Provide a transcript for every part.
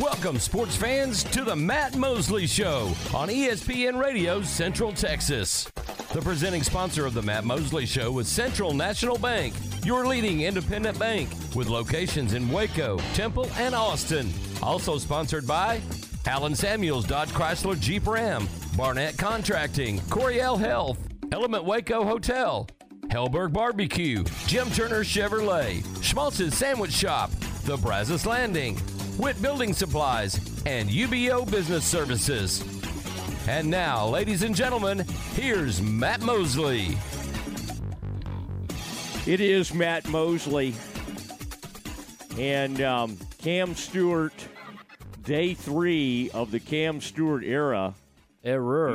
Welcome, sports fans, to the Matt Mosley Show on ESPN Radio Central Texas. The presenting sponsor of the Matt Mosley Show is Central National Bank, your leading independent bank with locations in Waco, Temple, and Austin. Also sponsored by Allen Samuels Dodge Chrysler Jeep Ram, Barnett Contracting, Coryell Health, Element Waco Hotel, Helberg Barbecue, Jim Turner Chevrolet, Schmaltz's Sandwich Shop, The Brazos Landing, Witt Building Supplies, and UBO Business Services. And now, ladies and gentlemen, here's Matt Mosley. It is Matt Mosley and um, Cam Stewart, day three of the Cam Stewart era.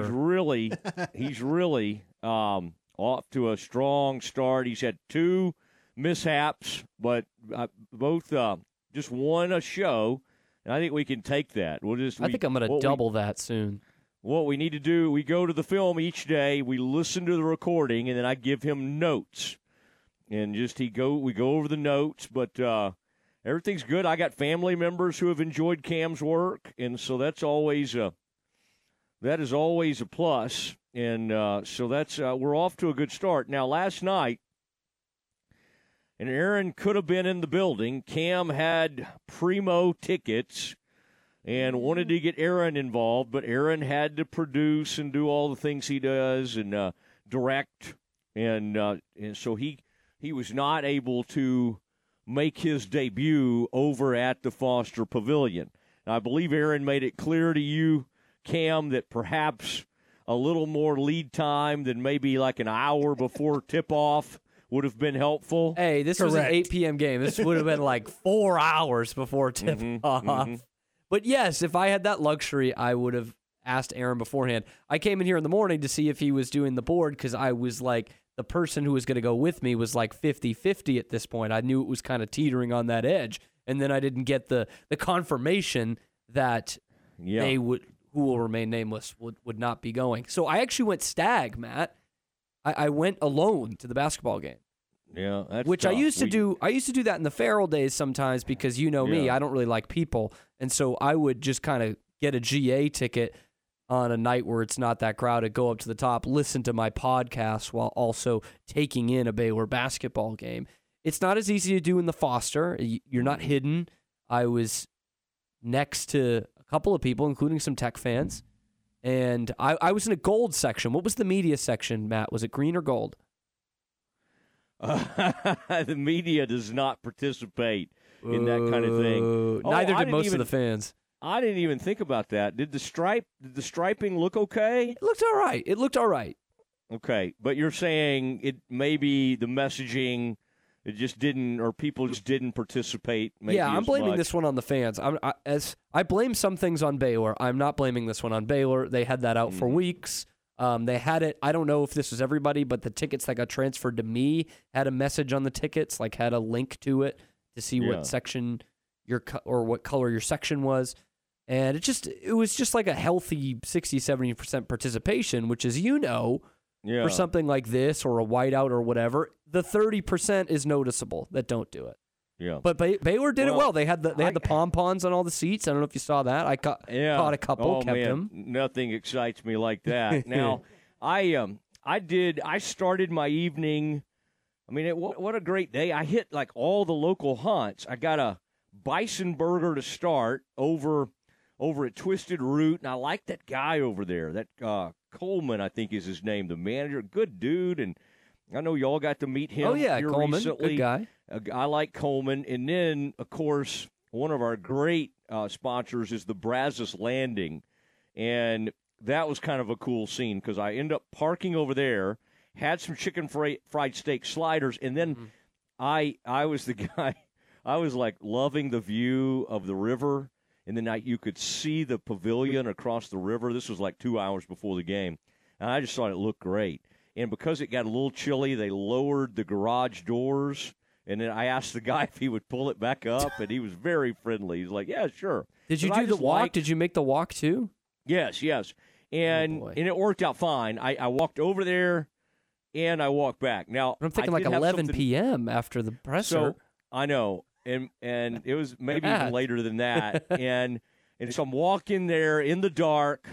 He's really, he's really um, off to a strong start. He's had two mishaps, but uh, both uh, just won a show, and I think we can take that. We'll just. I we- think I'm going to we- double that soon. what we need to do, we go to the film each day, we listen to the recording, and then I give him notes. And just he go we go over the notes, but uh everything's good. I got family members who have enjoyed Cam's work, and so that's always a that is always a plus. And uh so that's uh, we're off to a good start. Now last night and Aaron could have been in the building. Cam had primo tickets and wanted to get Aaron involved, but Aaron had to produce and do all the things he does and uh, direct, and uh, and so he he was not able to make his debut over at the Foster Pavilion. And I believe Aaron made it clear to you, Cam, that perhaps a little more lead time than maybe like an hour before tip off would have been helpful. Hey, this was an 8 p.m. game. This would have been like four hours before tip Mhm, off. mhm. But yes, if I had that luxury, I would have asked Aaron beforehand. I came in here in the morning to see if he was doing the board because I was like, the person who was going to go with me was like 50 50 at this point. I knew it was kind of teetering on that edge. And then I didn't get the, the confirmation that Yeah. they would, who will remain nameless, would, would not be going. So I actually went stag, Matt. I, I went alone to the basketball game yeah, which I used to We- do. I used to do that in the Ferrell days sometimes because you know me, Yeah. I don't really like people, and so I would just kind of get a GA ticket on a night where it's not that crowded, go up to the top, listen to my podcast while also taking in a Baylor basketball game. It's not as easy to do in the Foster. You're not mm-hmm. hidden. I was next to a couple of people, including some tech fans. And I, I was in a gold section. What was the media section, Matt? Was it green or gold? the media does not participate in that kind of thing. Oh, Neither I did most even- of the fans. I didn't even think about that. Did the stripe did the striping look okay? It looked all right. It looked all right. Okay, but you're saying it maybe the messaging it just didn't or people just didn't participate maybe yeah, I'm blaming much. this one on the fans. I'm, I, as I blame some things on Baylor, I'm not blaming this one on Baylor. They had that out for Mhm. weeks. Um, they had it. I don't know if this was everybody, but the tickets that got transferred to me had a message on the tickets, like had a link to it to see Yeah. what section your co- or what color your section was. And it just it was just like a healthy 60 70% participation, which as you know, yeah. for something like this or a whiteout or whatever, the 30% is noticeable that don't do it. yeah. But Bay- Baylor did it Well, well. They had the they had I- the pom poms on all the seats. I don't know if you saw that. I caught yeah. caught a couple, oh, kept man. them. Nothing excites me like that. now, I um I did I started my evening I mean, it, what, what a great day. I hit like all the local hunts. I got a bison burger to start over over at Twisted Root, and I like that guy over there. That uh, Coleman, I think, is his name. The manager, good dude, and I know y'all got to meet him. Oh yeah, Coleman, recently. good guy. Uh, I like Coleman, and then of course one of our great uh, sponsors is the Brazos Landing, and that was kind of a cool scene because I end up parking over there, had some chicken fri- fried steak sliders, and then Mm-hmm. I I was the guy. I was like loving the view of the river, and the night. you could see the pavilion across the river. This was like two hours before the game, and I just thought it looked great. And because it got a little chilly, they lowered the garage doors. And then I asked the guy if he would pull it back up, and he was very friendly. He's like, "Yeah, sure." Did you do the walk? like- Did you make the walk too? Yes, yes. Oh, and Oh, and it worked out fine. I, I walked over there and I walked back. Now I'm thinking like 11 something- p.m. after the presser. So I know. And and it was maybe even later than that. and And so I'm walking there in the dark.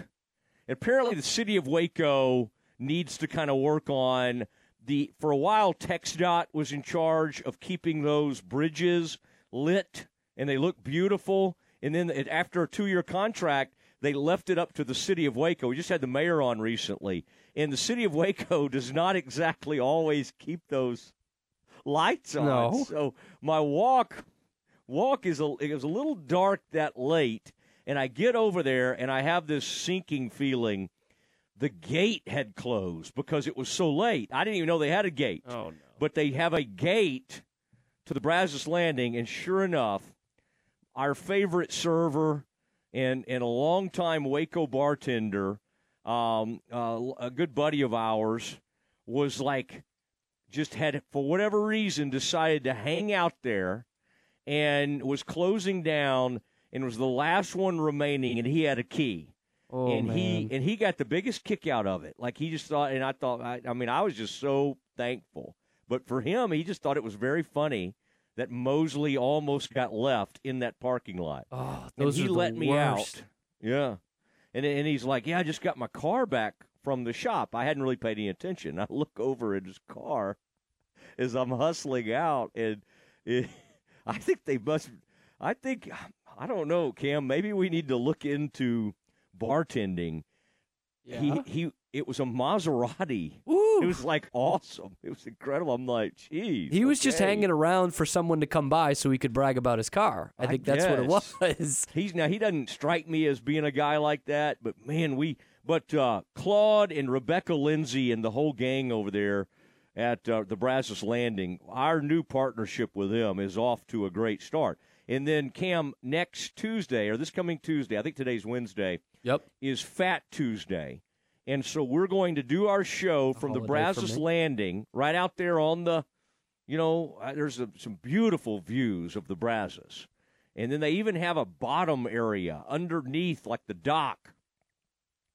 And apparently, the city of Waco needs to kind of work on the. For a while, TxDOT was in charge of keeping those bridges lit, and they look beautiful. And then after a two-year contract, they left it up to the city of Waco. We just had the mayor on recently, and the city of Waco does not exactly always keep those lights on. No. So my walk walk is a it was a little dark that late, and I get over there and I have this sinking feeling. The gate had closed because it was so late. I didn't even know they had a gate. Oh no! But they have a gate to the Brazos Landing, and sure enough, our favorite server and and a longtime Waco bartender, um, uh, a good buddy of ours, was like just had for whatever reason decided to hang out there and was closing down and was the last one remaining and he had a key. Oh, and he and he got the biggest kick out of it. Like he just thought and i thought I, I mean i was just so thankful. But for him he just thought it was very funny that mosley almost got left in that parking lot. Oh, and those he are the let me worst. out yeah. And and he's like yeah i just got my car back from the shop i hadn't really paid any attention i look over at his car as i'm hustling out and it, i think they must i think i don't know cam maybe we need to look into bartending Yeah. he he it was a maserati Ooh. it was like awesome it was incredible i'm like geez He was just hanging around for someone to come by so he could brag about his car. I I think that's what it was. He's now he doesn't strike me as being a guy like that, but man, we but uh, Claude and Rebecca Lindsay and the whole gang over there at uh, the Brazos Landing, our new partnership with them is off to a great start. And then Cam next Tuesday or this coming Tuesday, I think today's Wednesday, Yep. is Fat Tuesday. And so we're going to do our show from the Brazos. Landing right out there on the, you know, uh, there's a, some beautiful views of the Brazos. And then they even have a bottom area underneath, like the dock,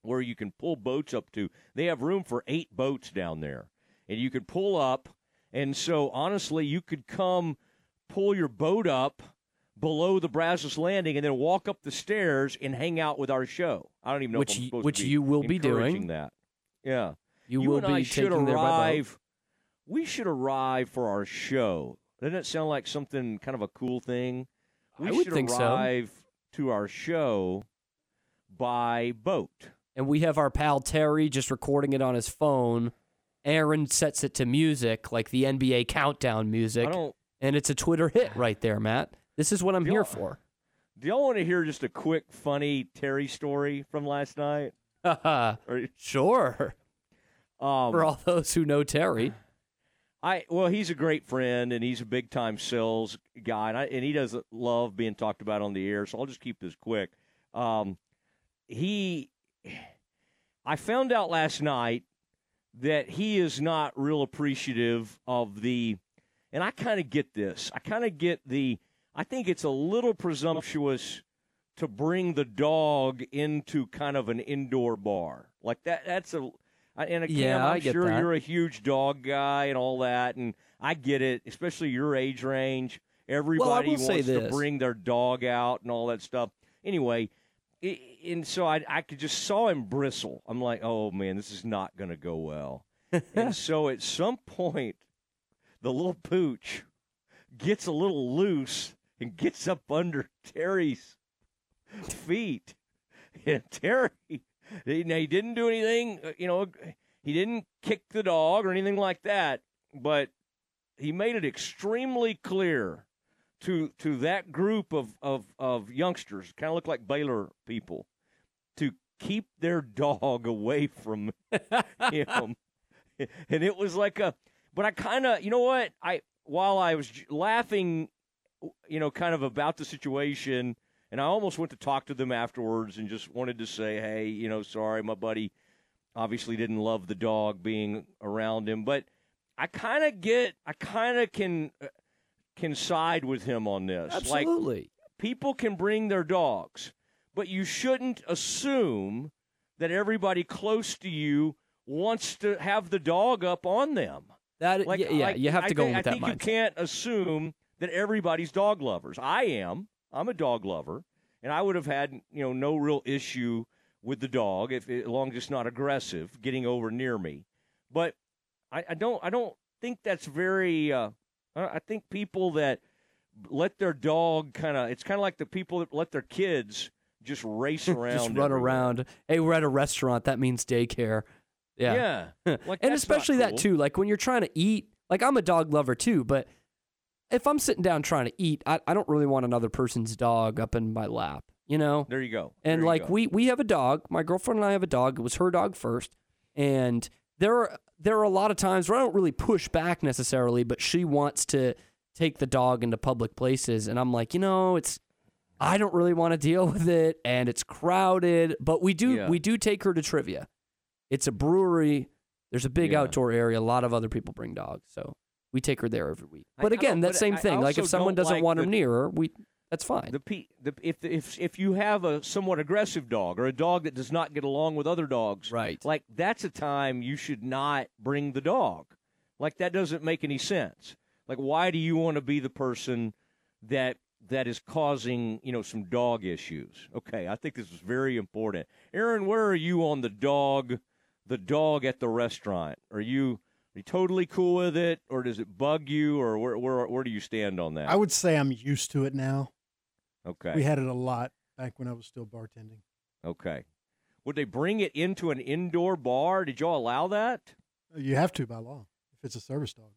where you can pull boats up to. They have room for eight boats down there. And you could pull up. And so, honestly, you could come pull your boat up below the Brazos Landing and then walk up the stairs and hang out with our show. I don't even know Which you- which you will be doing. that. Yeah. You, You will and be I should taking there by arrive. We should arrive for our show. Doesn't it sound like something kind of a cool thing? We I would should think so. arrive to our show by boat. And we have our pal Terry just recording it on his phone. Aaron sets it to music, like the NBA countdown music. And it's a Twitter hit right there, Matt. This is what I'm here for. Do y'all want to hear just a quick, funny Terry story from last night? Or, sure. um, For all those who know Terry. I well, he's a great friend and he's a big time sales guy, and, I, and he does love being talked about on the air. So I'll just keep this quick. Um, he, I found out last night that he is not real appreciative of the, and I kind of get this. I kind of get the. I think it's a little presumptuous to bring the dog into kind of an indoor bar like that. That's a, And again, Yeah, I'm sure that. you're a huge dog guy and all that, and I get it, especially your age range. Everybody say wants to bring their dog out and all that stuff. Anyway, i and so I, I could just saw him bristle. I'm like, oh man, this is not going to go well. and so at some point, the little pooch gets a little loose and gets up under Terry's feet. And Terry, he, now he didn't do anything, uh, you know, he didn't kick the dog or anything like that, but he made it extremely clear to to that group of of, of youngsters, kind of look like Baylor people, to keep their dog away from him. and it was like a, but I kind of, you know what, I while I was j- laughing, you know, kind of about the situation, and I almost went to talk to them afterwards and just wanted to say, hey, you know, sorry, my buddy obviously didn't love the dog being around him, but I kind of get, I kind of can uh, can side with him on this. Like Absolutely. people can bring their dogs, but you shouldn't assume that everybody close to you wants to have the dog up on them. that Like, yeah, yeah, like, you have I to go think, in with I that think you can't assume that everybody's dog lovers. I am. I'm a dog lover, and I would have had you know no real issue with the dog if as long as it's not aggressive getting over near me. But I, I don't I don't think that's very. Uh, I think people that let their dog kind of it's kind of like the people that let their kids just race around, just run everywhere. around. Hey, we're at a restaurant. That means daycare. Yeah, yeah. Like, and especially not that too. Like when you're trying to eat. Like I'm a dog lover too, but if I'm sitting down trying to eat, I, I don't really want another person's dog up in my lap. You know. There you go. And you like go. we we have a dog. My girlfriend and I have a dog. It was her dog first, and there are there are a lot of times where I don't really push back necessarily, but she wants to take the dog into public places, and I'm like, you know, it's I don't really want to deal with it, and it's crowded. But we do Yeah. we do take her to trivia. It's a brewery. There's a big Yeah. outdoor area. A lot of other people bring dogs, so we take her there every week. But I again, don't- that but same I thing. Like if someone doesn't like want the- him near her, we that's fine. The, pe- the if if if you have a somewhat aggressive dog or a dog that does not get along with other dogs, Right. Like that's a time you should not bring the dog. Like that doesn't make any sense. Like why do you want to be the person that that is causing you know some dog issues? Okay, I think this is very important. Aaron, where are you on the dog? The dog at the restaurant? Are you are you totally cool with it, or does it bug you, or where where where do you stand on that? I would say I'm used to it now. okay. We had it a lot back when I was still bartending. Okay. Would they bring it into an indoor bar? Did y'all allow that? You have to by law if it's a service dog.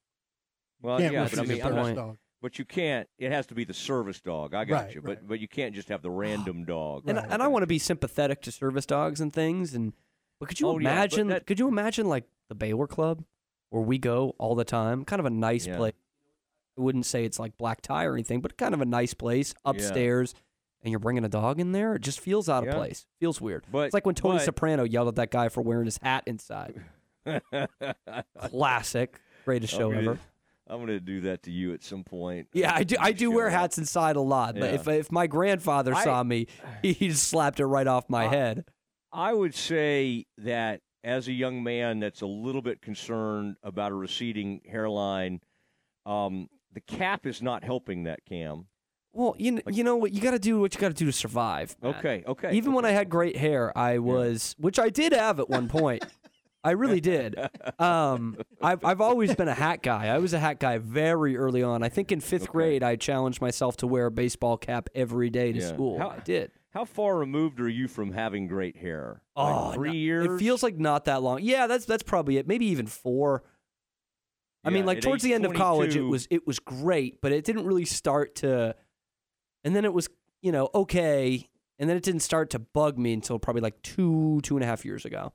Well, yeah, but I mean, a I'm not- dog. But you can't. It has to be the service dog. I got Right, you. right. But but you can't just have the random dog. and, Right. and I want to be sympathetic to service dogs and things. And but could you Oh, yeah, imagine? that- could you imagine like the Baylor Club, where we go all the time? Kind of a nice Yeah. place. I wouldn't say it's like black tie or anything, but kind of a nice place upstairs. And you're bringing a dog in there. It just feels out of Yeah. place. Feels weird. But it's like when Tony but- Soprano yelled at that guy for wearing his hat inside. Classic. Greatest oh, show I'm ever. I'm gonna do that to you at some point. Yeah, I do. I do wear hats inside a lot, but Yeah. if if my grandfather I- saw me, he just slapped it right off my I- head. I would say that as a young man that's a little bit concerned about a receding hairline, um, the cap is not helping that cam. Well, you know, you know what you got to do what you got to do to survive. Matt. Okay, okay. Even when I had great hair, I was, which I did have at one point. I really did. Um, I've I've always been a hat guy. I was a hat guy very early on. I think in fifth Okay. grade, I challenged myself to wear a baseball cap every day to Yeah. school. How- I did. How far removed are you from having great hair? Like Oh, three no- years. It feels like not that long. Yeah, that's that's probably it. Maybe even four. I mean, like towards the end of college, it was it was great, but it didn't really start to. And then it was you know okay, and then it didn't start to bug me until probably like two two and a half years ago,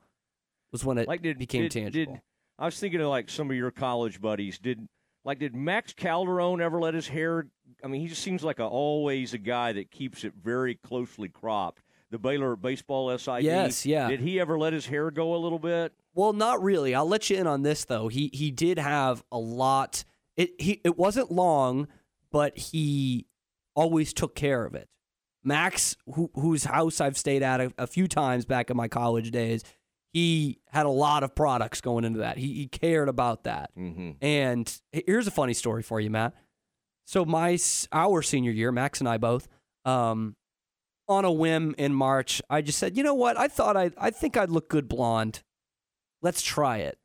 was when it like did became did, tangible. Did, I was thinking of like some of your college buddies. Did like did Max Calderon ever let his hair? I mean, he just seems like a, always a guy that keeps it very closely cropped. The Baylor baseball SID. Yes, yeah. Did he ever let his hair go a little bit? Well, not really. I'll let you in on this though. He he did have a lot. It he it wasn't long, but he always took care of it. Max, who, whose house I've stayed at a, a few times back in my college days, he had a lot of products going into that. He, he cared about that. Mm-hmm. And here's a funny story for you, Matt. So my our senior year, Max and I both, um, on a whim in March, I just said, you know what? I thought I I think I'd look good blonde. Let's try it.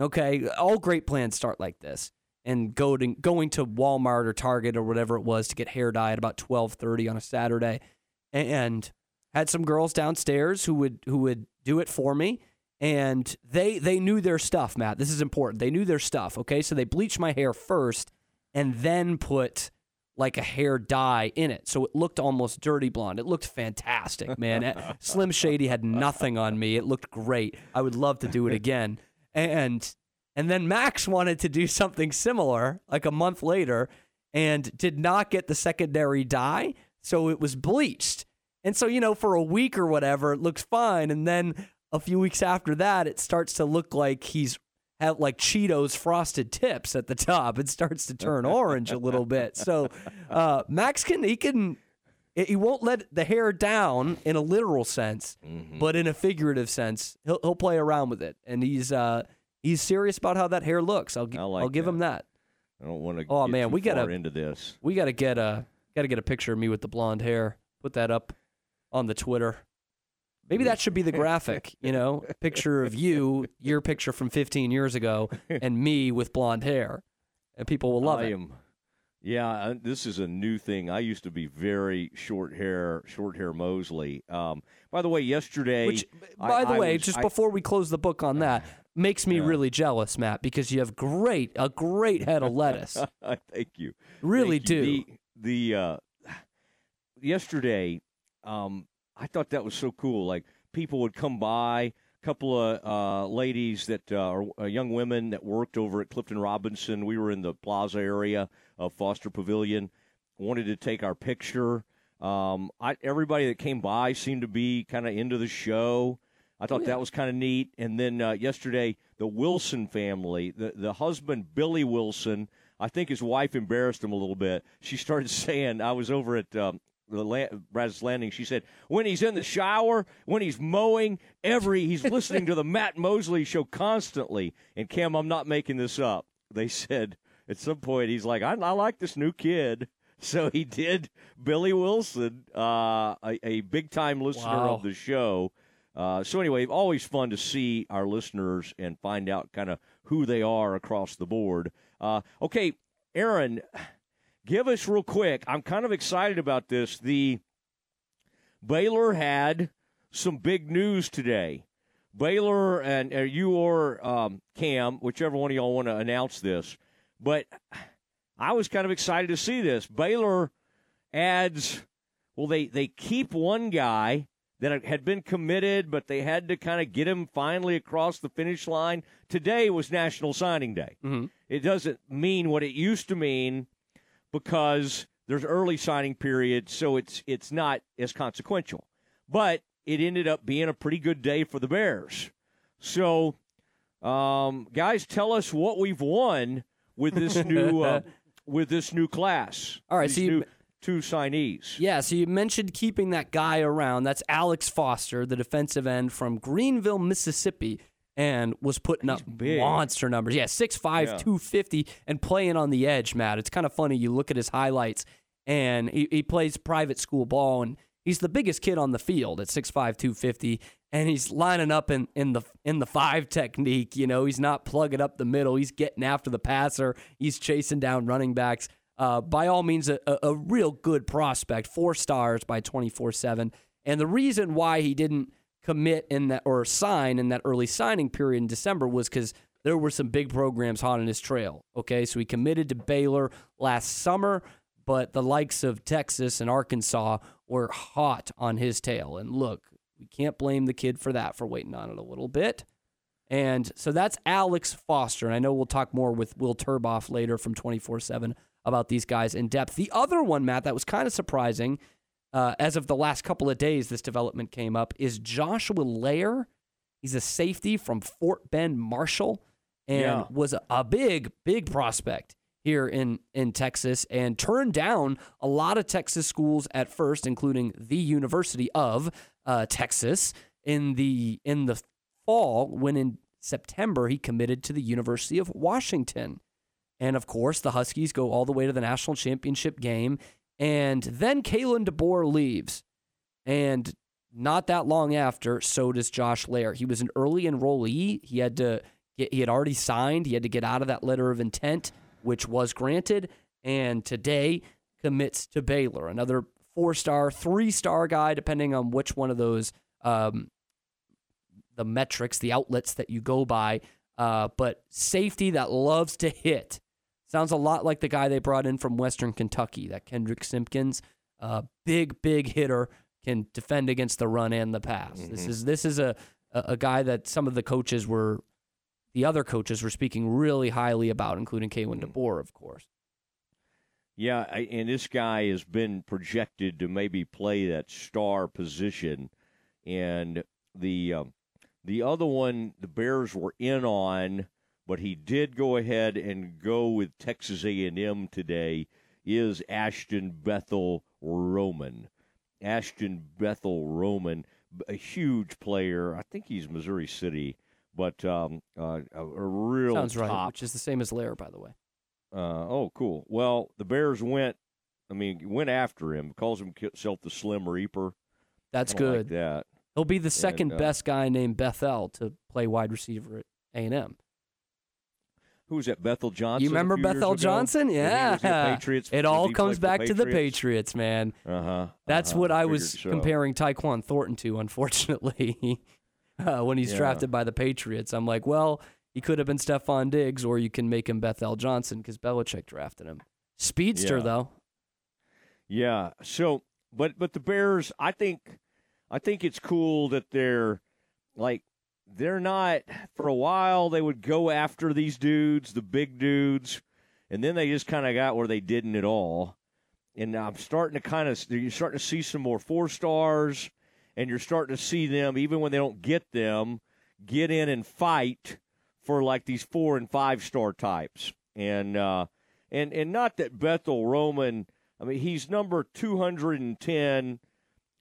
Okay, all great plans start like this, and go to, going to Walmart or Target or whatever it was to get hair dye at about twelve thirty on a Saturday, and had some girls downstairs who would who would do it for me. And they they knew their stuff matt. This is important. They knew their stuff okay? So they bleached my hair first and then put like a hair dye in it. So it looked almost dirty blonde. It looked fantastic man. Eh, slim shady had nothing on me. It looked great. I would love to do it again. And and then max wanted to do something similar like a month later and did not get the secondary dye. So it was bleached and so, you know, for a week or whatever, it looks fine. And then a few weeks after that, it starts to look like he's have like Cheetos frosted tips at the top. It starts to turn orange a little bit. So uh, Max can he can he won't let the hair down in a literal sense, Mm-hmm. but in a figurative sense, he'll he'll play around with it, and he's uh, he's serious about how that hair looks. I'll gi- like I'll give that. him that. I don't want to. Oh, get man, we gotta- into this. We got to get a got to get a picture of me with the blonde hair. put that up on the Twitter. Maybe that should be the graphic, you know, picture of you, your picture from 15 years ago, and me with blonde hair, and people will love I it. am. Yeah, uh, this is a new thing. I used to be very short hair, short hair Mosley. Um, by the way, yesterday, Which, I- by the I way, was- just I- before we close the book on that, makes me Yeah. really jealous, Matt, because you have great a great head of lettuce. thank you. Really Thank do. you. The, the uh, yesterday, um, I thought that was so cool. Like people would come by, a couple of uh, ladies that uh, are uh, young women that worked over at Clifton Robinson. We were in the plaza area of Foster Pavilion. Wanted to take our picture. Um, I, everybody that came by seemed to be kind of into the show. I thought that was kind of neat. And then uh, yesterday, the Wilson family, the the husband Billy Wilson, I think his wife embarrassed him a little bit. She started saying, "I was over at um, the La- Brazos Landing." She said, "When he's in the shower, when he's mowing, every he's listening to the Matt Mosley show constantly." And Cam, I'm not making this up. They said at some point he's like, "I, I like this new kid." So he did Billy Wilson, uh, a, a big time listener Wow. of the show. Uh, so anyway, always fun to see our listeners and find out kind of who they are across the board. Uh, okay, Aaron, give us real quick. I'm kind of excited about this. The Baylor had some big news today. Baylor and uh, you or um, Cam, whichever one of y'all want to announce this, but I was kind of excited to see this. Baylor adds, well, they they keep one guy that had been committed, but they had to kind of get him finally across the finish line. Today was National Signing Day. Mhm. It doesn't mean what it used to mean because there's early signing period, so it's it's not as consequential. But it ended up being a pretty good day for the Bears. So, um, guys, tell us what we've won with this new uh, with this new class. All right, so you- new two signees. Yeah, so you mentioned keeping that guy around. That's Alex Foster, the defensive end from Greenville, Mississippi, and was putting up big. monster numbers. Yeah, 6'5, Yeah. 250, and playing on the edge, Matt. It's kind of funny. You look at his highlights, and he, he plays private school ball, and he's the biggest kid on the field at 6'5, 250. And he's lining up in, in the in the five technique. You know, he's not plugging up the middle. He's getting after the passer. He's chasing down running backs uh, by all means, a, a, a real good prospect, four stars by 24 7. And the reason why he didn't commit in that or sign in that early signing period in December was because there were some big programs hot on his trail. Okay, so he committed to Baylor last summer, but the likes of Texas and Arkansas were hot on his tail. And look, we can't blame the kid for that, for waiting on it a little bit. And so that's Alex Foster. And I know we'll talk more with Will Turboff later from 24 7 about these guys in depth. The other one, Matt, that was kind of surprising uh, as of the last couple of days, this development came up, is Joshua Lair. He's a safety from Fort Bend Marshall and Yeah. was a, big, big prospect here in, in Texas and turned down a lot of Texas schools at first, including the University of uh, Texas in the in the fall when in September he committed to the University of Washington. And of course, the Huskies go all the way to the national championship game. And then Kalen DeBoer leaves. And not that long after, so does Josh Lair. He was an early enrollee. He had to get, he had already signed. He had to get out of that letter of intent, which was granted. And today commits to Baylor, another four star, three star guy, depending on which one of those um, the metrics, the outlets that you go by. Uh, but safety that loves to hit. Sounds a lot like the guy they brought in from Western Kentucky, that Kendrick Simpkins. Uh, big, big hitter, can defend against the run and the pass. This is this is a, a a guy that some of the coaches were, the other coaches were speaking really highly about, including Kalen DeBoer, of course. Yeah, I, and this guy has been projected to maybe play that star position, and the um, the other one the Bears were in on, but he did go ahead and go with Texas A and M today. Is Ashton Bethel Roman? Ashton Bethel Roman, a huge player. I think he's Missouri City, but um, uh, a, a real Sounds right, which is the same as Lair, by the way. uh, oh, cool. Well, the Bears went I mean, went after him, calls himself the Slim Reaper. That's good. Like that. He'll be the second uh, best guy named Bethel to play wide receiver at A and M. Who was that? Bethel Johnson. You remember Bethel? Johnson? Yeah. at Patriots, It all comes back to the Patriots? Man. Uh huh. That's what I was comparing Tyquan Thornton to, unfortunately, uh, when he's Yeah. drafted by the Patriots. I'm like, well, he could have been Stefon Diggs, or you can make him Bethel Johnson because Belichick drafted him. Speedster, Yeah. though. Yeah. So, but but the Bears, I think, I think it's cool that they're like they're not for a while they would go after these dudes, the big dudes, and then they just kind of got where they didn't at all. And I'm starting to kind of you're starting to see some more four stars, and you're starting to see them even when they don't get them get in and fight for like these four and five star types. And uh, and and not that Bethel Roman. I mean, he's number 210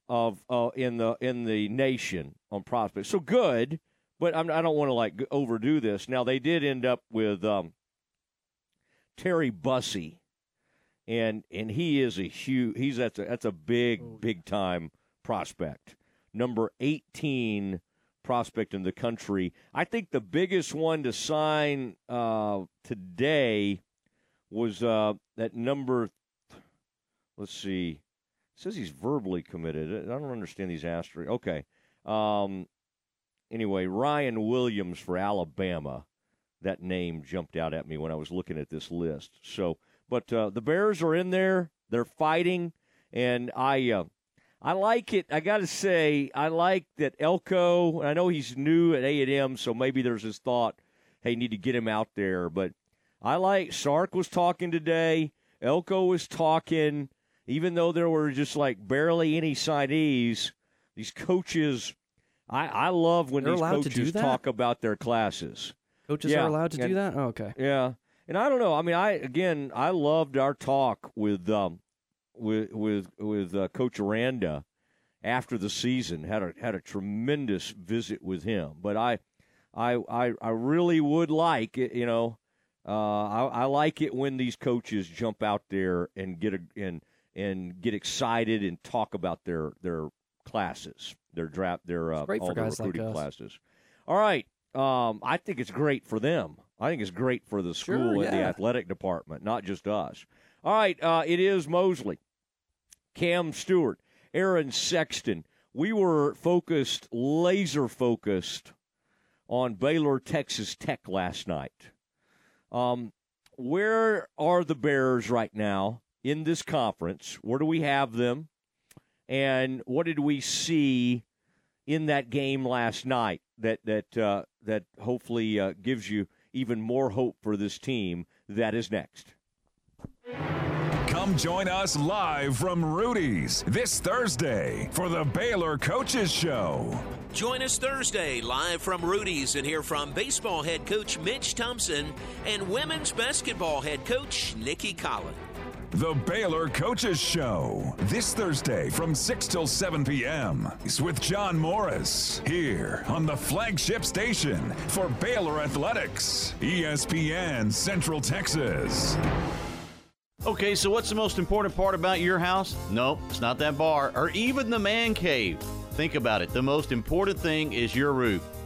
of uh, in the in the nation on prospects. So good, but I'm, I don't want to like overdo this. Now they did end up with um, Terry Bussey, and and he is a huge. He's that's a that's a big big time prospect. Number 18 prospect in the country. I think the biggest one to sign uh, today was uh, that number. Let's see. It says he's verbally committed. I don't understand these asterisks. Okay. Um, anyway, Ryan Williams for Alabama. That name jumped out at me when I was looking at this list. So, but uh, the Bears are in there. They're fighting, and I, uh, I like it. I got to say, I like that Elko. I know he's new at A and M, so maybe there's this thought, hey, need to get him out there. But I like Sark was talking today. Elko was talking. Even though there were just like barely any signees, these coaches. I, I love when They're these allowed to do coaches that? talk about their classes. Coaches Yeah, are allowed to and- do that? Oh, okay. Yeah, and I don't know. I mean, I again, I loved our talk with um, with with with uh, Coach Aranda after the season. had a had a tremendous visit with him. But I, I, I, I really would like it. You know, uh, I, I like it when these coaches jump out there and get a and and get excited and talk about their their classes, their draft, their uh, all their like recruiting us. classes. All right. Um, I think it's great for them. I think it's great for the school Sure, and the athletic department, not just us. All right, uh, it is Mosley, Cam Stewart, Aaron Sexton. We were focused, laser focused, on Baylor, Texas Tech last night. Um, where are the Bears right now in this conference? Where do we have them? And what did we see in that game last night that that uh, that hopefully uh, gives you even more hope for this team? That is next. Come join us live from Rudy's this Thursday for the Baylor Coaches Show. Join us Thursday live from Rudy's and hear from baseball head coach Mitch Thompson and women's basketball head coach Nicki Collen. The Baylor Coaches Show this Thursday from 6 till 7 p.m. is with John Morris here on the flagship station for Baylor Athletics, ESPN Central Texas. Okay, so what's the most important part about your house? Nope, it's not that bar or even the man cave. Think about it. The most important thing is your roof.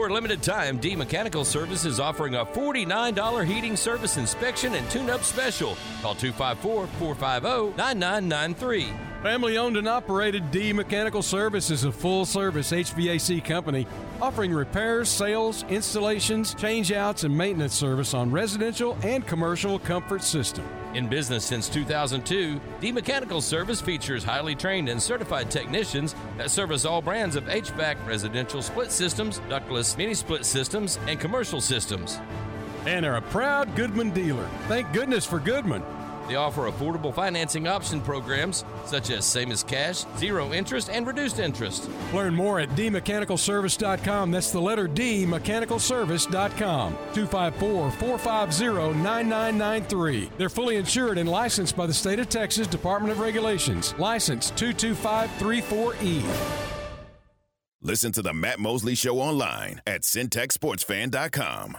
For a limited time, D Mechanical Service is offering a $49 heating service inspection and tune up special. Call 254 450 9993. Family owned and operated D Mechanical Service is a full service HVAC company offering repairs, sales, installations, changeouts, and maintenance service on residential and commercial comfort system. In business since 2002, D Mechanical Service features highly trained and certified technicians that service all brands of HVAC, residential split systems, ductless mini split systems, and commercial systems. And are a proud Goodman dealer. Thank goodness for Goodman. They offer affordable financing option programs such as same as cash, zero interest, and reduced interest. Learn more at dmechanicalservice.com. That's the letter D, mechanicalservice.com. 254 450 9993. They're fully insured and licensed by the State of Texas Department of Regulations. License 22534E. Listen to the Matt Mosley Show online at centexsportsfan.com.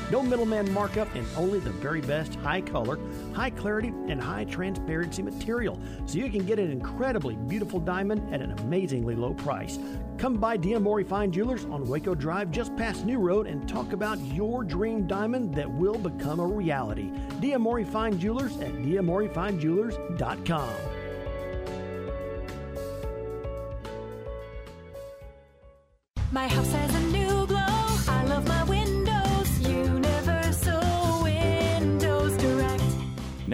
No middleman markup and only the very best high color, high clarity, and high transparency material. So you can get an incredibly beautiful diamond at an amazingly low price. Come by D'Amore Fine Jewelers on Waco Drive just past New Road and talk about your dream diamond that will become a reality. D'Amore Fine Jewelers at d'amorefinejewelers.com. My house has a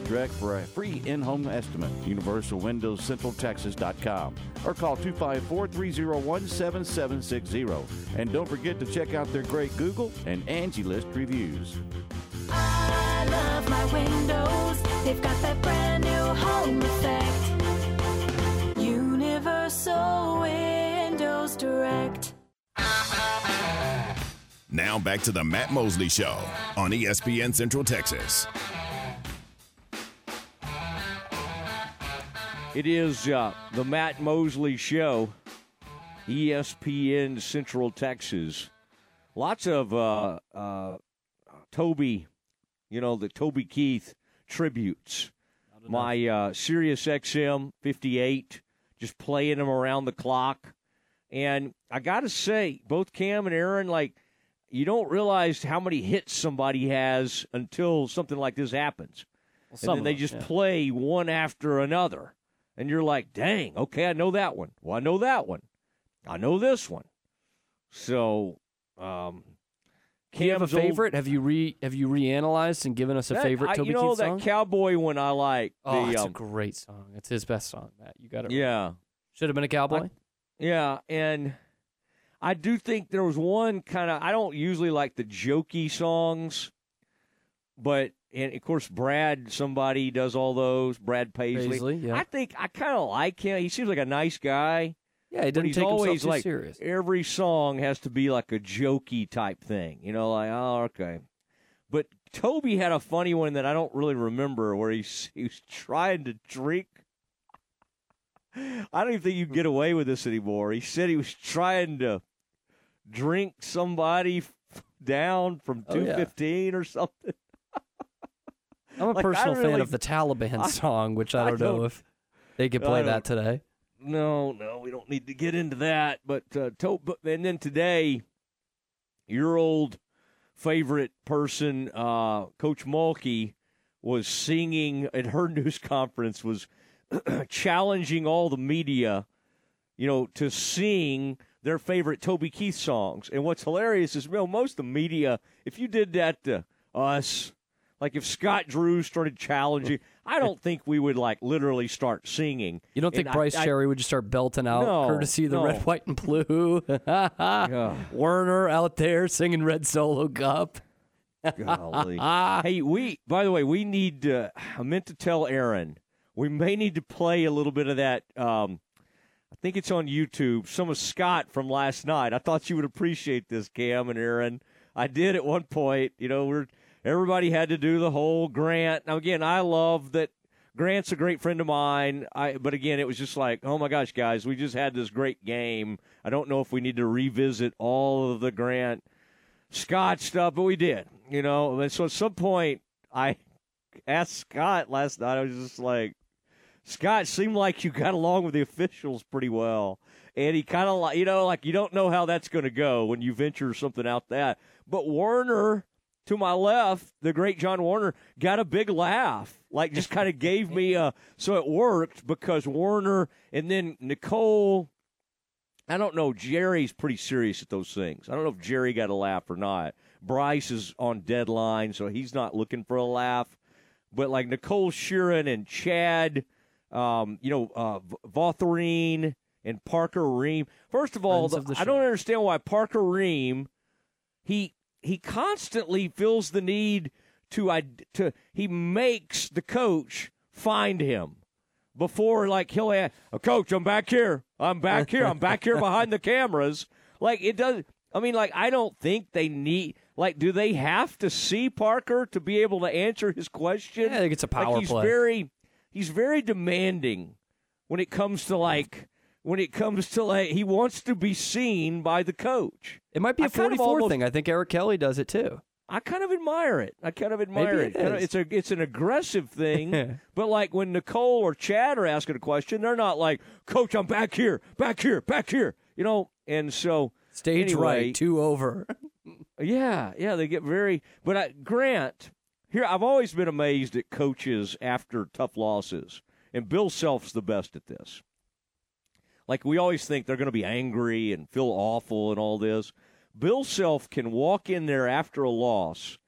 Direct for a free in-home estimate. UniversalWindowsCentralTexas.com or call 254-301-7760. And don't forget to check out their great Google and Angie List reviews. I love my windows. They've got that brand new home effect. Universal Windows Direct. Now back to the Matt Mosley Show on ESPN Central Texas. It is uh, the Matt Mosley Show, ESPN Central Texas. Lots of uh, uh, Toby, you know, the Toby Keith tributes. My uh, Sirius XM 58, just playing them around the clock. And I got to say, both Cam and Aaron, like, you don't realize how many hits somebody has until something like this happens. some and then they them, just yeah. play one after another. And you're like, dang, okay, I know that one. Well, I know that one. I know this one. So, um, Do you have a Cam's old- favorite? Have you re have you reanalyzed and given us a That- favorite I- Toby You know Keith that song? cowboy one I like. oh, the, it's a um, great song. It's his best song, Matt. You got it. yeah. Should have been a cowboy. Yeah, and I do think there was one kind of I don't usually like the jokey songs, but and of course Brad somebody does all those. Brad Paisley. Paisley, yeah. I think I kind of like him. He seems like a nice guy. yeah, he doesn't he's take always like serious. every song has to be like a jokey type thing. You know, like oh okay. But Toby had a funny one that I don't really remember where he's he was trying to drink. I don't even think you can get away with this anymore. He said he was trying to drink somebody down from Oh, yeah. 215 or something. I'm a Like, personal fan of the Taliban I- song, which I I don't know don't- if they could play that today. No, no, we don't need to get into that. But uh, to, and then today, your old favorite person, uh, Coach Mulkey, was singing at her news conference was challenging all the media, you know, to sing their favorite Toby Keith songs. And what's hilarious is, know, most of the media, if you did that to us, Like if Scott Drew started challenging, I don't think we would like literally start singing. You don't think And Bryce I- Cherry would just start belting out, No, courtesy of the no. red, white, and blue? Werner out there singing Red Solo Cup. Golly. hey, we. By the way, we need. To, I meant to tell Aaron. We may need to play a little bit of that. Um, I think it's on YouTube. Some of Scott from last night. I thought you would appreciate this, Cam and Aaron. I did at one point. You know, we're everybody had to do the whole Grant. Now again, I love that Grant's a great friend of mine. I but again, it was just like, oh my gosh, guys, we just had this great game. I don't know if we need to revisit all of the Grant Scott stuff, but we did. You know, and so at some point, I asked Scott last night. I was just like, Scott seemed like you got along with the officials pretty well, and he kind of like you know, like you don't know how that's going to go when you venture something out that. But Werner, to my left, the great John Werner, got a big laugh. Like just kind of gave me a so it worked because Werner and then Nicole. I don't know. Jerry's pretty serious at those things. I don't know if Jerry got a laugh or not. Bryce is on deadline, so he's not looking for a laugh. But like Nicole Sheeran and Chad, um, you know, uh, and Parker Ream. First of all, Friends of the I don't understand why Parker Ream he he constantly feels the need to to he makes the coach find him before like he'll ask, oh, coach i'm back here. I'm back here. I'm back here behind the cameras. Like it does i mean like i don't think they need like do they have to see parker to be able to answer his question? Yeah, I think it's a power like he's play. very he's very demanding when it comes to like when it comes to like he wants to be seen by the coach It might be I a kind of 44 almost- thing. I think Eric Kelly does it too. I kind of admire it. I kind of admire Maybe it It's a it's an aggressive thing, but like when Nicole or Chad are asking a question, they're not like, "Coach, I'm back here, back here, back here," you know. And so Stage anyway, right, two over. yeah, yeah, they get very. But I, Grant, here I've always been amazed at coaches after tough losses, and Bill Self's the best at this. Like we always think they're going to be angry and feel awful and all this. Bill Self can walk in there after a loss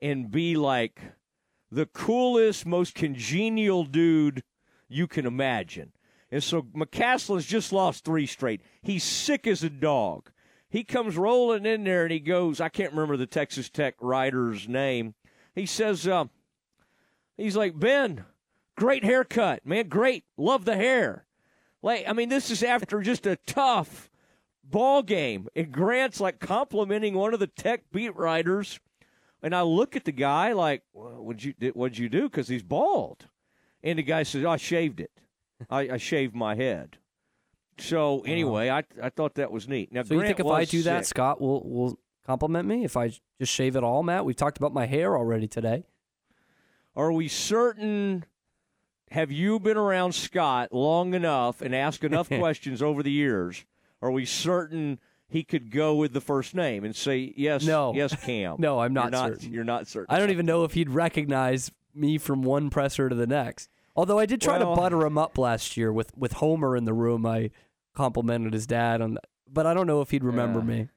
and be like the coolest, most congenial dude you can imagine. And so McCasland's just lost three straight. He's sick as a dog. He comes rolling in there and he goes, I can't remember the Texas Tech writer's name. He says, uh, he's like, Ben, great haircut, man, great. Love the hair. Like, I mean, this is after just a tough ball game. And Grant's like complimenting one of the Tech beat writers. And I look at the guy like, well, what'd you, what'd you do? Because he's bald. And the guy says, I shaved it. I, I shaved my head. So anyway, I I thought that was neat. Now, So you think if I do that. Scott will will compliment me if I just shave it all, Matt? We've talked about my hair already today. Are we certain? Have you been around Scott long enough and asked enough questions over the years? Are we certain he could go with the first name and say yes? No. yes, Cam. No, I'm not You're not certain. You're not certain. I don't even know if he'd recognize me from one presser to the next. Although I did try Well- to butter him up last year with with Homer in the room. I complimented his dad on, but I don't know if he'd remember Yeah. me.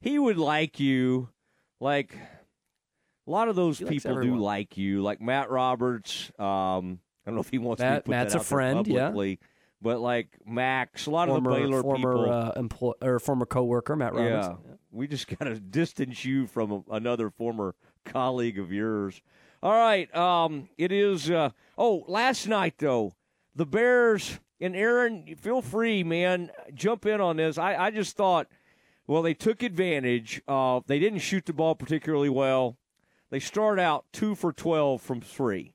He would like you, like a lot of those He people do like you, like Matt Roberts. Um, I don't know if he wants me to Matt- put Matt's that a out there friend, yeah. but like Max, a lot former of the Baylor former people. uh, employ, or former coworker Matt Roberts. Yeah. We just got to distance you from a, another former colleague of yours. All right. Um, it is. Uh, oh, last night, though, the Bears and Aaron, feel free, man. Jump in on this. I, I just thought, well, they took advantage of, they didn't shoot the ball particularly well. They start out two for 12 from three.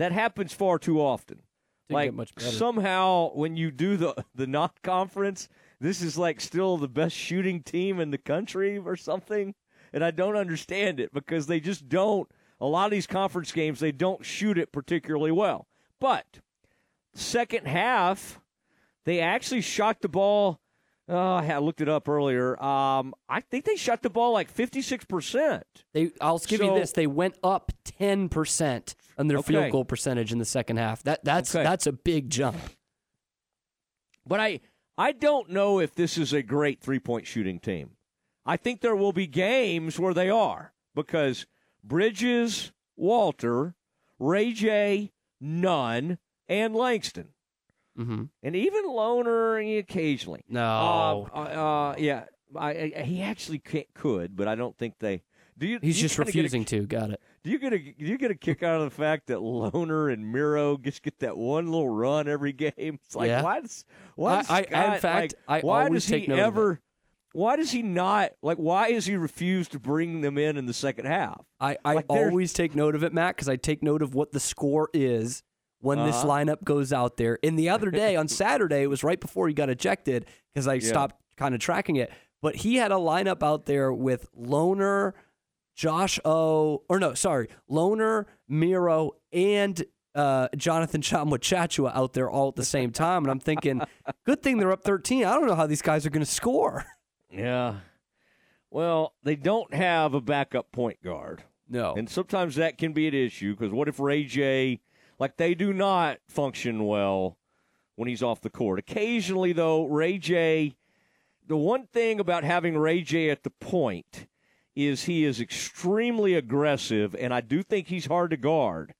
That happens far too often. Didn't like get much better. somehow when you do the the not conference, this is like still the best shooting team in the country or something. And I don't understand it because they just don't. A lot of these conference games, they don't shoot it particularly well. But second half, they actually shot the ball. Uh, I looked it up earlier. Um, I think they shot the ball like fifty six percent. They, I'll give you this: they went up ten percent on their Okay. field goal percentage in the second half. That that's Okay. that's a big jump. But I I don't know if this is a great three point shooting team. I think there will be games where they are because Bridges, Walter, Ray J, Nunn, and Langston. Mm-hmm. And even Lohner occasionally. No. Uh, uh, uh, yeah. I, I, he actually could, but I don't think they. Do you? He's just kinda a- refusing to. Got it. Do you get a do you get a kick out of the fact that Lohner and Miro just get that one little run every game? It's like Yeah. why does why does I- I- in fact, like, I why always does take he note of it. ever why does he not like why does he refuse to bring them in in the second half? I, I Like, always take note of it, Matt, because I take note of what the score is when this Uh-huh. lineup goes out there. And the other day on Saturday, it was right before he got ejected because I stopped kind of tracking it. But he had a lineup out there with Lohner, Josh O, or no, sorry, Lohner, Miro, and uh, Jonathan Tchamwa Tchatchoua out there all at the same time. And I'm thinking, good thing they're up 13. I don't know how these guys are going to score. Yeah. Well, they don't have a backup point guard. No. And sometimes that can be an issue because what if Ray J, like they do not function well when he's off the court. Occasionally, though, Ray J, the one thing about having Ray J at the point is he is extremely aggressive, and I do think he's hard to guard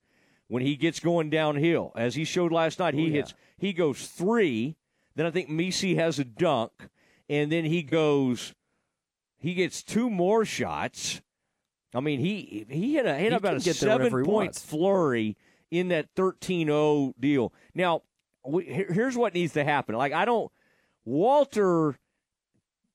when he gets going downhill. As he showed last night, he Oh, yeah. hits, he goes three. Then I think Missi has a dunk, and then he goes, he gets two more shots. I mean, he he hit, a had He about a get there whenever seven point wants. flurry in that 13-0 deal. Now, we, here's what needs to happen. Like I don't Walter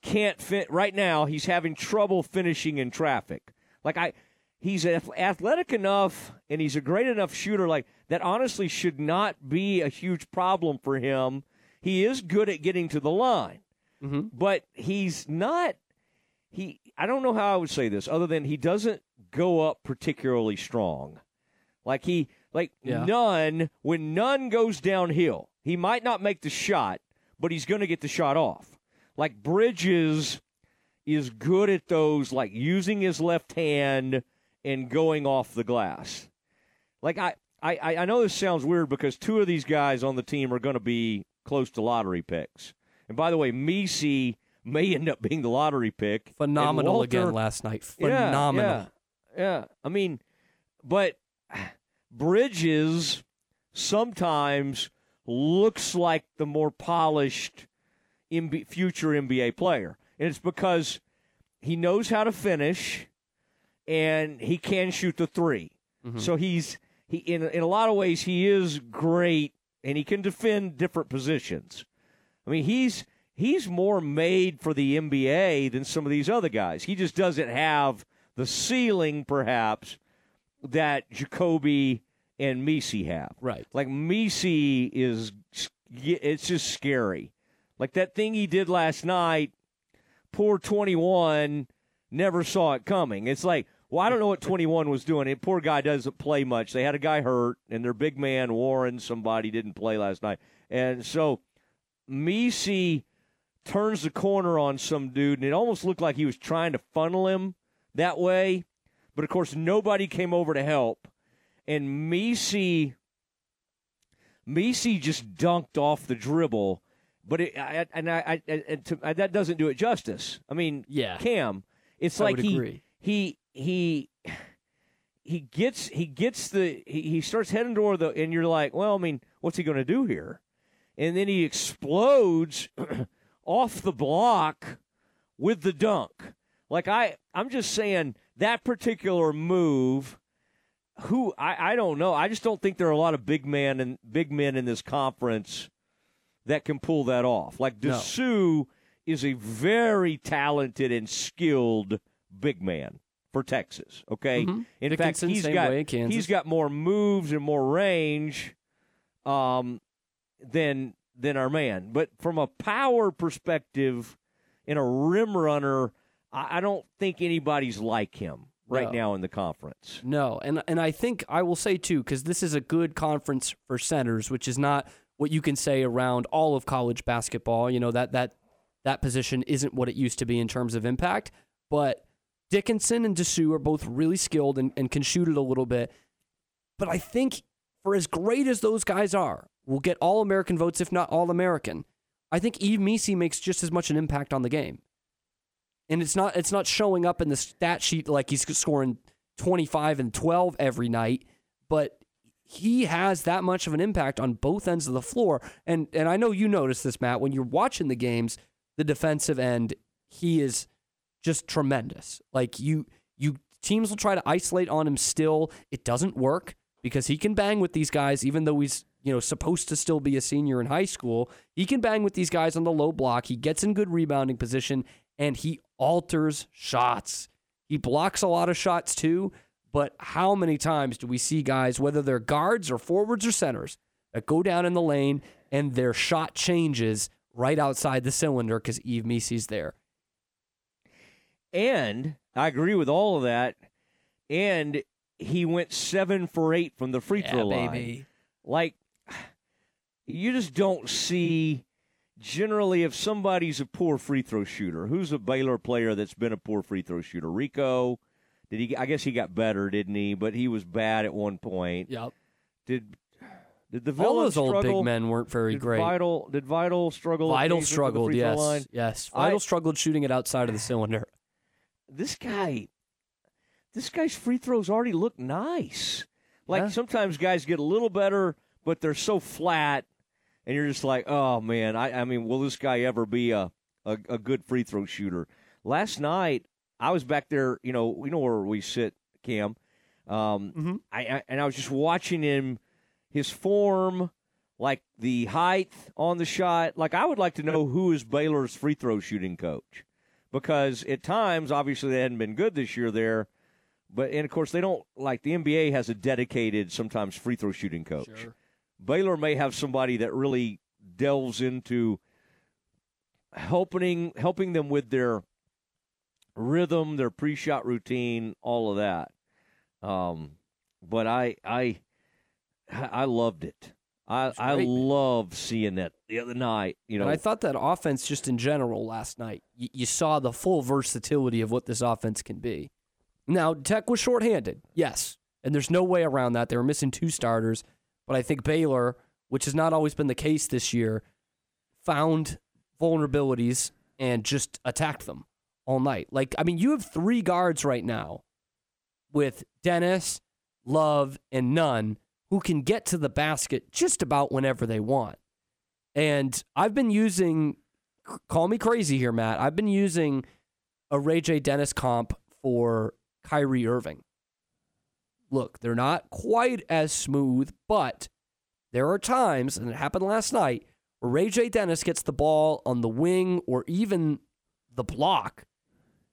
can't fit right now. He's having trouble finishing in traffic. Like I he's athletic enough and he's a great enough shooter like that honestly should not be a huge problem for him. He is good at getting to the line. Mm-hmm. But he's not he I don't know how I would say this other than he doesn't go up particularly strong. Like he like Yeah. Nunn when Nunn goes downhill, he might not make the shot, but he's going to get the shot off. Like Bridges is good at those like using his left hand and going off the glass. Like I I, I know this sounds weird because two of these guys on the team are going to be close to lottery picks. And by the way, Missi may end up being the lottery pick. Phenomenal Walter- again last night. Yeah, Phenomenal. Yeah, yeah. I mean, but Bridges sometimes looks like the more polished MB, future NBA player, and it's because he knows how to finish and he can shoot the 3 mm-hmm. So he's he in in a lot of ways he is great and he can defend different positions. I mean, he's he's more made for the NBA than some of these other guys. He just doesn't have the ceiling, perhaps, that Ja'Kobe and Missi have. Right. Like Missi is, it's just scary. Like that thing he did last night. Poor twenty one never saw it coming. It's like, well, I don't know what twenty one was doing. And poor guy doesn't play much. They had a guy hurt, and their big man Warren, somebody didn't play last night, and so Missi turns the corner on some dude, and it almost looked like he was trying to funnel him that way. But of course, nobody came over to help, and Missi, Missi just dunked off the dribble. But it, I, and I, I and to, uh, that doesn't do it justice. I mean, Yeah. Cam, it's I like he agree. he he he gets he gets the he, he starts heading toward the and you're like, well, I mean, what's he going to do here? And then he explodes off the block with the dunk. Like I I'm just saying that particular move who I, I don't know. I just don't think there are a lot of big men and big men in this conference that can pull that off. Like No. Disu is a very talented and skilled big man for Texas. Okay, Mhm. in fact, Dickinson, he's same got way in Kansas. he's got more moves and more range um, than than our man. But from a power perspective, in a rim runner, I, I don't think anybody's like him right No. now in the conference. No, and and I think I will say too because this is a good conference for centers, which is not what you can say around all of college basketball. You know that that that position isn't what it used to be in terms of impact. But Dickinson and Disu are both really skilled and, and can shoot it a little bit. But I think for as great as those guys are, will get all American votes, if not all American. I think Yves Missi makes just as much an impact on the game. And it's not it's not showing up in the stat sheet like he's scoring 25 and 12 every night, but he has that much of an impact on both ends of the floor. And and I know you noticed this, Matt, when you're watching the games, the defensive end, he is just tremendous. Like you you teams will try to isolate on him still. It doesn't work because he can bang with these guys, even though he's you know supposed to still be a senior in high school. He can bang with these guys on the low block. He gets in good rebounding position and he alters shots. He blocks a lot of shots too. But how many times do we see guys, whether they're guards or forwards or centers, that go down in the lane and their shot changes right outside the cylinder because Yves Missi's there? And I agree with all of that. And he went seven for eight from the free Yeah, throw line. baby. Like, you just don't see. Generally, if somebody's a poor free throw shooter, who's a Baylor player that's been a poor free throw shooter? Rico, did he? I guess he got better, didn't he? But he was bad at one point. Yep. Did did the All Villains those old struggle? big men weren't very did great. Vital did Vital struggle? Vital occasionally from the struggled, yes. line? Yes. I- Vital struggled shooting it outside of the cylinder. this guy, this guy's free throws already look nice. Like Yeah. sometimes guys get a little better, but they're so flat, and you're just like, oh man, I, I mean, will this guy ever be a, a a good free throw shooter? Last night, I was back there, you know, you know where we sit, Cam. Um, I, I and I was just watching him, his form, like the height on the shot. Like I would like to know who is Baylor's free throw shooting coach because at times, obviously, they hadn't been good this year there. But and of course, they don't like the NBA has a dedicated sometimes free throw shooting coach. Baylor may have somebody that really delves into helping helping them with their rhythm, their pre-shot routine, all of that. Um, but I I I loved it. I I love seeing that the other night. You know, and I thought that offense, just in general, last night, you, you saw the full versatility of what this offense can be. Now, Tech was shorthanded, yes, and there's no way around that. They were missing two starters, but I think Baylor, which has not always been the case this year, found vulnerabilities and just attacked them all night. Like, I mean, you have three guards right now with Dennis, Love, and Nunn who can get to the basket just about whenever they want. And I've been using, call me crazy here, Matt. I've been using a Ray J. Dennis comp for Kyrie Irving. Look, they're not quite as smooth, but there are times, and it happened last night, where Ray J. Dennis gets the ball on the wing or even the block,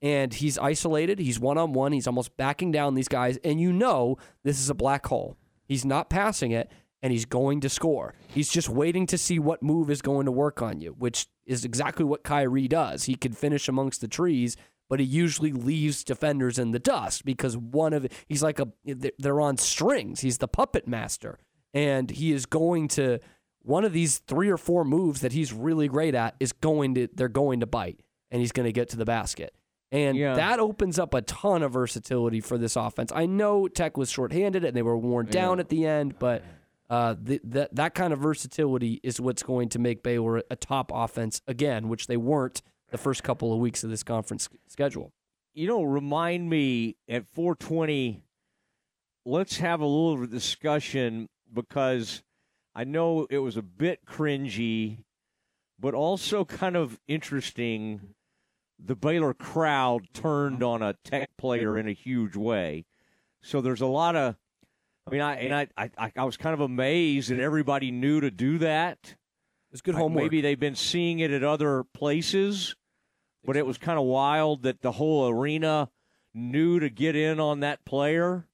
and he's isolated. He's one on one. He's almost backing down these guys, and you know this is a black hole. He's not passing it, and he's going to score. He's just waiting to see what move is going to work on you, which is exactly what Kyrie does. He can finish amongst the trees, but he usually leaves defenders in the dust because one of he's like a they're on strings. He's the puppet master, and he is going to one of these three or four moves that he's really great at is going to they're going to bite, and he's going to get to the basket. And Yeah. that opens up a ton of versatility for this offense. I know Tech was shorthanded and they were worn down at the end, but uh, that kind of versatility is what's going to make Baylor a top offense again, which they weren't the first couple of weeks of this conference schedule. you know, remind me at 420. Let's have a little discussion because I know it was a bit cringy, but also kind of interesting. The Baylor crowd turned on a tech player in a huge way, so there's a lot of. I mean, I and I, I, I was kind of amazed that everybody knew to do that. It's good homework. Maybe they've been seeing it at other places, but it was kind of wild that the whole arena knew to get in on that player.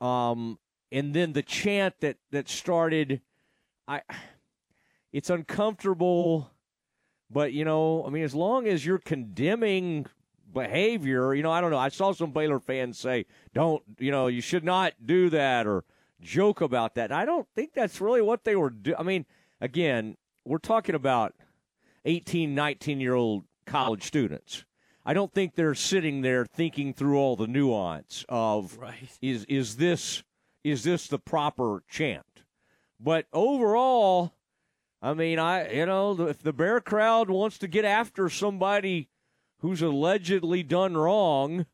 Um, and then the chant that that started, I, it's uncomfortable, but you know, I mean, as long as you're condemning behavior, you know, I don't know. I saw some Baylor fans say, "Don't, you know, you should not do that," or joke about that. And I don't think that's really what they were doing. I mean, again, we're talking about 18, 19 year old college students. I don't think they're sitting there thinking through all the nuance of is is this is this the proper chant? But overall, I mean, I you know, if the bear crowd wants to get after somebody who's allegedly done wrong,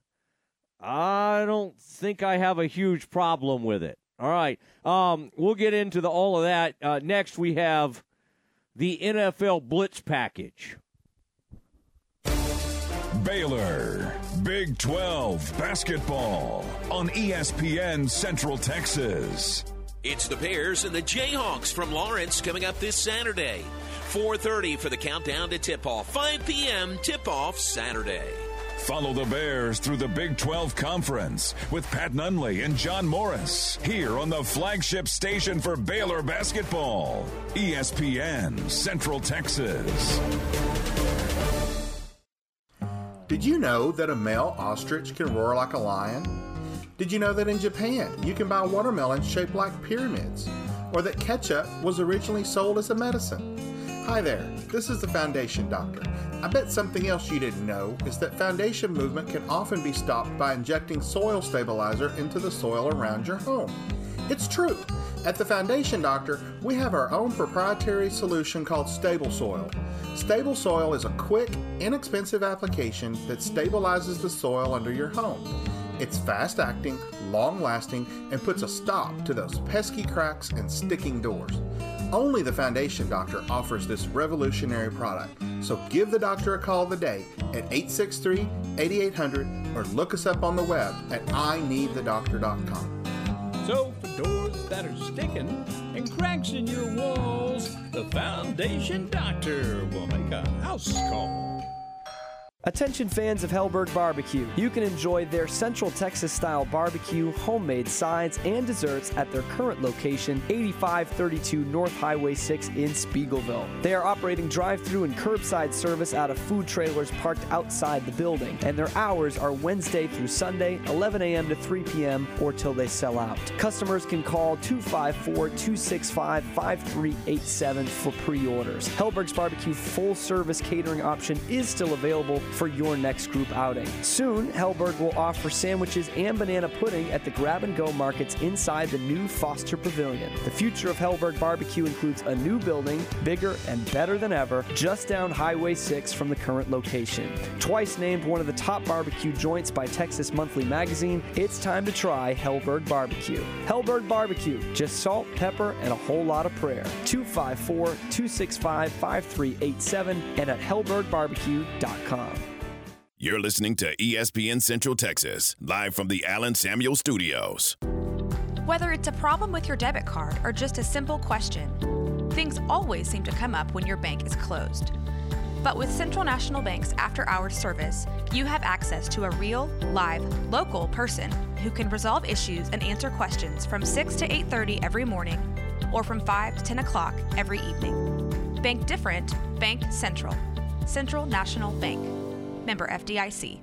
I don't think I have a huge problem with it. All right. Um, we'll get into the, all of that. Uh, next, we have the NFL Blitz package. Baylor, Big 12 basketball on ESPN Central Texas. It's the Bears and the Jayhawks from Lawrence coming up this Saturday. 4:30 for the countdown to tip-off. 5 p.m. tip-off Saturday. Follow the Bears through the Big 12 Conference with Pat Nunley and John Morris here on the flagship station for Baylor basketball, ESPN Central Texas. Did you know that a male ostrich can roar like a lion? Did you know that in Japan you can buy watermelons shaped like pyramids? Or that ketchup was originally sold as a medicine? Hi there, this is the Foundation Doctor. I bet something else you didn't know is that foundation movement can often be stopped by injecting soil stabilizer into the soil around your home. It's true. At the Foundation Doctor, we have our own proprietary solution called Stable Soil. Stable Soil is a quick, inexpensive application that stabilizes the soil under your home. It's fast acting, long lasting, and puts a stop to those pesky cracks and sticking doors. Only the Foundation Doctor offers this revolutionary product, so give the doctor a call today at 863 8800 or look us up on the web at ineedthedoctor.com. So for doors that are sticking and cracks in your walls, the Foundation Doctor will make a house call. Attention fans of Helberg Barbecue. You can enjoy their Central Texas style barbecue, homemade sides, and desserts at their current location, 8532 North Highway 6 in Speegleville. They are operating drive through and curbside service out of food trailers parked outside the building, and their hours are Wednesday through Sunday, 11 a.m. to 3 p.m., or till they sell out. Customers can call 254 265 5387 for pre orders. Helberg's Barbecue full service catering option is still available for your next group outing. Soon, Helberg will offer sandwiches and banana pudding at the grab and go markets inside the new Foster Pavilion. The future of Helberg Barbecue includes a new building, bigger and better than ever, just down Highway 6 from the current location. Twice named one of the top barbecue joints by Texas Monthly Magazine, it's time to try Helberg Barbecue. Helberg Barbecue, just salt, pepper, and a whole lot of prayer. 254 265 5387 and at helbergbarbecue.com. You're listening to ESPN Central Texas, live from the Allen Samuel Studios. Whether it's a problem with your debit card or just a simple question, things always seem to come up when your bank is closed. But with Central National Bank's after hours service, you have access to a real, live, local person who can resolve issues and answer questions from 6 to 8:30 every morning or from 5 to 10 o'clock every evening. Bank different, Bank Central. Central National Bank. Member FDIC.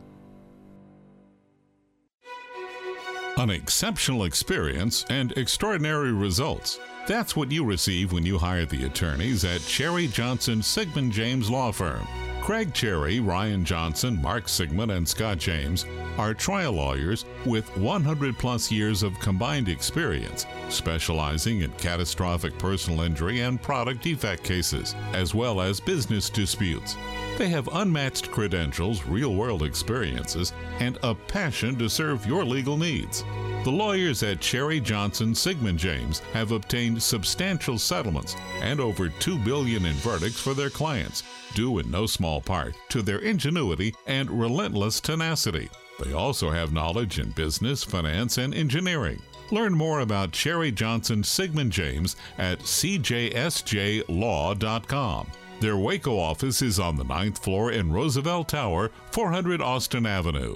An exceptional experience and extraordinary results. That's what you receive when you hire the attorneys at Cherry Johnson Siegmund James Law Firm. Craig Cherry, Ryan Johnson, Mark Siegmund, and Scott James are trial lawyers with 100 plus years of combined experience, specializing in catastrophic personal injury and product defect cases, as well as business disputes. They have unmatched credentials, real world experiences, and a passion to serve your legal needs. The lawyers at Cherry Johnson Siegmund James have obtained substantial settlements and over 2 billion in verdicts for their clients, due in no small part to their ingenuity and relentless tenacity. They also have knowledge in business, finance, and engineering. Learn more about Cherry Johnson Siegmund James at cjsjlaw.com. Their Waco office is on the ninth floor in Roosevelt Tower, 400 Austin Avenue.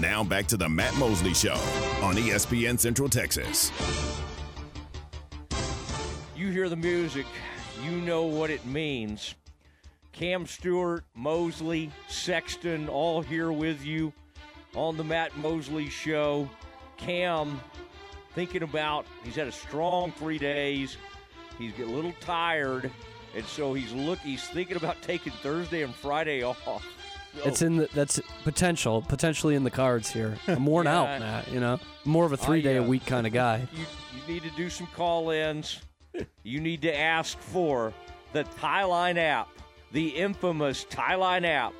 Now back to the Matt Mosley Show on ESPN Central Texas. You hear the music, you know what it means. Cam Stewart, Mosley, Sexton, all here with you on the Matt Mosley Show. Cam thinking about, he's had a strong three days. He's a little tired, and so he's look. He's thinking about taking Thursday and Friday off. It's in the that's potential, potentially in the cards here. I'm worn Yeah. out, Matt. You know, I'm more of a three day a uh, week kind of guy. You, you need to do some call-ins. you need to ask for the Tieline app, the infamous Tieline app.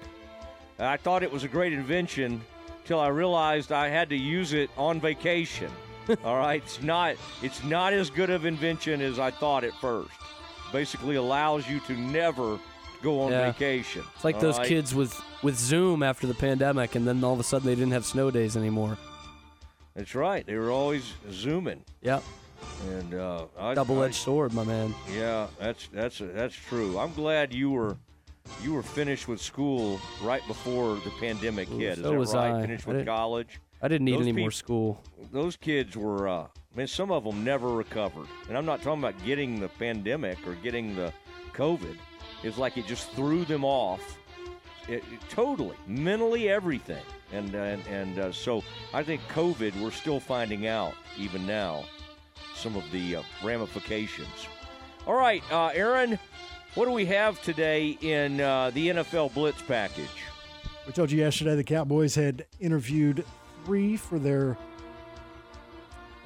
I thought it was a great invention till I realized I had to use it on vacation. All right, it's not it's not as good of invention as I thought at first. Basically allows you to never go on Yeah. vacation. It's like those right? kids with with Zoom after the pandemic, and then all of a sudden they didn't have snow days anymore. That's right. They were always zooming. Yep. And uh, I- Double I- edged sword, my man. Yeah, that's that's that's true. I'm glad you were you were finished with school right before the pandemic hit. Is so that was right? I. Finished I with college. I didn't need Those any more school. Those kids were. Uh, man, some of them never recovered, and I'm not talking about getting the pandemic or getting the COVID. It's like it just threw them off. It, it- totally, mentally, everything, and and and uh, so I think COVID. We're still finding out even now some of the uh, ramifications. All right, uh, Aaron, what do we have today in uh, the NFL Blitz package? We told you yesterday the Cowboys had interviewed three for their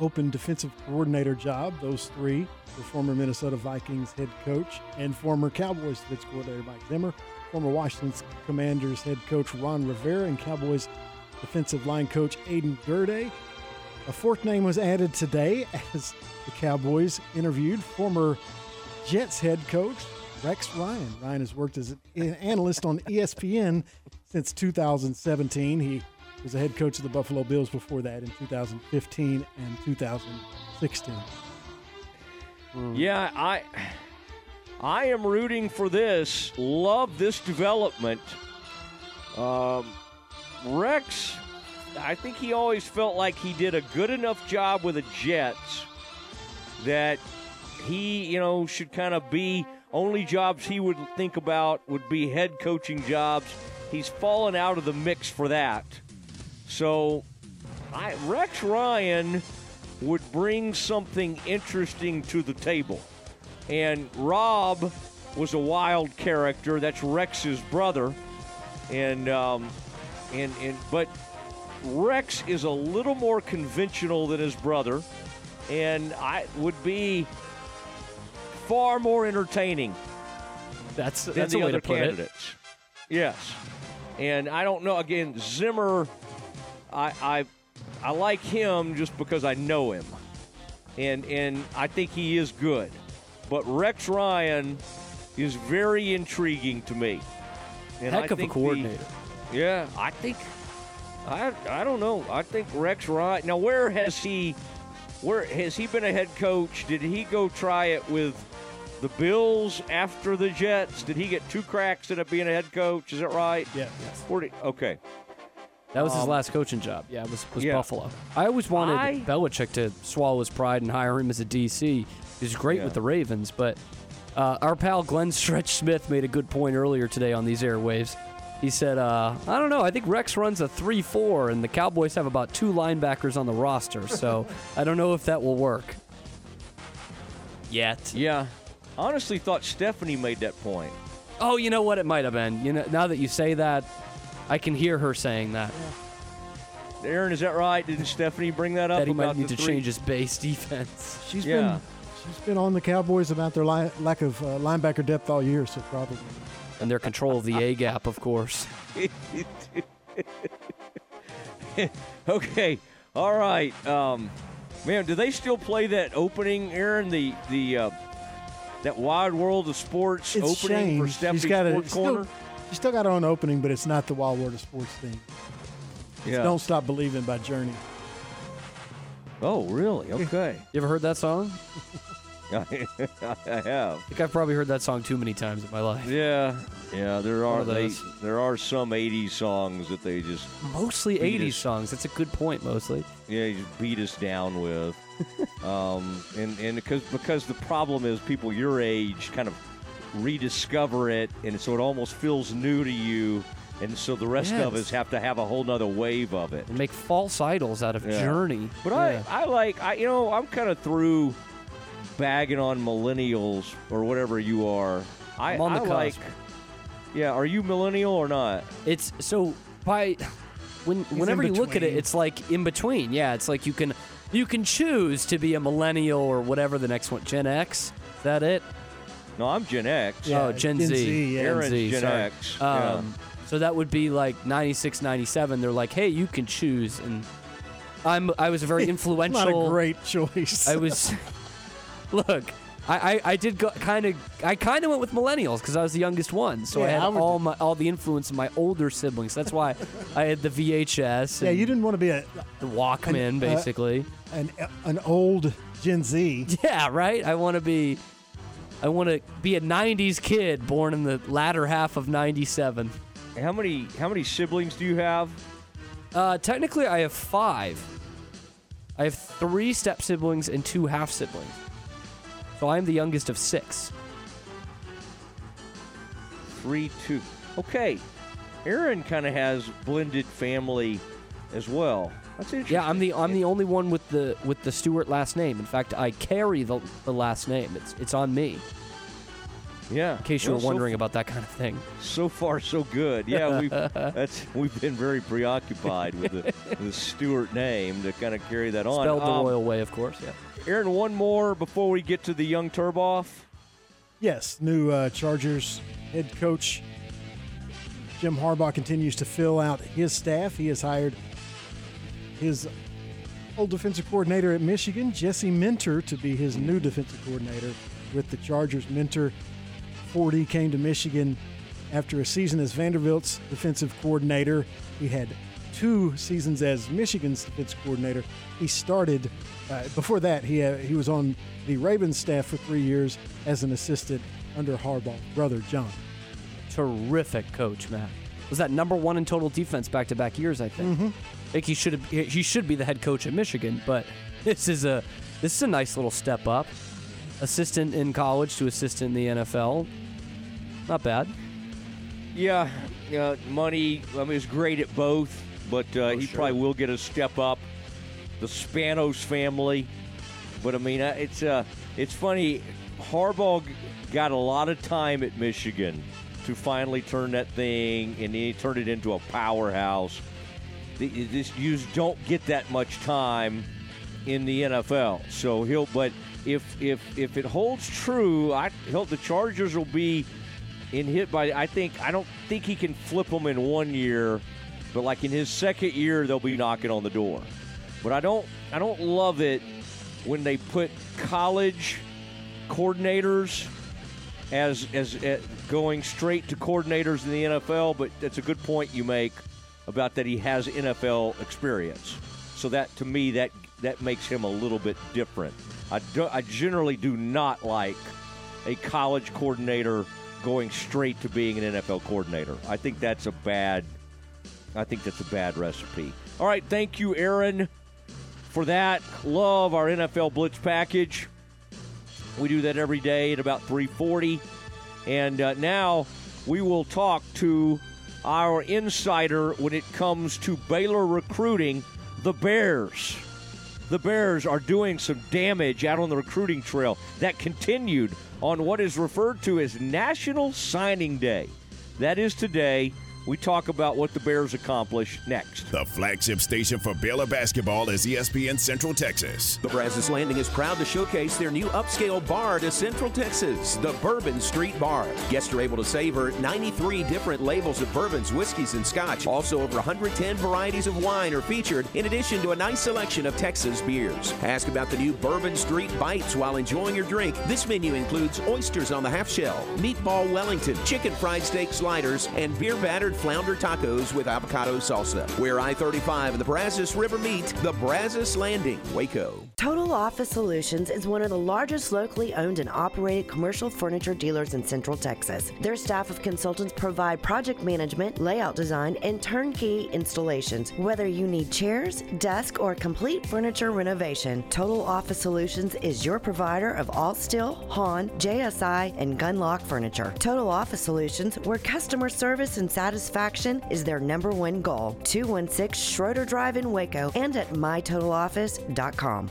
open defensive coordinator job. Those three were former Minnesota Vikings head coach and former Cowboys defensive coordinator Mike Zimmer, former Washington Commanders head coach Ron Rivera, and Cowboys defensive line coach Aden Durde. A fourth name was added today as the Cowboys interviewed former Jets head coach Rex Ryan. Ryan has worked as an analyst on ESPN since 2017. He was the head coach of the Buffalo Bills before that in 2015 and 2016. Hmm. Yeah, I I am rooting for this. Love this development. Um, Rex, I think he always felt like he did a good enough job with the Jets that he, you know, should kind of be only jobs he would think about would be head coaching jobs. He's fallen out of the mix for that. So, I, Rex Ryan would bring something interesting to the table. And Rob was a wild character. That's Rex's brother. And um, and and but Rex is a little more conventional than his brother, and I would be far more entertaining. That's than that's the other put it. candidates. Yes, and I don't know. Again, Zimmer, I I I like him just because I know him, and and I think he is good. But Rex Ryan is very intriguing to me. And Heck I of a think the- coordinator. yeah, I think I I don't know. I think Rex Ryan. Now, where has he? Where has he been a head coach? Did he go try it with the Bills after the Jets? Did he get two cracks at being a head coach? Is that right? Yeah. Where did- okay. That was his Um, last coaching job. Yeah, it was, was yeah. Buffalo. I always wanted I- Belichick to swallow his pride and hire him as a DC. He's great Yeah. with the Ravens, but uh, our pal Glenn Stretch Smith made a good point earlier today on these airwaves. He said, uh, I don't know. I think Rex runs a 3 4, and the Cowboys have about two linebackers on the roster, so I don't know if that will work. Yet. Yeah. Honestly, thought Stephanie made that point. Oh, you know what? It might have been. You know, now that you say that, I can hear her saying that. Aaron, is that right? Didn't Stephanie bring that up? That he might need to three- change his base defense. She's Yeah. been she's been on the Cowboys about their li- lack of uh, linebacker depth all year, so probably. And their control of the A gap, of course. okay. All right. Um, man, do they still play that opening, Aaron? The the uh, that Wide World of Sports It's opening for changed. Stephanie's She's got Sports it. Corner? Still, she's still got her own opening, but it's not the Wild World of Sports thing. It's Yeah. Don't Stop Believing by Journey. Oh, really? Okay. You ever heard that song? I have. I think I've probably heard that song too many times in my life. Yeah, yeah. There are they, those. there are some '80s songs that they just Mostly 80s us- songs. That's a good point, mostly. Yeah, you beat us down with, um, and and because because the problem is people your age kind of rediscover it, and so it almost feels new to you. And so the rest of us have to have a whole nother wave of it. And make false idols out of Yeah. Journey. But Yeah. I, I like, I you know, I'm kind of through bagging on millennials or whatever you are. I, I'm on the I cusp. like. Yeah, are you millennial or not? It's so by when in whenever you look at it, it's like in between. Yeah, it's like you can you can choose to be a millennial or whatever the next one. Gen X. Is that it? No, I'm Gen X. oh, Gen, Gen Z. Z, yeah. Gen Z, Gen sorry. X, yeah. Um, So that would be like 96, 97. They're like, hey, you can choose, and I'm I was a very influential. Not a great choice. I was. look, I, I, I did go kind of I kind of went with millennials because I was the youngest one, so I had I would- all my all the influence of my older siblings. That's why I had the VHS. yeah, you didn't want to be a the Walkman, an, uh, basically. an an old Gen Z. Yeah, right. I want to be. I want to be a '90s kid born in the latter half of '97. How many how many siblings do you have? Uh, technically, I have five. I have three step siblings and two half siblings. So I'm the youngest of six. Three, two. Okay. Aaron kind of has blended family as well. That's interesting. Yeah, I'm the I'm the only one with the with the Stewart last name. In fact, I carry the, the last name. It's it's on me. Yeah. In case you Well, were so wondering f- about that kind of thing. So far, so good. Yeah, we've that's we've been very preoccupied with the, the Stewart name to kind of carry that on. Spelled the Um, royal way, of course. Yeah. Aaron, one more before we get to the young Turboff. Yes, new uh, Chargers head coach Jim Harbaugh continues to fill out his staff. He has hired his old defensive coordinator at Michigan, Jesse Minter, to be his new defensive coordinator with the Chargers. Minter, 40, came to Michigan after a season as Vanderbilt's defensive coordinator. He had two seasons as Michigan's defensive coordinator. He started uh, before that. He uh, he was on the Ravens staff for three years as an assistant under Harbaugh, brother John. Terrific coach, Matt. Was that number one in total defense back to back years? I think. Mm-hmm. I think he should. He should be the head coach at Michigan, but this is a this is a nice little step up. Assistant in college to assistant in the NFL. Not bad. Yeah, yeah, money. I mean, he's great at both, but uh, he probably will get a step up. The Spanos family, but I mean, uh, it's uh, it's funny. Harbaugh got a lot of time at Michigan to finally turn that thing, and he turned it into a powerhouse. You just don't get that much time in the NFL, so he'll. But if if if it holds true, I he'll, the Chargers will be in hit by I think I don't think he can flip them in one year, but like in his second year they'll be knocking on the door. But I don't I don't love it when they put college coordinators as as uh, going straight to coordinators in the NFL, but that's a good point you make about that he has NFL experience. So that to me that that makes him a little bit different. I do, I generally do not like a college coordinator going straight to being an NFL coordinator. I think that's a bad I think that's a bad recipe. All right, thank you Aaron for that. Love our NFL Blitz package. We do that every day at about 3:40. And uh, now we will talk to our insider when it comes to Baylor recruiting, the Bears. The Bears are doing some damage out on the recruiting trail that continued on what is referred to as National Signing Day. That is today. We talk about what the Bears accomplish next. The flagship station for Baylor basketball is ESPN Central Texas. The Brazos Landing is proud to showcase their new upscale bar to Central Texas, the Bourbon Street Bar. Guests are able to savor 93 different labels of bourbons, whiskeys, and scotch. Also, over 110 varieties of wine are featured, in addition to a nice selection of Texas beers. Ask about the new Bourbon Street Bites while enjoying your drink. This menu includes oysters on the half shell, meatball Wellington, chicken fried steak sliders, and beer battered flavored flounder tacos with avocado salsa. Where I 35 and the Brazos River meet, the Brazos Landing, Waco. Total Office Solutions is one of the largest locally owned and operated commercial furniture dealers in Central Texas. Their staff of consultants provide project management, layout design, and turnkey installations. Whether you need chairs, desk, or complete furniture renovation, Total Office Solutions is your provider of all steel, HON, JSI, and Gunlocke furniture. Total Office Solutions, where customer service and satisfaction is their number one goal. 216 Schroeder Drive in Waco and at mytotaloffice.com.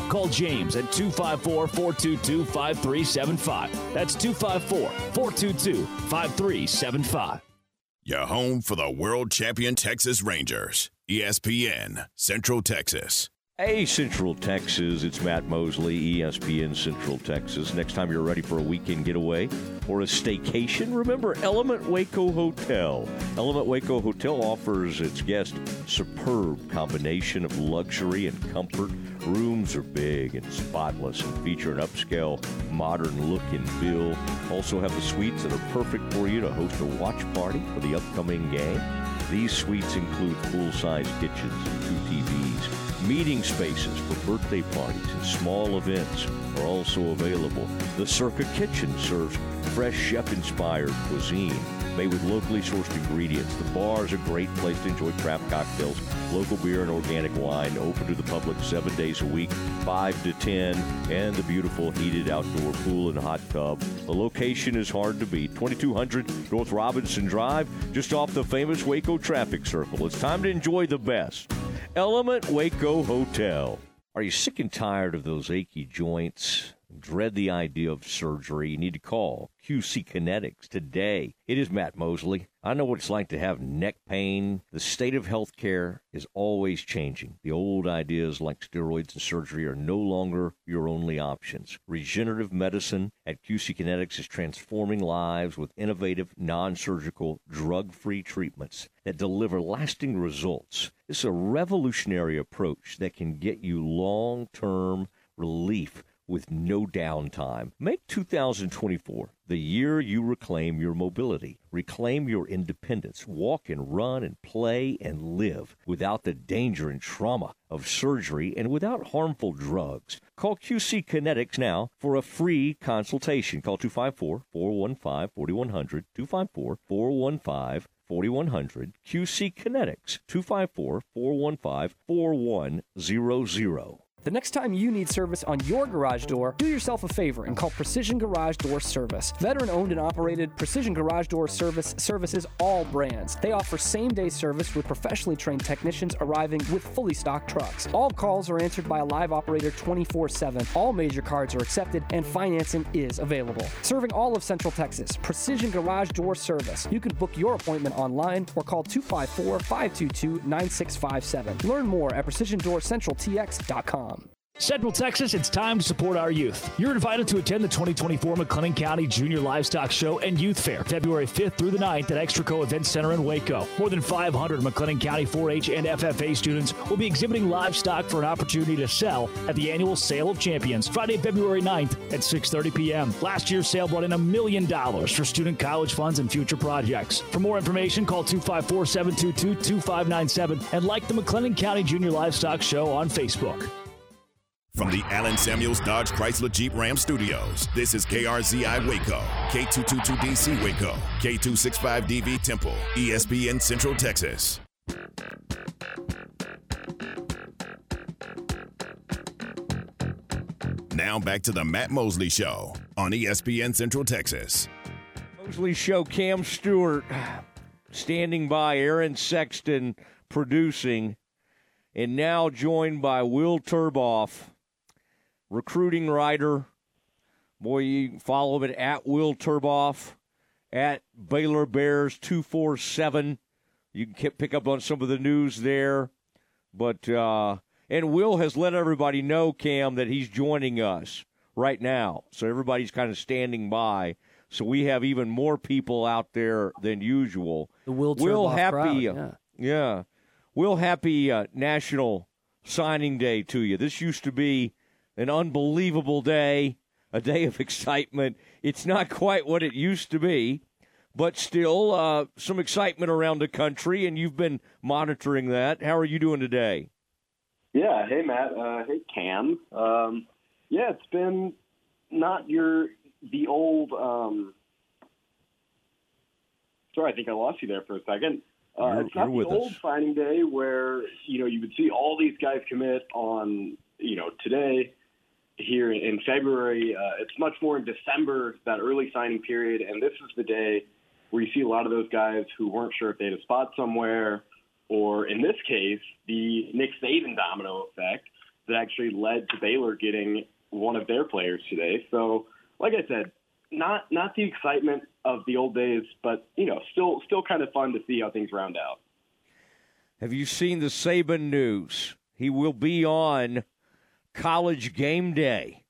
Call James at 254 422 5375. That's 254 422 5375. Your home for the world champion Texas Rangers. ESPN, Central Texas. Hey, Central Texas, it's Matt Mosley, ESPN Central Texas. Next time you're ready for a weekend getaway or a staycation, remember Element Waco Hotel. Element Waco Hotel offers its guests superb combination of luxury and comfort. Rooms are big and spotless and feature an upscale, modern look and feel. Also have the suites that are perfect for you to host a watch party for the upcoming game. These suites include full-size kitchens and two TVs. Meeting spaces for birthday parties and small events are also available. The Circa Kitchen serves fresh chef-inspired cuisine made with locally sourced ingredients. The bar is a great place to enjoy craft cocktails, local beer, and organic wine. Open to the public seven days a week, 5 to 10, and the beautiful heated outdoor pool and hot tub. The location is hard to beat. 2200 North Robinson Drive, just off the famous Waco traffic circle. It's time to enjoy the best. Element Waco Hotel. Are you sick and tired of those achy joints? Dread the idea of surgery? You need to call QC Kinetics today. It is Matt Mosley. I know what it's like to have neck pain. The state of healthcare is always changing. The old ideas like steroids and surgery are no longer your only options. Regenerative medicine at QC Kinetics is transforming lives with innovative, non surgical, drug free treatments that deliver lasting results. It's a revolutionary approach that can get you long term relief with no downtime. Make 2024 the year you reclaim your mobility, reclaim your independence, walk and run and play and live without the danger and trauma of surgery and without harmful drugs. Call QC Kinetics now for a free consultation. Call 254 415 4100, 254 415 4100, QC Kinetics, 254 415 4100. The next time you need service on your garage door, do yourself a favor and call Precision Garage Door Service. Veteran owned and operated Precision Garage Door Service services all brands. They offer same day service with professionally trained technicians arriving with fully stocked trucks. All calls are answered by a live operator 24 7. All major cards are accepted and financing is available. Serving all of Central Texas, Precision Garage Door Service. You can book your appointment online or call 254 522 9657. Learn more at precisiondoorcentraltx.com. Central Texas, it's time to support our youth. You're invited to attend the 2024 McLennan County Junior Livestock Show and Youth Fair, February 5th through the 9th at Extraco Event Center in Waco. More than 500 McLennan County 4-H and FFA students will be exhibiting livestock for an opportunity to sell at the annual Sale of Champions, Friday, February 9th at 6.30 p.m. Last year's sale brought in a million dollars for student college funds and future projects. For more information, call 254-722-2597 and like the McLennan County Junior Livestock Show on Facebook. From the Allen Samuels Dodge Chrysler Jeep Ram Studios, this is KRZI Waco, K222DC Waco, K265DV Temple, ESPN Central Texas. Now back to the Matt Mosley Show on ESPN Central Texas. Mosley Show, Cam Stewart standing by, Aaron Sexton producing, and now joined by Will Turboff, recruiting writer. Boy, you follow it at Will Turboff, at Baylor Bears 247 you can pick up on some of the news there. But uh, and Will has let everybody know, Cam, that he's joining us right now. So everybody's kind of standing by. So we have even more people out there than usual. The Will Will happy, crowd, uh, yeah. Will happy uh, National Signing Day to you. This used to be an unbelievable day, a day of excitement. It's not quite what it used to be, but still uh, some excitement around the country, and you've been monitoring that. How are you doing today? Yeah. Hey, Matt. Uh, hey, Cam. Um, yeah, it's been not your the old. Um, sorry, I think I lost you there for a second. Uh, You're- it's not the old us. signing day where you know you would see all these guys commit on you know today here in February. Uh, it's much more in December that early signing period, and this is the day where you see a lot of those guys who weren't sure if they had a spot somewhere, or in this case, the Nick Saban domino effect that actually led to Baylor getting one of their players today. So, like I said, not not the excitement of the old days, but you know, still still kind of fun to see how things round out. Have you seen the Saban news? He will be on college game day.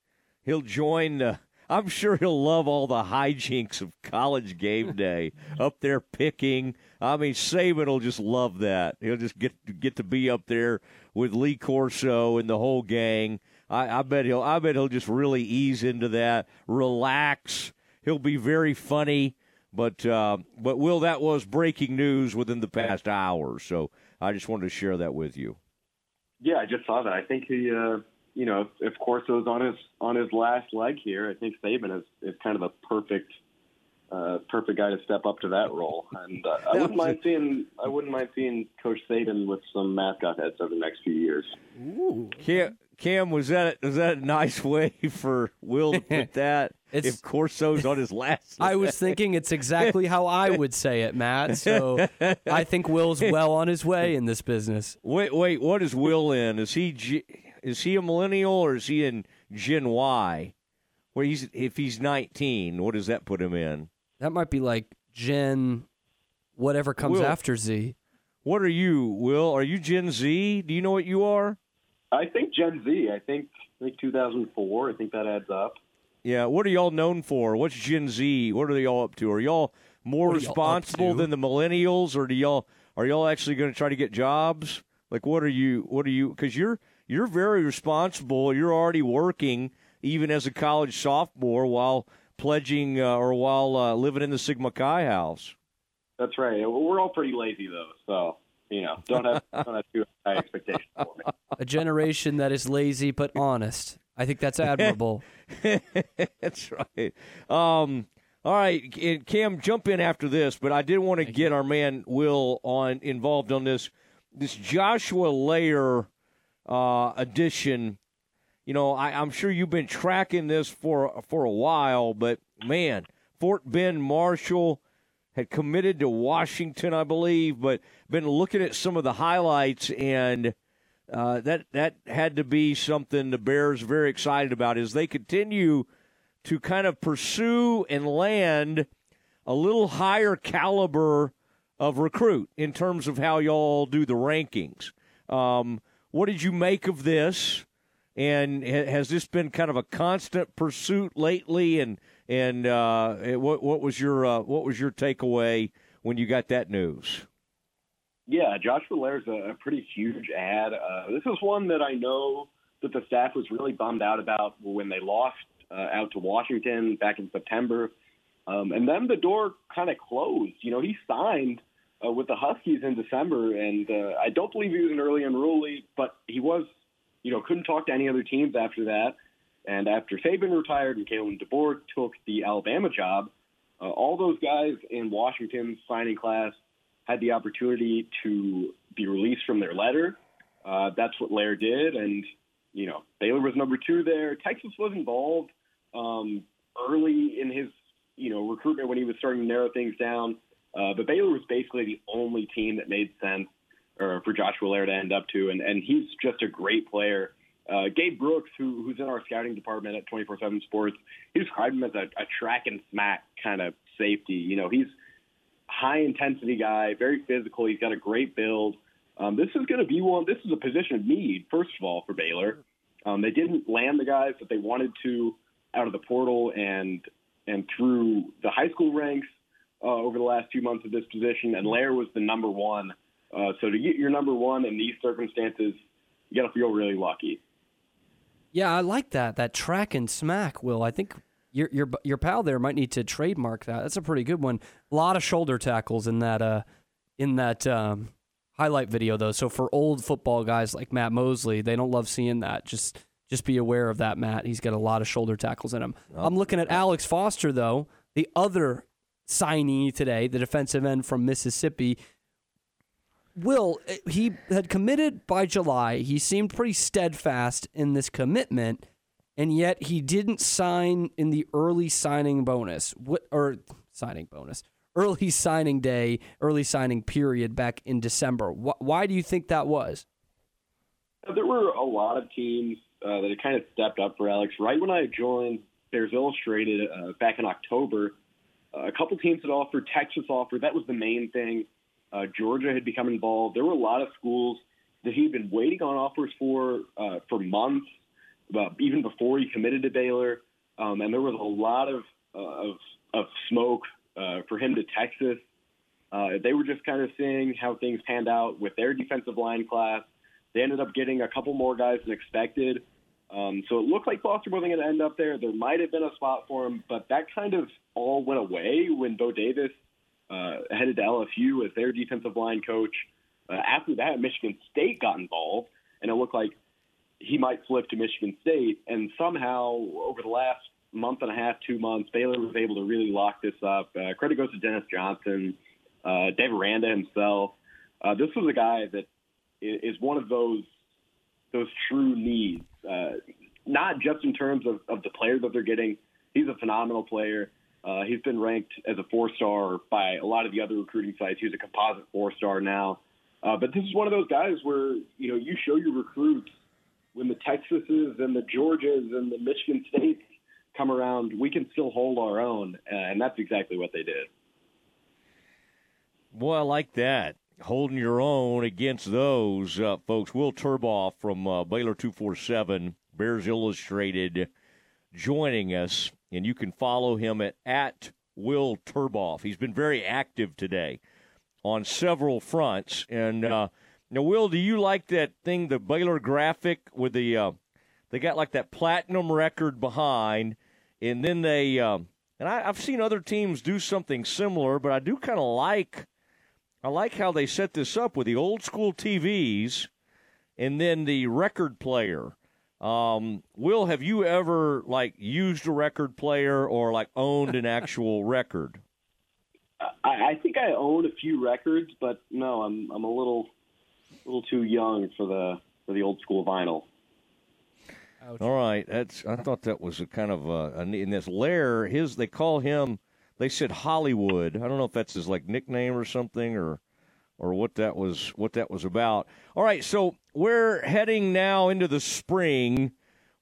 He'll join the. I'm sure he'll love all the hijinks of college game day up there picking. I mean, Saban will just love that. He'll just get get to be up there with Lee Corso and the whole gang. I, I bet he'll. I bet he'll just really ease into that, relax. He'll be very funny. But uh, but Will, that was breaking news within the past hour. So I just wanted to share that with you. Yeah, I just saw that. I think he, uh, you know, if Corso's on his on his last leg here, I think Saban is, is kind of a perfect uh, perfect guy to step up to that role. And uh, I wouldn't mind seeing I wouldn't mind seeing Coach Saban with some mascot heads over the next few years. Cam, Cam, was that was that a nice way for Will to put that? It's- if Corso's on his last, I was thinking it's exactly how I would say it, Matt. So I think Will's well on his way in this business. Wait, wait. What is Will in? Is he G, is he a millennial or is he in Gen Y? Where he's if he's nineteen, what does that put him in? That might be like Gen, whatever comes Will. after Z. What are you, Will? Are you Gen Z? Do you know what you are? I think Gen Z. I think I think 2004. I think that adds up. Yeah, what are y'all known for? What's Gen Z? What are they all up to? Are y'all more What are y'all responsible than the millennials, or do y'all are y'all actually going to try to get jobs? Like, what are you? What are you? Because you're you're very responsible. You're already working, even as a college sophomore, while pledging uh, or while uh, living in the Sigma Chi house. That's right. We're all pretty lazy though, so you know, don't have don't have too high expectations for me. A generation that is lazy but honest. I think that's admirable. That's right. Um, all right, and Cam, jump in after this, but I did want to get our man Will on involved on this this Joshua Lair uh, edition. You know, I, I'm sure you've been tracking this for for a while, but man, Fort Bend Marshall had committed to Washington, I believe, but been looking at some of the highlights and. Uh, that that had to be something the Bears very excited about as they continue to kind of pursue and land a little higher caliber of recruit in terms of how y'all do the rankings. Um, what did you make of this? And has this been kind of a constant pursuit lately? And and uh, what what was your uh, what was your takeaway when you got that news? Yeah, Joshua Lair's a, a pretty huge ad. Uh, this is one that I know that the staff was really bummed out about when they lost uh, out to Washington back in September. Um, and then the door kind of closed. You know, he signed uh, with the Huskies in December, and uh, I don't believe he was an early enrollee, but he was, you know, couldn't talk to any other teams after that. And after Saban retired and Kalen DeBoer took the Alabama job, uh, all those guys in Washington's signing class had the opportunity to be released from their letter. Uh, that's what Lair did, and you know Baylor was number two there. Texas was involved um, early in his you know recruitment when he was starting to narrow things down, uh, but Baylor was basically the only team that made sense or for Joshua Lair to end up to, and and he's just a great player. Uh, Gabe Brooks, who, who's in our scouting department at 24/7 Sports, he described him as a, a track and smack kind of safety. You know, he's high intensity guy, very physical. He's got a great build. Um, this is going to be one. This is a position of need, first of all, for Baylor. Um, they didn't land the guys that they wanted to out of the portal and and through the high school ranks uh, over the last few months of this position. And Lair was the number one. Uh, so to get your number one in these circumstances, you got to feel really lucky. Yeah, I like that. That track and smack, Will. I think your your your pal there might need to trademark that. That's a pretty good one. A lot of shoulder tackles in that uh in that um, highlight video though. So for old football guys like Matt Mosley, they don't love seeing that. Just just be aware of that, Matt. He's got a lot of shoulder tackles in him. I'm looking at Alex Foster though, the other signee today, the defensive end from Mississippi. Will, eh, he had committed by July. He seemed pretty steadfast in this commitment, and yet he didn't sign in the early signing bonus. What or signing bonus? Early signing day, early signing period back in December. Why do you think that was? There were a lot of teams uh, that had kind of stepped up for Alex. Right when I joined Bears Illustrated uh, back in October, uh, a couple teams had offered. Texas offered. That was the main thing. Uh, Georgia had become involved. There were a lot of schools that he'd been waiting on offers for uh, for months, uh, even before he committed to Baylor. Um, and there was a lot of uh, of, of smoke for him to Texas. They were just kind of seeing how things panned out with their defensive line class. They ended up getting a couple more guys than expected. Um, so it looked like Foster wasn't going to end up there. There might have been a spot for him, but that kind of all went away when Bo Davis uh, headed to LSU as their defensive line coach. Uh, after that, Michigan State got involved, and it looked like he might flip to Michigan State. And somehow, over the last month and a half, two months, Baylor was able to really lock this up. Uh, credit goes to Dennis Johnson, uh, Dave Aranda himself. Uh, this was a guy that is one of those those true needs, uh, not just in terms of, of the player that they're getting. He's a phenomenal player. Uh, he's been ranked as a four star by a lot of the other recruiting sites. He's a composite four star now. Uh, but this is one of those guys where you know you show your recruits when the Texases and the Georgias and the Michigan States come around, we can still hold our own, uh, and that's exactly what they did. Boy, I like that. Holding your own against those uh, folks. Will Turboff from uh, Baylor 247, Bears Illustrated, joining us. And you can follow him at, at Will Turboff. He's been very active today on several fronts. And uh, now, Will, do you like that thing, the Baylor graphic with the, uh, they got like that platinum record behind, and then they, um, and I, I've seen other teams do something similar, but I do kind of like I like how they set this up with the old school TVs and then the record player. Um, Will, have you ever like used a record player or like owned an actual record? I, I think I own a few records, but no, I'm I'm a little a little too young for the for the old school vinyl. All right, that's. I thought that was a kind of a, a in this lair. His they call him. They said Hollywood. I don't know if that's his like nickname or something or or what that was what that was about. All right, so we're heading now into the spring.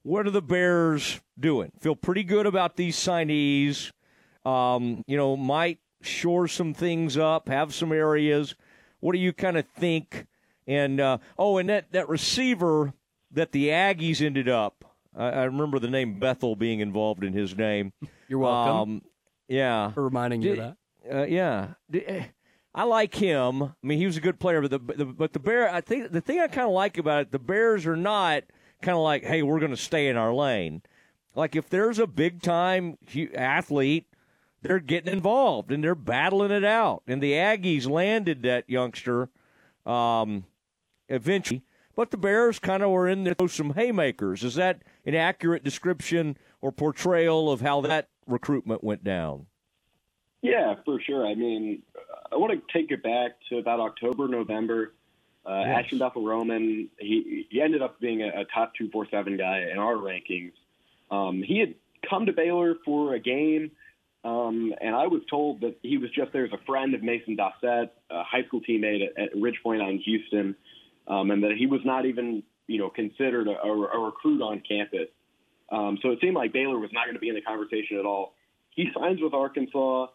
What are the Bears doing? Feel pretty good about these signees. Um, you know, might shore some things up, have some areas. What do you kind of think? And uh, oh, and that that receiver that the Aggies ended up. I, I remember the name Bethel being involved in his name. You're welcome. Um, yeah, For reminding you of that. Uh, yeah, Did- eh, I like him. I mean, he was a good player, but the, the but the Bear. I think the thing I kind of like about it, the Bears are not kind of like, hey, we're going to stay in our lane. Like if there's a big time athlete, they're getting involved and they're battling it out. And the Aggies landed that youngster um, eventually, but the Bears kind of were in there with some haymakers. Is that an accurate description or portrayal of how that recruitment went down? Yeah, for sure. I mean, I want to take it back to about October, November. Uh, Yes. Ashton Bethel Roman, he he ended up being a, a top two four seven guy in our rankings. Um, he had come to Baylor for a game, um, and I was told that he was just there as a friend of Mason Dossett, a high school teammate at, at Ridgepoint in Houston, um, and that he was not even you know considered a, a, a recruit on campus. Um, so it seemed like Baylor was not going to be in the conversation at all. He signs with Arkansas.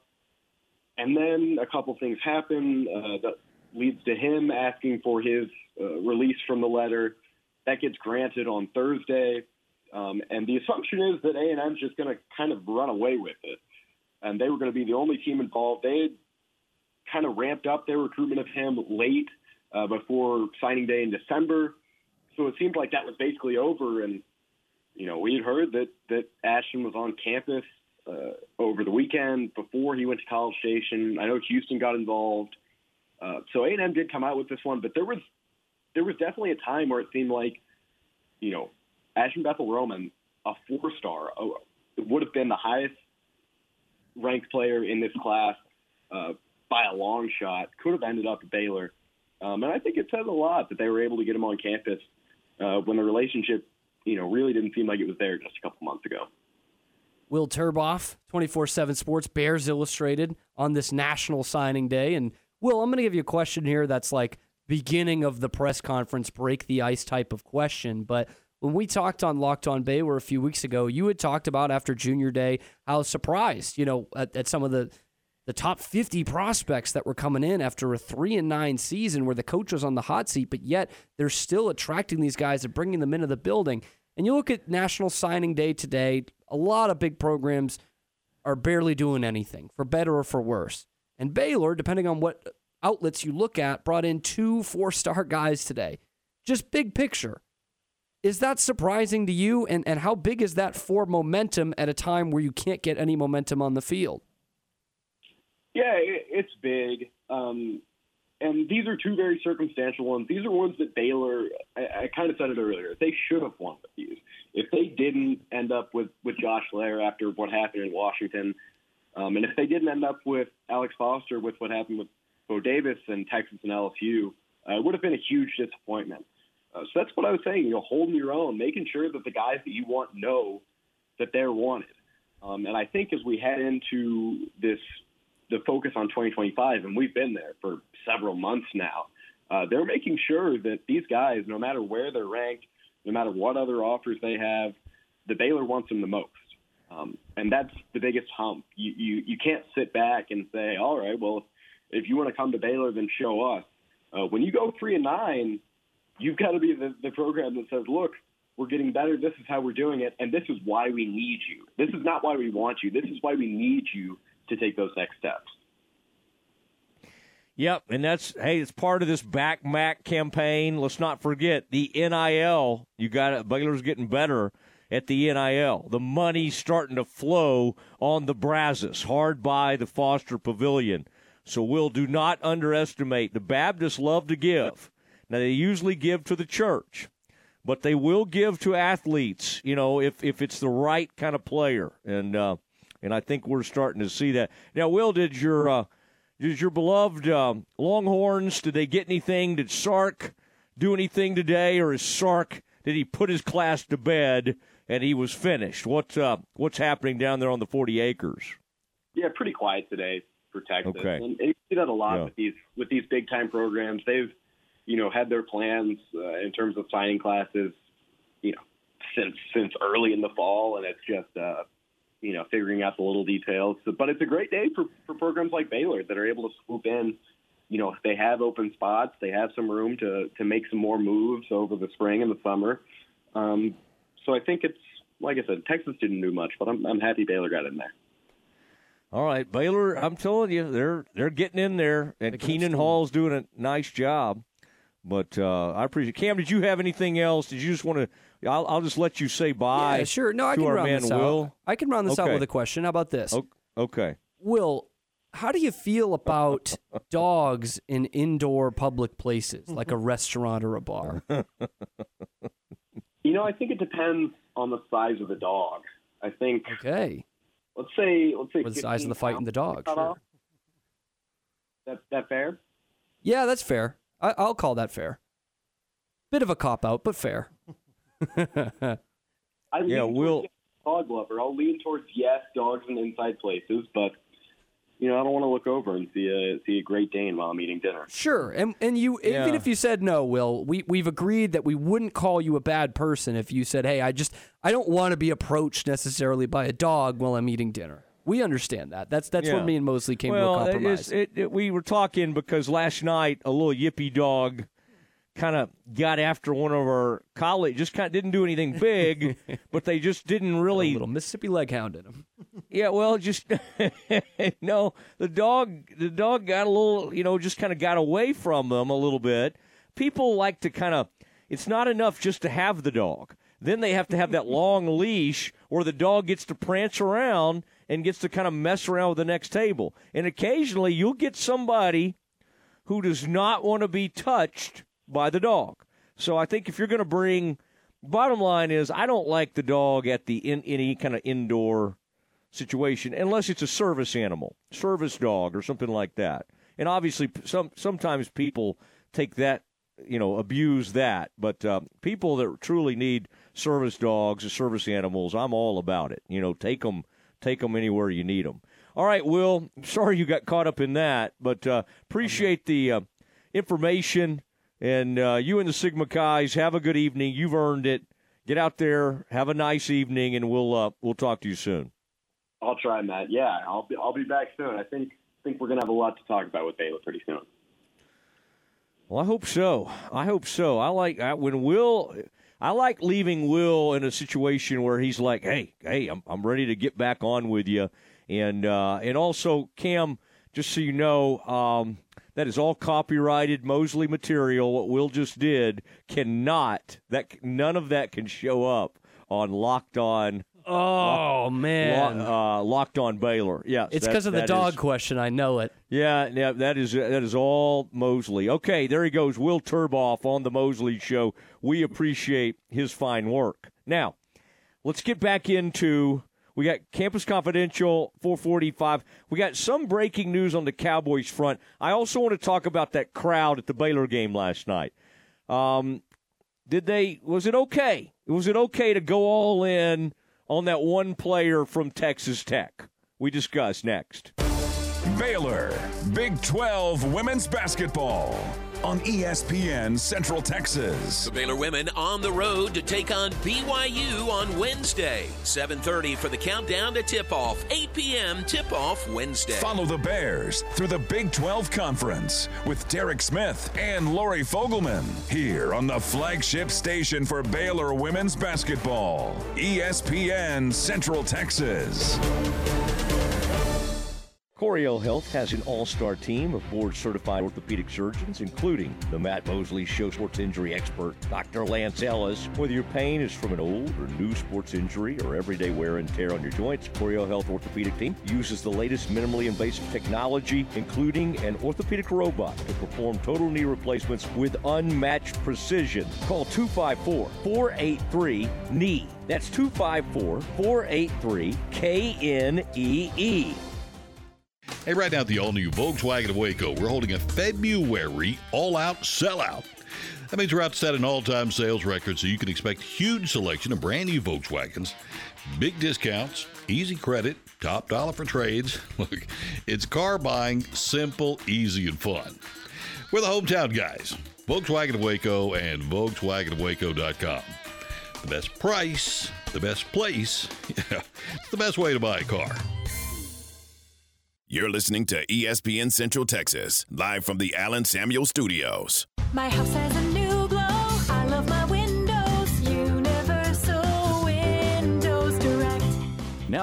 and then a couple things happen uh, that leads to him asking for his uh, release from the letter. That gets granted on Thursday, um, and the assumption is that A and M's just going to kind of run away with it, and they were going to be the only team involved. They had kind of ramped up their recruitment of him late uh, before signing day in December, so it seemed like that was basically over. And you know, we had heard that that Ashton was on campus uh, over the weekend before he went to College Station. I know Houston got involved, uh, so A and M did come out with this one, but there was there was definitely a time where it seemed like, you know, Ashton Bethel Roman, a four star, would have been the highest ranked player in this class uh, by a long shot. Could have ended up at Baylor, um, and I think it says a lot that they were able to get him on campus uh, when the relationship, you know, really didn't seem like it was there just a couple months ago. Will Turboff, 24 7 Sports, Bears Illustrated on this national signing day. And Will, I'm going to give you a question here that's like beginning of the press conference, break the ice type of question. But when we talked on Locked On Baylor a few weeks ago, you had talked about after junior day how surprised, you know, at, at some of the the top 50 prospects that were coming in after a 3 and 9 season where the coach was on the hot seat but yet they're still attracting these guys and bringing them into the building. And you look at national signing day today a lot of big programs are barely doing anything for better or for worse. And Baylor depending on what outlets you look at brought in two four-star guys today. Just big picture is that surprising to you? And and how big is that for momentum at a time where you can't get any momentum on the field Yeah, it, it's big. Um, and these are two very circumstantial ones. These are ones that Baylor, I, I kind of said it earlier, they should have won with these. If they didn't end up with, with Josh Lair after what happened in Washington, um, and if they didn't end up with Alex Foster with what happened with Bo Davis and Texas and LSU, uh, it would have been a huge disappointment. Uh, so that's what I was saying, you know, holding your own, making sure that the guys that you want know that they're wanted. Um, and I think as we head into this the focus on 2025, and we've been there for several months now. Uh, they're making sure that these guys, no matter where they're ranked, no matter what other offers they have, the Baylor wants them the most. Um, and that's the biggest hump. You, you you can't sit back and say, all right, well, if you want to come to Baylor, then show us. Uh, when you go three and nine, you've got to be the, the program that says, look, we're getting better. This is how we're doing it, and this is why we need you. This is not why we want you. This is why we need you to take those next steps. Yep, and that's hey, it's part of this back Mac campaign. Let's not forget the NIL. You got it. Baylor's getting better at the NIL. The money's starting to flow on the Brazos, hard by the Foster Pavilion. So we'll do not underestimate. The Baptists love to give. Now they usually give to the church, but they will give to athletes. You know, if if it's the right kind of player, and uh, and I think we're starting to see that. Now, Will, did your uh, did your beloved um, Longhorns? Did they get anything? Did Sark do anything today, or is Sark? Did he put his class to bed and he was finished? What uh, what's happening down there on the forty acres? Yeah, pretty quiet today for Texas, Okay. and, and you see that a lot Yeah. with these with these big time programs. They've you know had their plans uh, in terms of signing classes, you know, since since early in the fall, and it's just uh, you know figuring out the little details. But it's a great day for for programs like Baylor that are able to swoop in. You know, they have open spots. They have some room to to make some more moves over the spring and the summer. Um, so I think it's like I said, Texas didn't do much, but I'm I'm happy Baylor got in there. All right, Baylor. I'm telling you, they're they're getting in there, and Keenan Hall's doing a nice job. But uh, I appreciate. Cam, did you have anything else? Did you just want to? I'll, I'll just let you say bye. Yeah, sure. No, I can our round man this Will. out. I can round this out with a question. How about this? Okay. Will, how do you feel about dogs in indoor public places, like a restaurant or a bar? You know, I think it depends on the size of the dog. I think. Okay. Let's say, let's say Or the size of the fight and the dog. pounds. Sure. That that fair? Yeah, that's fair. I, I'll call that fair. Bit of a cop out, but fair. I Yeah, lean Will- towards dog lover. I'll lean towards yes, dogs in inside places, but you know, I don't want to look over and see a see a Great Dane while I'm eating dinner. Sure, and and you even if you said no, Will, we we've agreed that we wouldn't call you a bad person if you said, "Hey, I just I don't want to be approached necessarily by a dog while I'm eating dinner." We understand that. That's that's where Yeah. me and Mosley came well, to a compromise. is- it- it- we were talking because last night a little yippy dog kind of got after one of our colleagues. Just kind of didn't do anything big, but they just didn't really. A little Mississippi leg hound in him. Yeah, well, just no. The dog, the dog got a little, you know, just kind of got away from them a little bit. People like to kind of. It's not enough just to have the dog. Then they have to have that long leash, or the dog gets to prance around and gets to kind of mess around with the next table. And occasionally, you'll get somebody who does not want to be touched by the dog. So I think if you're going to bring, bottom line is, I don't like the dog at the in any kind of indoor situation unless it's a service animal, service dog or something like that. And obviously, some sometimes people take that, you know, abuse that. But uh, people that truly need service dogs or service animals, I'm all about it. You know, take them, take them anywhere you need them. All right, Will. Sorry you got caught up in that, but uh, appreciate the uh, information. And uh, you and the Sigma Chi's have a good evening. You've earned it. Get out there, have a nice evening, and we'll uh, we'll talk to you soon. I'll try, Matt. Yeah, I'll be I'll be back soon. I think think we're gonna have a lot to talk about with Baylor pretty soon. Well, I hope so. I hope so. I like I, when Will. I like leaving Will in a situation where he's like, "Hey, hey, I'm I'm ready to get back on with you," and uh, and also Cam, just so you know, um, that is all copyrighted Mosley material. What Will just did cannot that none of that can show up on Locked On. Oh man, uh, Locked On Baylor. Yeah, it's because of the dog is- question. I know it. yeah, yeah, that is that is all Mosley. Okay, there he goes, Will Turboff on the Mosley Show. We appreciate his fine work. Now, let's get back into we got Campus Confidential 445. We got some breaking news on the Cowboys front. I also want to talk about that crowd at the Baylor game last night. Um, did they? Was it okay? Was it okay to go all in on that one player from Texas Tech? We discuss next. Baylor, Big 12 Women's Basketball on ESPN Central Texas. The Baylor women on the road to take on BYU on Wednesday. 7:30 for the countdown to tip-off. 8 p.m. tip-off Wednesday. Follow the Bears through the Big 12 Conference with Derek Smith and Lori Fogelman here on the flagship station for Baylor women's basketball, ESPN Central Texas. Coryell Health has an all-star team of board-certified orthopedic surgeons, including the Matt Mosley Show sports injury expert, Dr. Lance Ellis. Whether your pain is from an old or new sports injury or everyday wear and tear on your joints, Coryell Health orthopedic team uses the latest minimally invasive technology, including an orthopedic robot to perform total knee replacements with unmatched precision. Call 254-483-KNEE. That's 254-483-KNEE. Hey, right now at the all new Volkswagen of Waco, we're holding a February all out sellout. That means we're out to set an all time sales record, so you can expect huge selection of brand new Volkswagens, big discounts, easy credit, top dollar for trades. Look, it's car buying simple, easy, and fun. We're the hometown guys, Volkswagen of Waco and VolkswagenofWaco.com. The best price, the best place, yeah, it's the best way to buy a car. You're listening to ESPN Central Texas, live from the Allen Samuel Studios. My house has a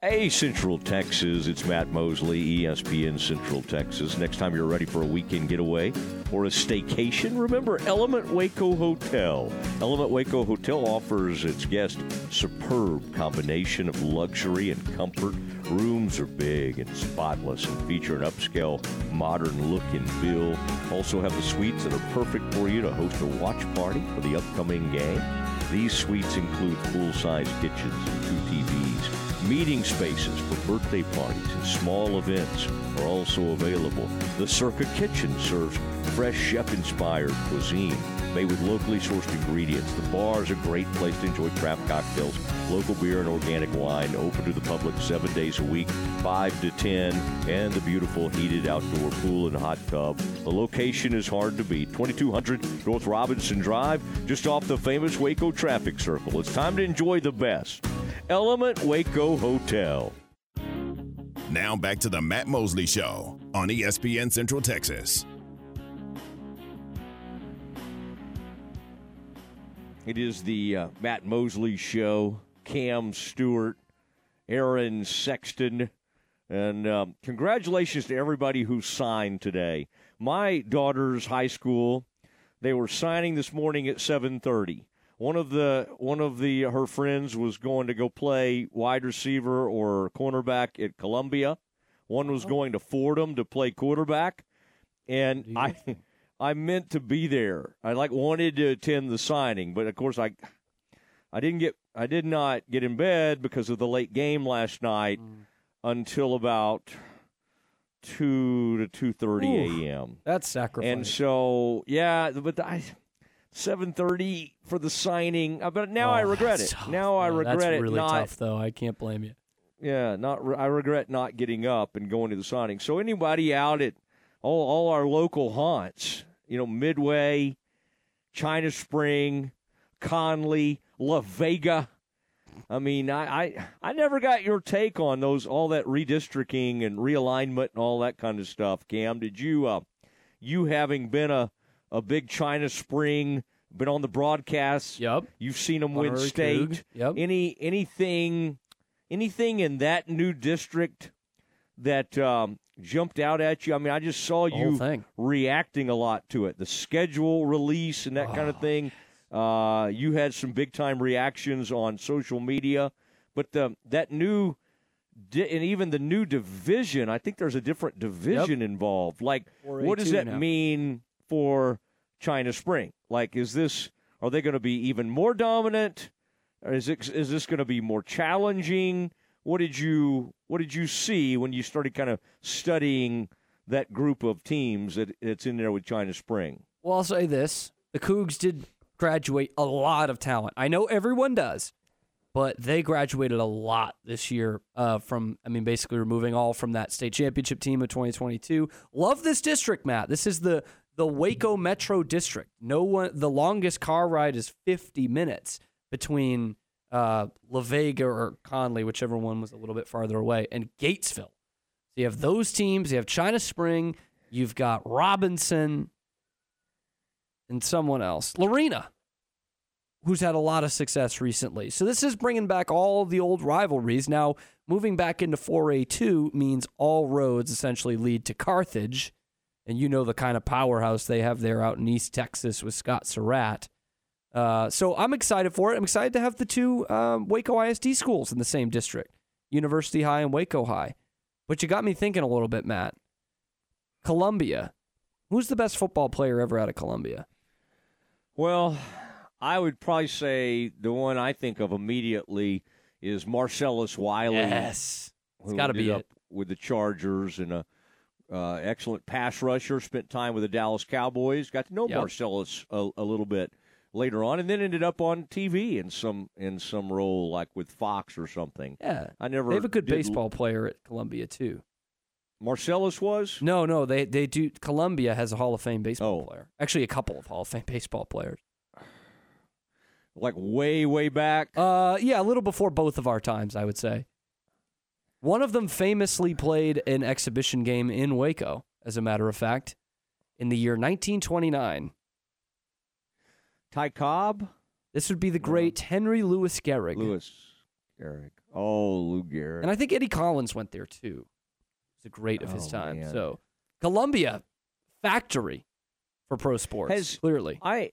Hey, Central Texas, it's Matt Mosley, ESPN Central Texas. Next time you're ready for a weekend getaway or a staycation, remember Element Waco Hotel. Element Waco Hotel offers its guests superb combination of luxury and comfort. Rooms are big and spotless and feature an upscale, modern look and feel. Also have the suites that are perfect for you to host a watch party for the upcoming game. These suites include full-size kitchens and two TVs. Meeting spaces for birthday parties and small events are also available. The Circa Kitchen serves fresh chef-inspired cuisine made with locally sourced ingredients. The bar is a great place to enjoy craft cocktails, local beer, and organic wine. Open to the public seven days a week, 5 to 10, and the beautiful heated outdoor pool and hot tub. The location is hard to beat 2200 North Robinson Drive, just off the famous Waco traffic circle. It's time to enjoy the best. Element Waco Hotel. Now back to the Matt Mosley Show on ESPN Central Texas. It is the uh, Matt Mosley Show. Cam Stewart, Aaron Sexton, and um, congratulations to everybody who signed today. My daughter's high school, they were signing this morning at 7:30. One of the one of the her friends was going to go play wide receiver or cornerback at Columbia. One was oh. going to Fordham to play quarterback, and I I meant to be there. I like wanted to attend the signing, but of course I I didn't get I did not get in bed because of the late game last night mm. until about two to two thirty a.m. That's sacrifice. And so yeah, but I seven thirty for the signing. uh, But now Oh, I regret it. tough. Now I regret that's it. really not, tough, though. I can't blame you. yeah, not re- I regret not getting up and going to the signing. So anybody out at all all our local haunts, you know, Midway, China Spring, Conley, La Vega. I mean, I, I I never got your take on those all that redistricting and realignment and all that kind of stuff. Cam, did you uh you having been a a big China Spring, been on the broadcast. Yep. You've seen them win state. Coug. Yep. Any anything anything in that new district that um, jumped out at you? I mean, I just saw you reacting a lot to it, the schedule release and that kind of thing. Uh, you had some big time reactions on social media, but the, that new di- and even the new division, I think there's a different division involved. Like, what does 4A2 that now. mean for China Spring? Like, is this are they going to be even more dominant? Or is it is this going to be more challenging? What did you what did you see when you started kind of studying that group of teams that that's in there with China Spring? Well, I'll say this: the Cougs did graduate a lot of talent. I know everyone does, but they graduated a lot this year. Uh, from I mean, basically removing all from that state championship team of 2022. Love this district, Matt. This is the the Waco Metro District. No one. The longest car ride is 50 minutes between uh, La Vega or Conley, whichever one was a little bit farther away, and Gatesville. So you have those teams. You have China Spring. You've got Robinson and someone else, Lorena, who's had a lot of success recently. So this is bringing back all the old rivalries. Now, moving back into 4A2 means all roads essentially lead to Carthage. And you know the kind of powerhouse they have there out in East Texas with Scott Surratt. Uh, so I'm excited for it. I'm excited to have the two um, Waco ISD schools in the same district, University High and Waco High. But you got me thinking a little bit, Matt. Columbia. Who's the best football player ever out of Columbia? Well, I would probably say the one I think of immediately is Marcellus Wiley. Yes. It's gotta ended be up it. with the Chargers and a uh, excellent pass rusher. Spent time with the Dallas Cowboys. Got to know Yep. Marcellus a, a little bit later on, and then ended up on TV in some in some role like with Fox or something. Yeah, I never. They have a good baseball player at Columbia too. Marcellus was No, no, they they do. Columbia has a Hall of Fame baseball Oh. player. Actually, a couple of Hall of Fame baseball players. like way way back. Uh, yeah, a little before both of our times, I would say. One of them famously played an exhibition game in Waco, as a matter of fact, in the year 1929. Ty Cobb. This would be the great Henry Louis Gehrig. Louis Gehrig. Oh, Lou Gehrig. And I think Eddie Collins went there too. He's a great of his Oh, time. man. So, Columbia, factory for pro sports. Has- clearly. I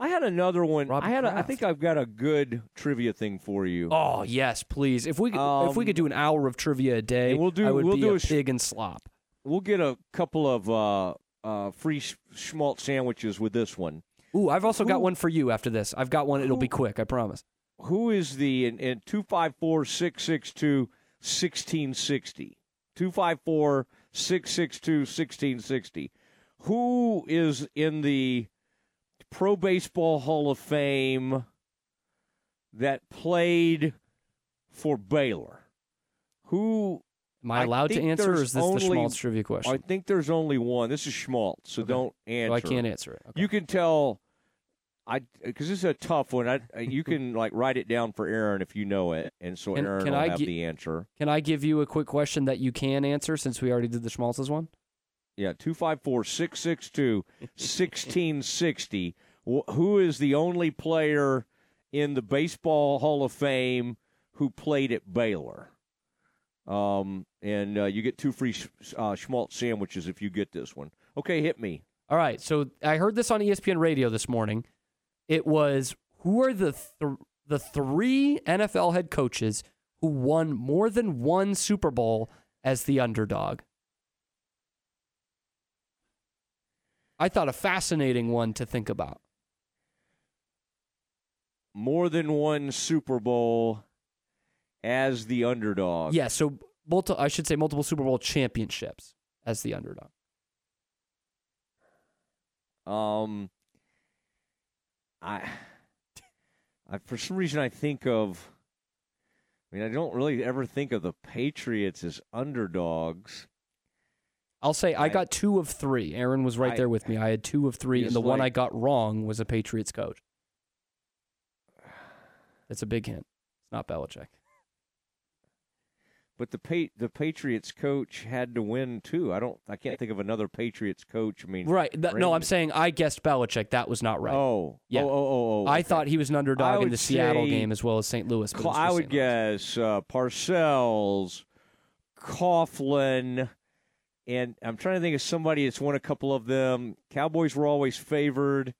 I had another one. Robert I had. A, I think I've got a good trivia thing for you. Oh yes, please. If we could, if we Um, could do an hour of trivia a day, we'll do- we'll do a a sh- pig and slop. We'll get a couple of uh, uh, free sch- schmaltz sandwiches with this one. Ooh, I've also got one for you after this. I've got one. It'll be quick. I promise. Who is the in, in 254 662 1660? 254 662 1660. Who is in the Pro Baseball Hall of Fame that played for Baylor? Who Am I allowed to answer, or is this the Schmaltz trivia question? I think there's only one. This is Schmaltz, so Okay. don't oh, answer. So I can't answer it. You can tell. I because this is a tough one. I you can like write it down for Aaron if you know it, and so Can- Aaron can will I have gi- the answer. Can I give you a quick question that you can answer since we already did the Schmaltz's one? Yeah, 254 662 1660. Who is the only player in the Baseball Hall of Fame who played at Baylor? Um, and uh, you get two free uh, schmaltz sandwiches if you get this one. Okay, hit me. All right. So I heard this on ESPN Radio this morning. It was who are the th- the three NFL head coaches who won more than one Super Bowl as the underdog? I thought a fascinating one to think about. More than one Super Bowl as the underdog. Yeah, so multi- I should say multiple Super Bowl championships as the underdog. Um, I, I for some reason I think of. I mean, I don't really ever think of the Patriots as underdogs. I'll say I, I- got two of three. Aaron was right I- there with me. I had two of three, and the one I got wrong was a Patriots coach. That's a big hint. It's not Belichick. But the pa- the Patriots coach had to win too. I don't. I can't think of another Patriots coach. I mean, Right. That, no, I'm saying I guessed Belichick. That was not right. Oh. Yeah. Oh. Oh. Oh. oh I okay. thought he was an underdog in the Seattle game as well as St. Louis. but Cl- I would guess uh, Parcells, Coughlin, and I'm trying to think of somebody that's won a couple of them. Cowboys were always favored.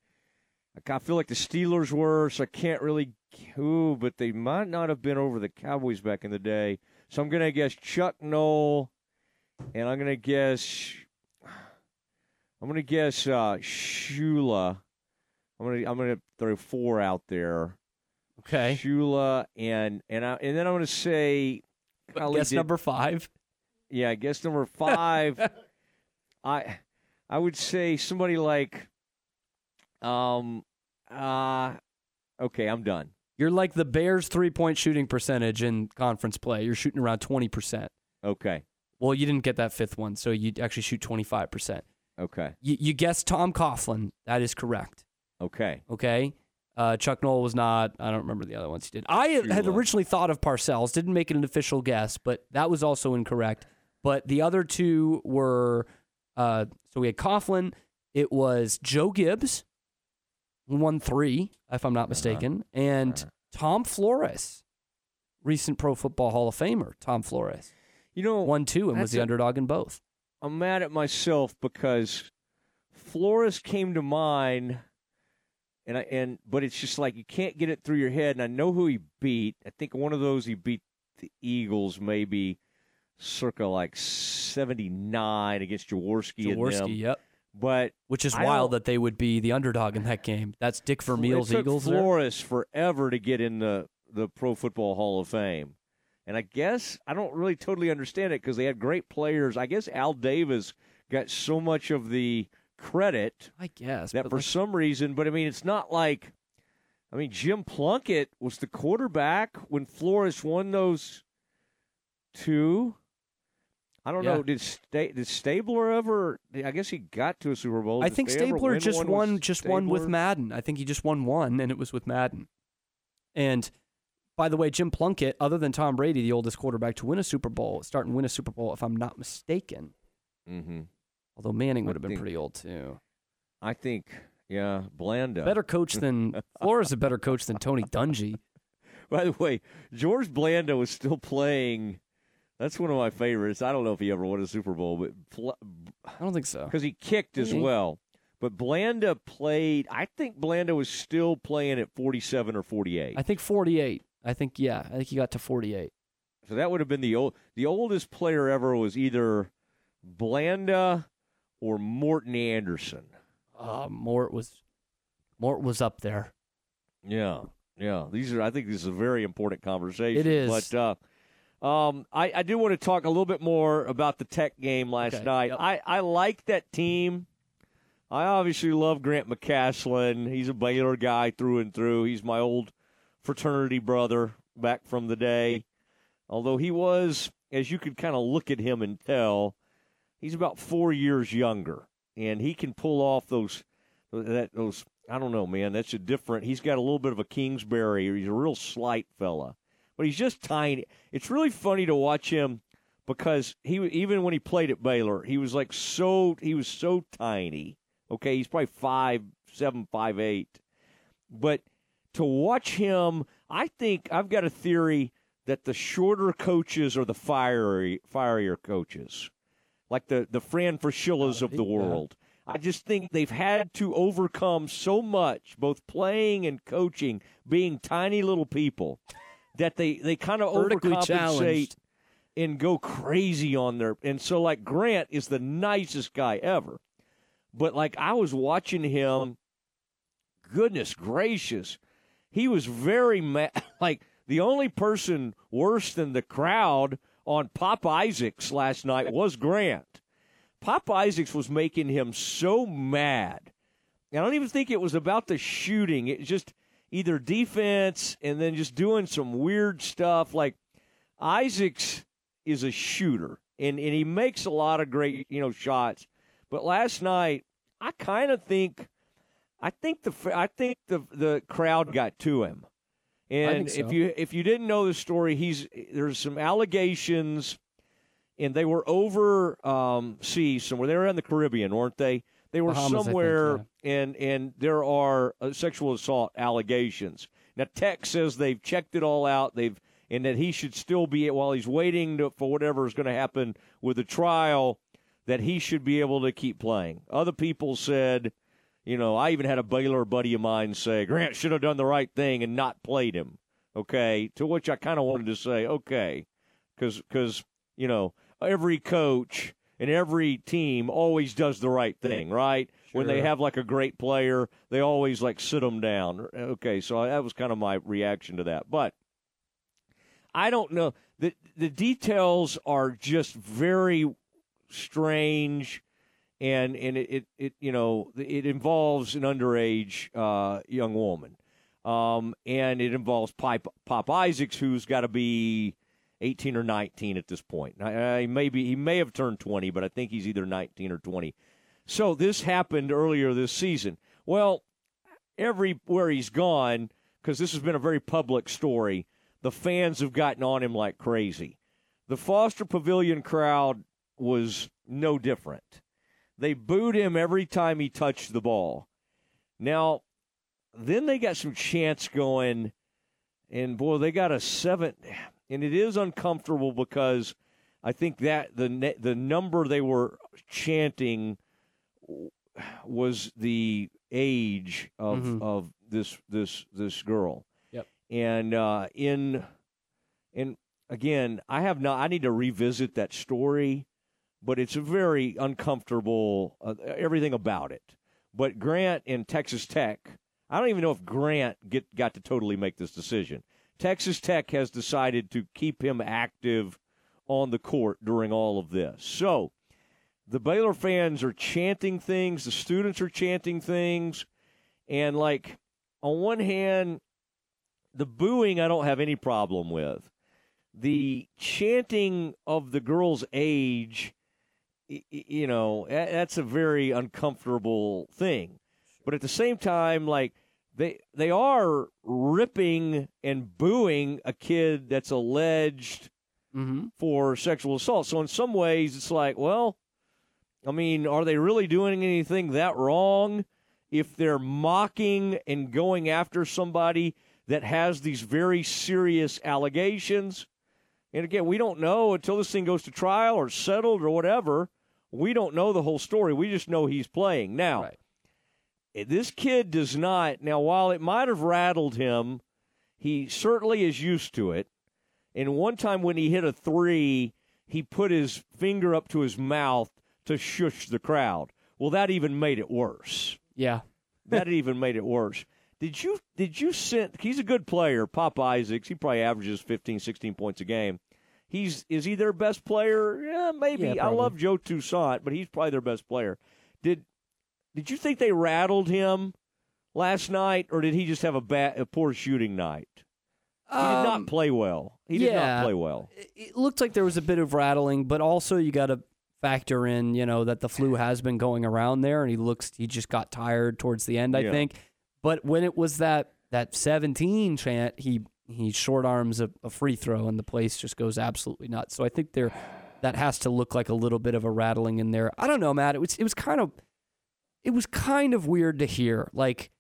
I feel like the Steelers were, so I can't really. Ooh, but they might not have been over the Cowboys back in the day. So I'm gonna guess Chuck Noll, and I'm gonna guess. I'm gonna guess uh, Shula. I'm gonna I'm gonna throw four out there. Okay. Shula and and I, and then I'm going to say golly, Guess did- number five. Yeah, I guess number five. I I would say somebody like um uh okay, I'm done. You're like the Bears' three point shooting percentage in conference play. You're shooting around 20%. Okay. Well, you didn't get that fifth one, so you actually shoot 25%. Okay. You, you guessed Tom Coughlin. That is correct. Okay. Okay. Uh, Chuck Noll was not. I don't remember the other ones he did. I had, originally thought of Parcells. Didn't make it an official guess, but that was also incorrect. But the other two were. Uh, so we had Coughlin. It was Joe Gibbs, won three, if I'm not mistaken, and Tom Flores, recent Pro Football Hall of Famer. Tom Flores. You know, won two and was the a- underdog in both. I'm mad at myself because Flores came to mind, and I and but it's just like you can't get it through your head. And I know who he beat. I think one of those he beat the Eagles, maybe circa like '79 against Jaworski. and them. Jaworski, yep. But Which is I wild that they would be the underdog in that game. That's Dick Vermeil's it took Eagles. there. Flores forever to get in the the Pro Football Hall of Fame, and I guess I don't really totally understand it because they had great players. I guess Al Davis got so much of the credit I guess that for like- some reason, but I mean, it's not like I mean, Jim Plunkett was the quarterback when Flores won those two. I don't Yeah. know. Did Sta- did Stabler ever? I guess he got to a Super Bowl. I Did think they Stabler just one won with just won with Madden. I think he just won one, and it was with Madden. And by the way, Jim Plunkett, other than Tom Brady, the oldest quarterback to win a Super Bowl, starting to win a Super Bowl, if I'm not mistaken. Mm-hmm. Although Manning would have been think- pretty old too. I think, yeah, Blanda. Better coach than Flores is a better coach than Tony Dungy. By the way, George Blanda was still playing. That's one of my favorites. I don't know if he ever won a Super Bowl, but Fl- I don't think so because he kicked as Mhm. well. But Blanda played. I think Blanda was still playing at forty-seven or forty-eight. I think 48. I think yeah. I think he got to 48. So that would have been the old. The oldest player ever was either Blanda or Morten Andersen. Uh, Mort was Mort was up there. Yeah, yeah. These are. I think this is a very important conversation. It is. But uh, um, I, I do want to talk a little bit more about the Tech game last Okay, night. yep. I, I like that team. I obviously love Grant McCasland. He's a Baylor guy through and through. He's my old fraternity brother back from the day. Although he was, as you could kind of look at him and tell, he's about four years younger, and he can pull off those that those. I don't know, man. That's a different. He's got a little bit of a Kingsbury. He's a real slight fella, but he's just tiny. It's really funny to watch him because he even when he played at Baylor, he was like so he was so tiny. Okay, he's probably five seven, five eight, but to watch him, I think I've got a theory that the shorter coaches are the fiery, fierier coaches, like the the Fran Fraschillas of the world. I just think they've had to overcome so much, both playing and coaching, being tiny little people, that they they kind of Vertically overcompensate challenged. and go crazy on their. And so, like Grant is the nicest guy ever, but like I was watching him goodness gracious, he was very mad. Like the only person worse than the crowd on Pop Isaacs last night was Grant. Pop Isaacs was making him so mad. I don't even think it was about the shooting. It just either defense and then just doing some weird stuff. Like Isaacs is a shooter and, and he makes a lot of great, you know, shots. But last night, I kind of think I think the I think the the crowd got to him. And so. if you if you didn't know the story, he's there's some allegations, and they were over um, somewhere. They were in the Caribbean, weren't they? They were Bahamas, I think, somewhere, and and there are uh, sexual assault allegations. Now Tech says they've checked it all out. They've and that he should still be while he's waiting to, for whatever is going to happen with the trial. That he should be able to keep playing. Other people said you know, I even had a Baylor buddy of mine say Grant should have done the right thing and not played him. Okay, to which I kind of wanted to say, okay, because because you know every coach and every team always does the right thing, right? When they have like a great player, they always like sit them down. Okay, so that was kind of my reaction to that, but I don't know. The the details are just very strange and and it, it, it you know it involves an underage uh, young woman, um, and it involves Pop, Pop Isaacs, who's got to be eighteen or nineteen at this point. I, I uh, maybe he may have turned twenty, but I think he's either nineteen or twenty. So this happened earlier this season. Well, everywhere he's gone, because this has been a very public story, the fans have gotten on him like crazy. The Foster Pavilion crowd was no different. They booed him every time he touched the ball. Now, then they got some chants going, and boy, they got a seven, and it is uncomfortable because I think that the ne- the number they were chanting was the age of Mhm. of this this this girl. Yep. And uh, in and again, I have not. I need to revisit that story, but it's a very uncomfortable uh, everything about it. But Grant and Texas Tech, I don't even know if Grant get got to totally make this decision. Texas Tech has decided to keep him active on the court during all of this. So the Baylor fans are chanting things, the students are chanting things, and like on one hand, the booing I don't have any problem with. The chanting of the girl's age, you know, that's a very uncomfortable thing. But at the same time, like they they are ripping and booing a kid that's alleged mm-hmm. for sexual assault. So in some ways, it's like, well, I mean, are they really doing anything that wrong if they're mocking and going after somebody that has these very serious allegations? And again, we don't know until this thing goes to trial or settled or whatever. We don't know the whole story. We just know he's playing. Now, Eh, this kid does not. Now, while it might have rattled him, he certainly is used to it. And one time when he hit a three, he put his finger up to his mouth to shush the crowd. Well, that even made it worse. Yeah. that even made it worse. Did you did you send he's a good player, Pop Isaacs. He probably averages 15, 16 points a game. He's is he their best player? Yeah, maybe. Yeah, I love Joe Toussaint, but he's probably their best player. Did did you think they rattled him last night, or did he just have a bad, a poor shooting night? He did not Um, play well. He did yeah. not play well. It looked like there was a bit of rattling, but also you got to factor in, you know, that the flu has been going around there, and he looks he just got tired towards the end, I Yeah. think. But when it was that that 17 chant, he he short arms a, a free throw, and the place just goes absolutely nuts. So I think there that has to look like a little bit of a rattling in there. I don't know, Matt. It was it was kind of it was kind of weird to hear. Like,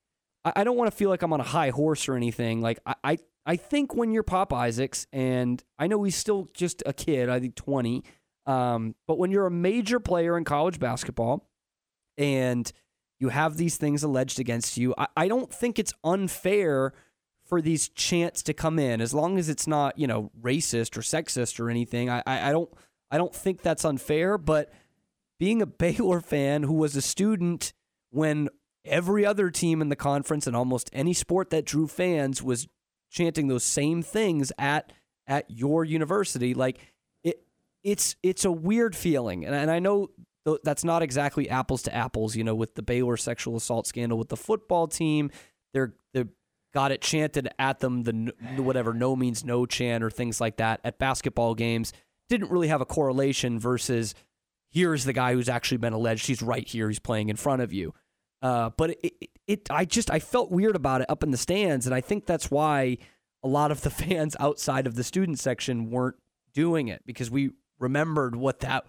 I, I don't want to feel like I'm on a high horse or anything. Like, I, I, I think when you're Pop Isaacs, and I know he's still just a kid, I think 20, um, but when you're a major player in college basketball and you have these things alleged against you, I, I don't think it's unfair for these chants to come in as long as it's not, you know, racist or sexist or anything. I, I, I don't I don't think that's unfair, but being a Baylor fan who was a student when every other team in the conference and almost any sport that drew fans was chanting those same things at at your university like it it's it's a weird feeling. And, and I know that's not exactly apples to apples you know with the Baylor sexual assault scandal with the football team. They're they got it chanted at them the the whatever no means no chant or things like that at basketball games. Didn't really have a correlation versus here's the guy who's actually been alleged. He's right here. He's playing in front of you. Uh, but it, it, it, I just, I felt weird about it up in the stands, and I think that's why a lot of the fans outside of the student section weren't doing it because we remembered what that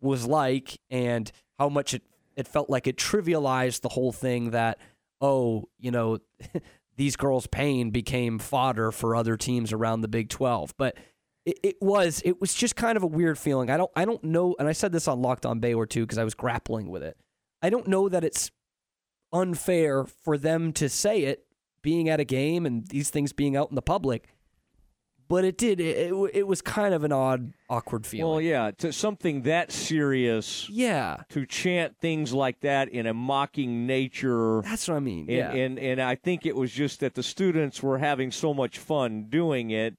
was like and how much it, it felt like it trivialized the whole thing. That oh, you know, these girls' pain became fodder for other teams around the Big Twelve, but it, it was it was just kind of a weird feeling. I don't I don't know, and I said this on Locked On Baylor too because I was grappling with it. I don't know that it's unfair for them to say it, being at a game and these things being out in the public. But it did. It, it, it was kind of an odd, awkward feeling. Well, yeah, to something that serious. Yeah. To chant things like that in a mocking nature. That's what I mean. And, yeah. and and I think it was just that the students were having so much fun doing it.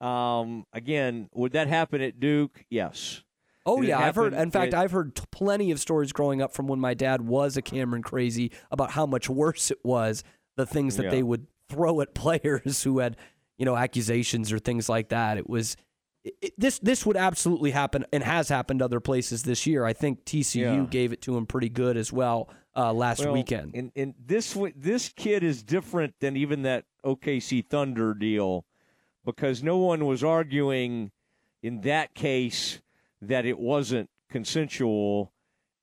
Um, again, would that happen at Duke? Yes. Oh Did yeah, I've heard. In fact, I've heard t- plenty of stories growing up from when my dad was a Cameron crazy about how much worse it was. The things that Yeah. they would throw at players who had, you know, accusations or things like that. It was it- this. This would absolutely happen and has happened other places this year. I think TCU Yeah. gave it to him pretty good as well uh, last Well, weekend. And, and this this kid is different than even that OKC Thunder deal because no one was arguing in that case that it wasn't consensual.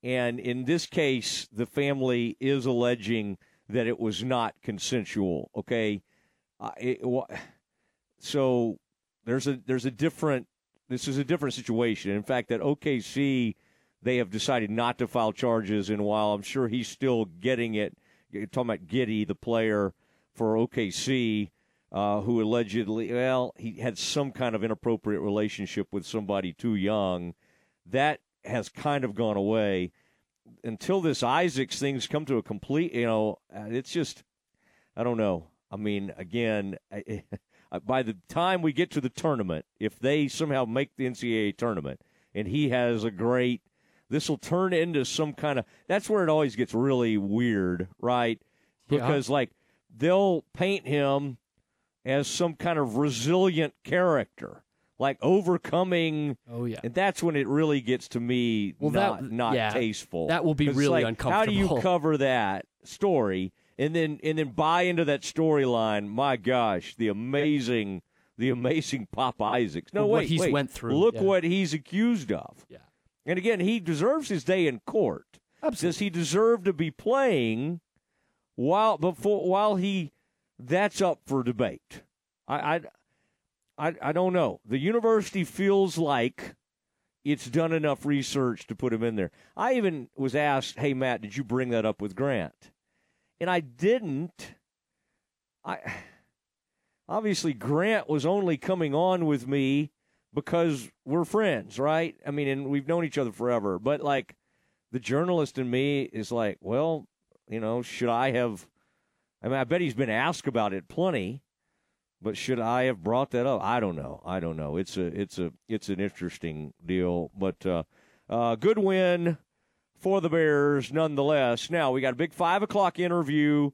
And in this case, the family is alleging that it was not consensual. Okay, uh, it, so there's a there's a different. This is a different situation. In fact, that OKC they have decided not to file charges. And while I'm sure he's still getting it, you're talking about Giddey, the player for OKC, uh, who allegedly, well, he had some kind of inappropriate relationship with somebody too young. That has kind of gone away until this Isaacs thing's come to a complete. You know, uh, it's just, I don't know. I mean, again. I, By the time we get to the tournament, if they somehow make the NCAA tournament and he has a great this will turn into some kind of that's where it always gets really weird right Yeah. because like they'll paint him as some kind of resilient character, like overcoming. Oh yeah, and that's when it really gets to me Well, not that- not yeah, tasteful. that will be really like, How do you cover that story and then and then buy into that storyline? My gosh, the amazing, the amazing Pop Isaacs. No, What wait, he's wait. went through, Look yeah. what he's accused of. Yeah. And again, he deserves his day in court. Absolutely. Does he deserve to be playing while before while he that's up for debate? I I I, I don't know. The university feels like it's done enough research to put him in there. I even was asked, "Hey Matt, did you bring that up with Grant?" And I didn't. I obviously Grant was only coming on with me because we're friends, right? I mean, and we've known each other forever. But like the journalist in me is like, well, you know, should I have I mean, I bet he's been asked about it plenty, but should I have brought that up? I don't know. I don't know. It's a it's a it's an interesting deal, but uh, uh, good win for the Bears nonetheless. Now we got a big five o'clock interview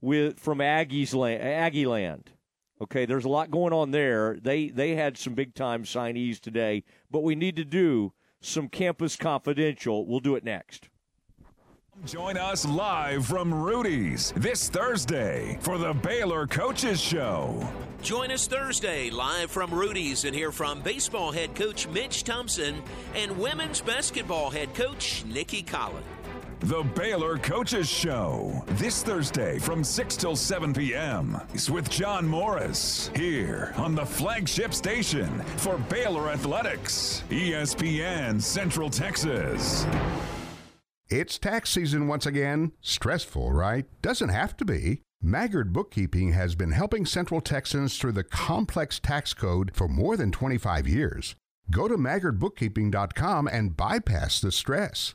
with from Aggie's land, Aggie Land. Okay, there's a lot going on there. They they had some big time signees today, but we need to do some campus confidential. We'll do it next. Join us live from Rudy's this Thursday for the Baylor Coaches Show. Join us Thursday live from Rudy's and hear from baseball head coach Mitch Thompson and women's basketball head coach Nicki Collen. The Baylor Coaches Show this Thursday from 6 till 7 p.m. Is with John Morris here on the flagship station for Baylor Athletics, ESPN Central Texas. It's tax season once again. Stressful, right? Doesn't have to be. Maggard Bookkeeping has been helping Central Texans through the complex tax code for more than 25 years. Go to maggardbookkeeping.com and bypass the stress.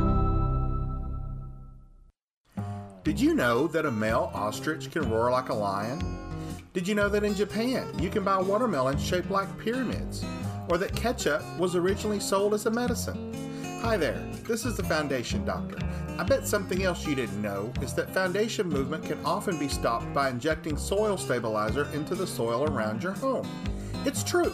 Did you know that a male ostrich can roar like a lion? Did you know that in Japan you can buy watermelons shaped like pyramids? Or that ketchup was originally sold as a medicine? Hi there, this is the Foundation Doctor. I bet something else you didn't know is that foundation movement can often be stopped by injecting soil stabilizer into the soil around your home. It's true.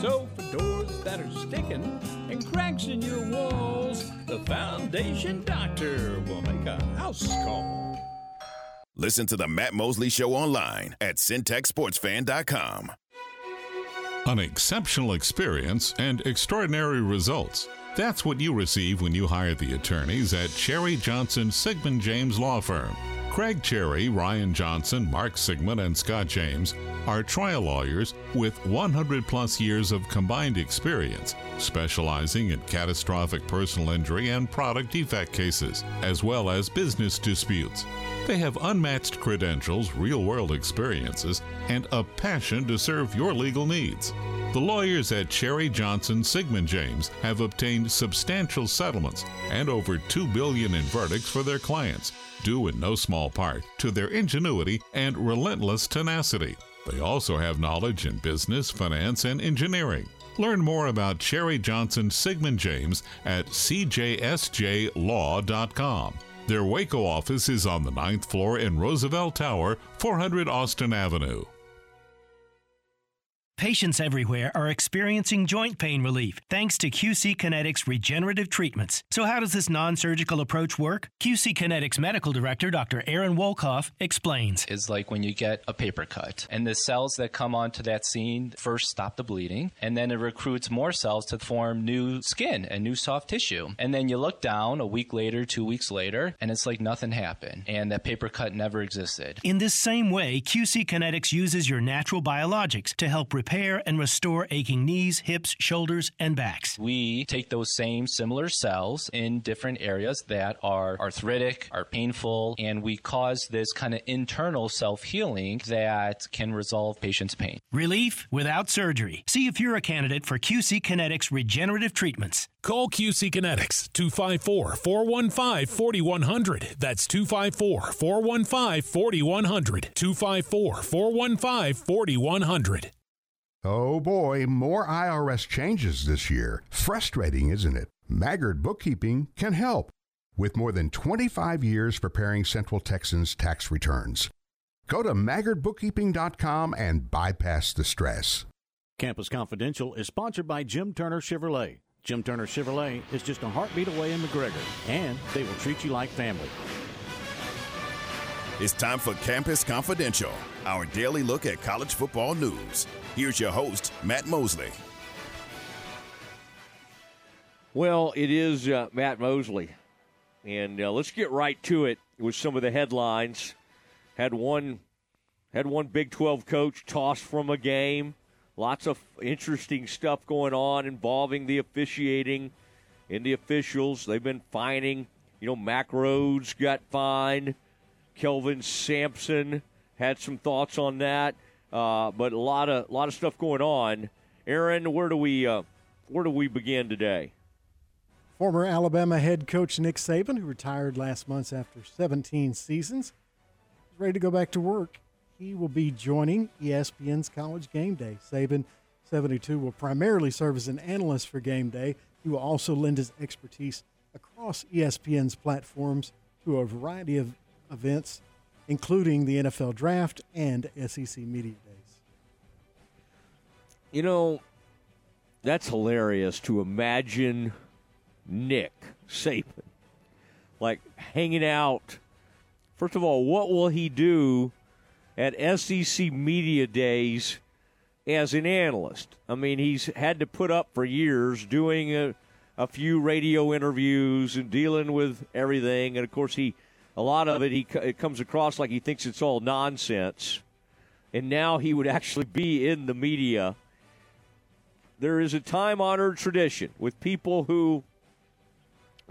So, for doors that are sticking and cracks in your walls, the Foundation Doctor will make a house call. Listen to the Matt Mosley Show online at centexsportsfan.com. An exceptional experience and extraordinary results. That's what you receive when you hire the attorneys at Cherry Johnson Siegmund James Law Firm. Craig Cherry, Ryan Johnson, Mark Siegmund, and Scott James are trial lawyers with 100 plus years of combined experience, specializing in catastrophic personal injury and product defect cases, as well as business disputes. They have unmatched credentials, real world experiences, and a passion to serve your legal needs. The lawyers at Cherry Johnson Siegmund James have obtained substantial settlements and over 2 billion in verdicts for their clients, due in no small part to their ingenuity and relentless tenacity. They also have knowledge in business, finance, and engineering. Learn more about Cherry Johnson Siegmund James at cjsjlaw.com. Their Waco office is on the ninth floor in Roosevelt Tower, 400 Austin Avenue. Patients everywhere are experiencing joint pain relief thanks to QC Kinetics regenerative treatments. So, how does this non surgical approach work? QC Kinetics Medical Director Dr. Aaron Wolkoff explains. It's like when you get a paper cut, and the cells that come onto that scene first stop the bleeding, and then it recruits more cells to form new skin and new soft tissue. And then you look down a week later, two weeks later, and it's like nothing happened, and that paper cut never existed. In this same way, QC Kinetics uses your natural biologics to help repair and restore aching knees, hips, shoulders, and backs. We take those same similar cells in different areas that are arthritic, are painful, and we cause this kind of internal self healing that can resolve patients' pain. Relief without surgery. See if you're a candidate for QC Kinetics regenerative treatments. Call QC Kinetics 254 415 4100. That's 254 415 4100. 254 415 4100. Oh boy, more IRS changes this year. Frustrating, isn't it? Maggard Bookkeeping can help with more than 25 years preparing Central Texans tax returns. Go to maggardbookkeeping.com and bypass the stress. Campus Confidential is sponsored by Jim Turner Chevrolet. Jim Turner Chevrolet is just a heartbeat away in McGregor, and they will treat you like family. It's time for Campus Confidential, our daily look at college football news. Here's your host, Matt Mosley. Well, it is uh, Matt Mosley. And uh, let's get right to it with some of the headlines. Had one had one Big 12 coach tossed from a game. Lots of interesting stuff going on involving the officiating and the officials. They've been fining, you know, Mack Rhoades got fined. Kelvin Sampson had some thoughts on that. Uh, but a lot of lot of stuff going on. Aaron, where do we uh, where do we begin today? Former Alabama head coach Nick Saban, who retired last month after 17 seasons, is ready to go back to work. He will be joining ESPN's College Game Day. Saban, 72, will primarily serve as an analyst for Game Day. He will also lend his expertise across ESPN's platforms to a variety of events, including the NFL Draft and SEC Media Days. You know, that's hilarious to imagine Nick Saban like hanging out. First of all, what will he do at SEC Media Days as an analyst? I mean, he's had to put up for years doing a, a few radio interviews and dealing with everything, and of course, he a lot of it he it comes across like he thinks it's all nonsense. And now he would actually be in the media. There is a time honored tradition with people who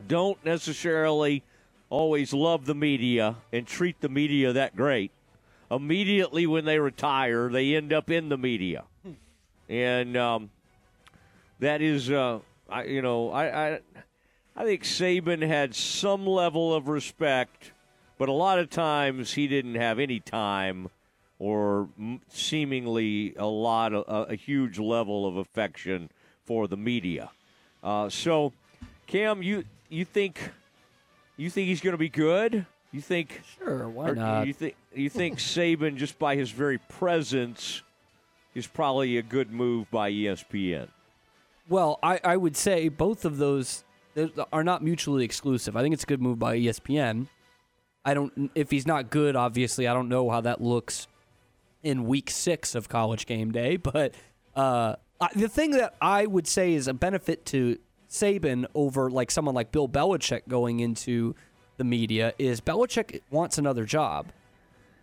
don't necessarily always love the media and treat the media that great. Immediately when they retire, they end up in the media, and um, that is, uh, I, you know, I, I, I think Saban had some level of respect, but a lot of times he didn't have any time or m- seemingly a lot of a, huge level of affection for the media. Uh, so, Cam, you you think you think he's going to be good? You think sure? Why not? You think you think Saban just by his very presence is probably a good move by ESPN? Well, I, I would say both of those are not mutually exclusive. I think it's a good move by ESPN. I don't if he's not good, obviously, I don't know how that looks in week six of college game day. But uh, the thing that I would say is a benefit to Saban over like someone like Bill Belichick going into the media is Belichick wants another job.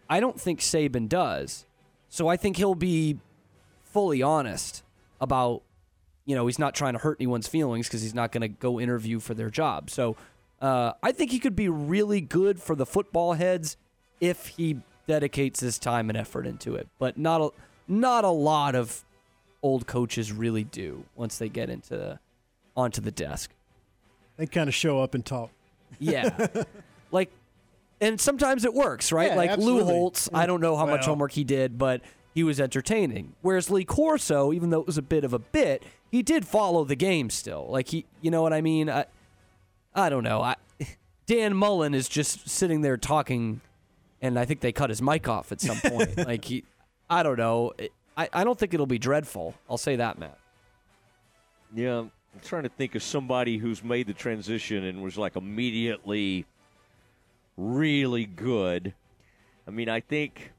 I don't think Saban does. So I think he'll be fully honest about, you know, he's not trying to hurt anyone's feelings because he's not going to go interview for their job. So uh, I think he could be really good for the football heads if he dedicates his time and effort into it. But not a, not a lot of old coaches really do once they get into onto the desk. They kind of show up and talk. Yeah. like, and sometimes it works, right? Yeah, like Lou absolutely. Holtz, I don't know how much homework he did, but he was entertaining. Whereas Lee Corso, even though it was a bit of a bit, he did follow the game still. Like he, you know what I mean? I, I don't know. I, Dan Mullen is just sitting there talking, and I think they cut his mic off at some point. like he, I don't know. I, I don't think it'll be dreadful. I'll say that, Matt. Yeah, I'm trying to think of somebody who's made the transition and was like immediately really good. I mean, I think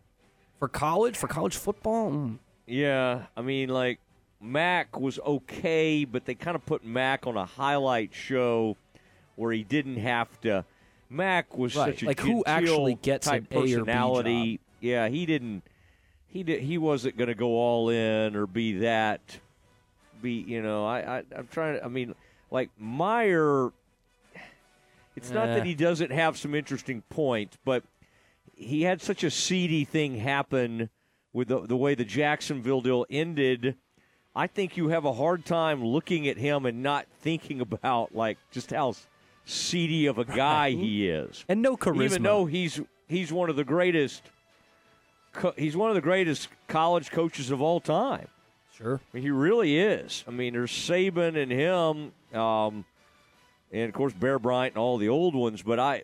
for college, for college football. Mm. Yeah, I mean, like Mac was okay, but they kind of put Mac on a highlight show where he didn't have to. Mac was Right, such a like who actually gets type an A or B personality. Yeah, he didn't. He did. He wasn't going to go all in or be that. Be you know. I, I I'm trying to. I mean, like Meyer. It's not Eh. that he doesn't have some interesting points, but he had such a seedy thing happen with the, the way the Jacksonville deal ended. I think you have a hard time looking at him and not thinking about like just how seedy of a guy he is, and no charisma. Even though he's he's one of the greatest, co- he's one of the greatest college coaches of all time. Sure, I mean, he really is. I mean, there's Saban and him, um, and of course Bear Bryant and all the old ones. But I,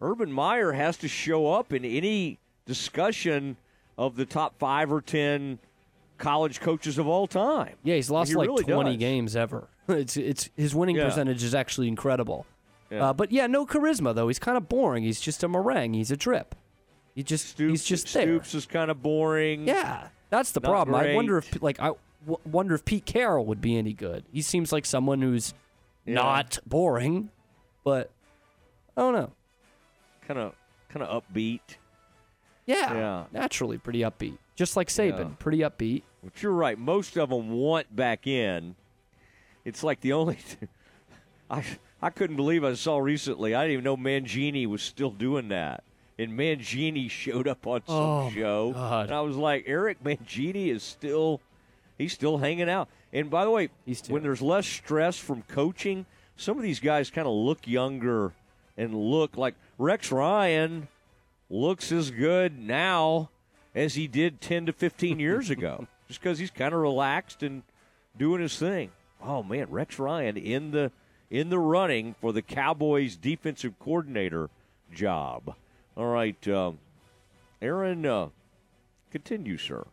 Urban Meyer has to show up in any discussion of the top five or ten college coaches of all time. Yeah, he's lost He like really 20 does. games ever. It's it's his winning Yeah. percentage is actually incredible. Yeah. Uh, but yeah, no charisma though. He's kind of boring. He's just a meringue. He's a drip. He just he's just there. Stoops is kind of boring. Yeah, that's the Not problem. I wonder if like I w- wonder if Pete Carroll would be any good. He seems like someone who's Yeah. not boring, but I don't know. Kind of kind of upbeat. Yeah, Yeah. naturally pretty upbeat. Just like Saban, Yeah. pretty upbeat. But you're right. Most of them want back in. It's like the only. I I couldn't believe I saw recently. I didn't even know Mangini was still doing that. And Mangini showed up on some Oh, show, God. and I was like, Eric Mangini is still, he's still hanging out. And by the way, when there's less stress from coaching, some of these guys kind of look younger and look like Rex Ryan looks as good now as he did 10 to 15 years ago just because he's kind of relaxed and doing his thing. Oh man rex ryan in the in the running for the cowboys defensive coordinator job. All right um, aaron uh, continue sir.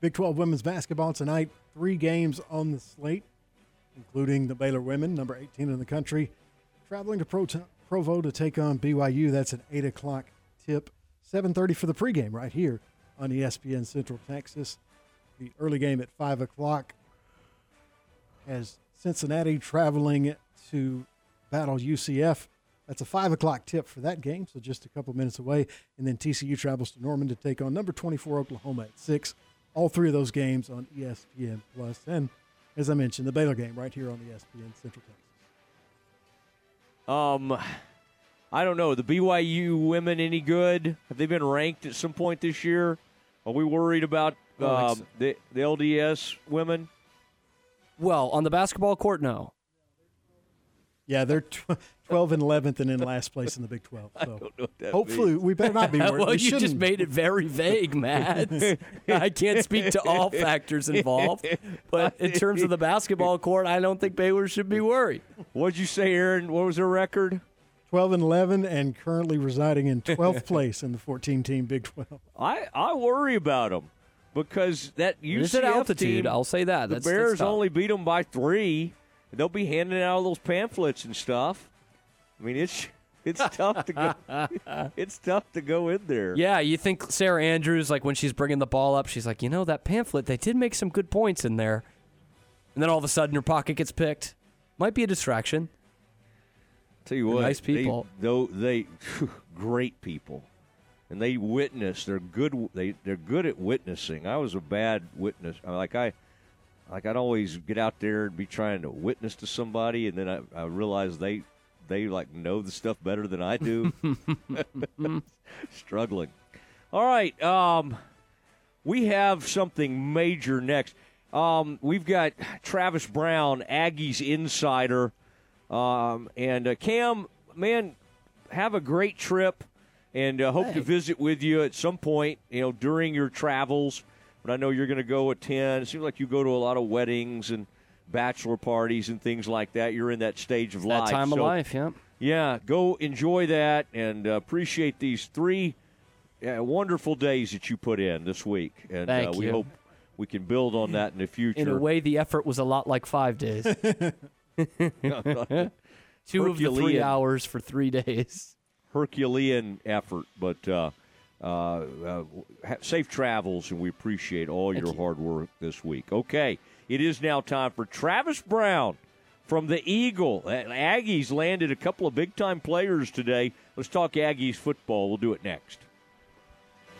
Big 12 women's basketball tonight. Three games on the slate, including the Baylor women, number 18 in the country, traveling to Pro- Provo to take on BYU. That's an 8 o'clock tip. 7.30 for the pregame right here on ESPN Central Texas. The early game at 5 o'clock has Cincinnati traveling to battle UCF. That's a 5 o'clock tip for that game, so just a couple minutes away. And then TCU travels to Norman to take on number 24 Oklahoma at 6 all three of those games on ESPN Plus, and as I mentioned, the Baylor game right here on ESPN Central Texas. Um, i don't know the byu women any good have they been ranked at some point this year are we worried about I um, so. the, the lds women Well, on the basketball court, no. Yeah, they're tw- 12 and 11th and in last place in the Big 12. So don't know what that hopefully, means. we better not be worried. well, we you just shouldn't. made it very vague, Matt. I can't speak to all factors involved, but in terms of the basketball court, I don't think Baylor should be worried. what'd you say aaron what was their record 12 and 11 and currently residing in 12th place in the 14 team Big 12. I, I worry about them because that UCF There's an altitude, team, I'll say that. The That's- that's Bears tough. only beat them by three. They'll be handing out those pamphlets and stuff. I mean, it's it's tough to go. it's tough to go in there. Yeah, you think Sarah Andrews, like when she's bringing the ball up, she's like, you know, that pamphlet, they did make some good points in there. And then all of a sudden, her pocket gets picked. Might be a distraction. Tell you They're what, nice people. They, though they, great people, and they witness. They're good. They they're good at witnessing. I was a bad witness. I- Like I, like I'd always get out there and be trying to witness to somebody, and then I, I realized they they like know the stuff better than I do. Struggling. All right. Um, we have something major next. Um, we've got Travis Brown, Aggies insider, um, and uh, Cam. Man, have a great trip, and uh, hope to visit with you at some point. You know, during your travels. But I know you're going to go attend. It seems like you go to a lot of weddings and bachelor parties and things like that. You're in that stage of That life. time of life, yeah. yeah, go enjoy that and uh, appreciate these three yeah, wonderful days that you put in this week, and Thank uh, we you. hope we can build on that in the future. In a way, the effort was a lot like five days. Two of the three hours for three days. Herculean effort, but uh, uh, uh, safe travels, and we appreciate all your hard work this week. Okay, it is now time for Travis Brown from the Eagle. Aggies landed a couple of big time players today. Let's talk Aggies football. We'll do it next.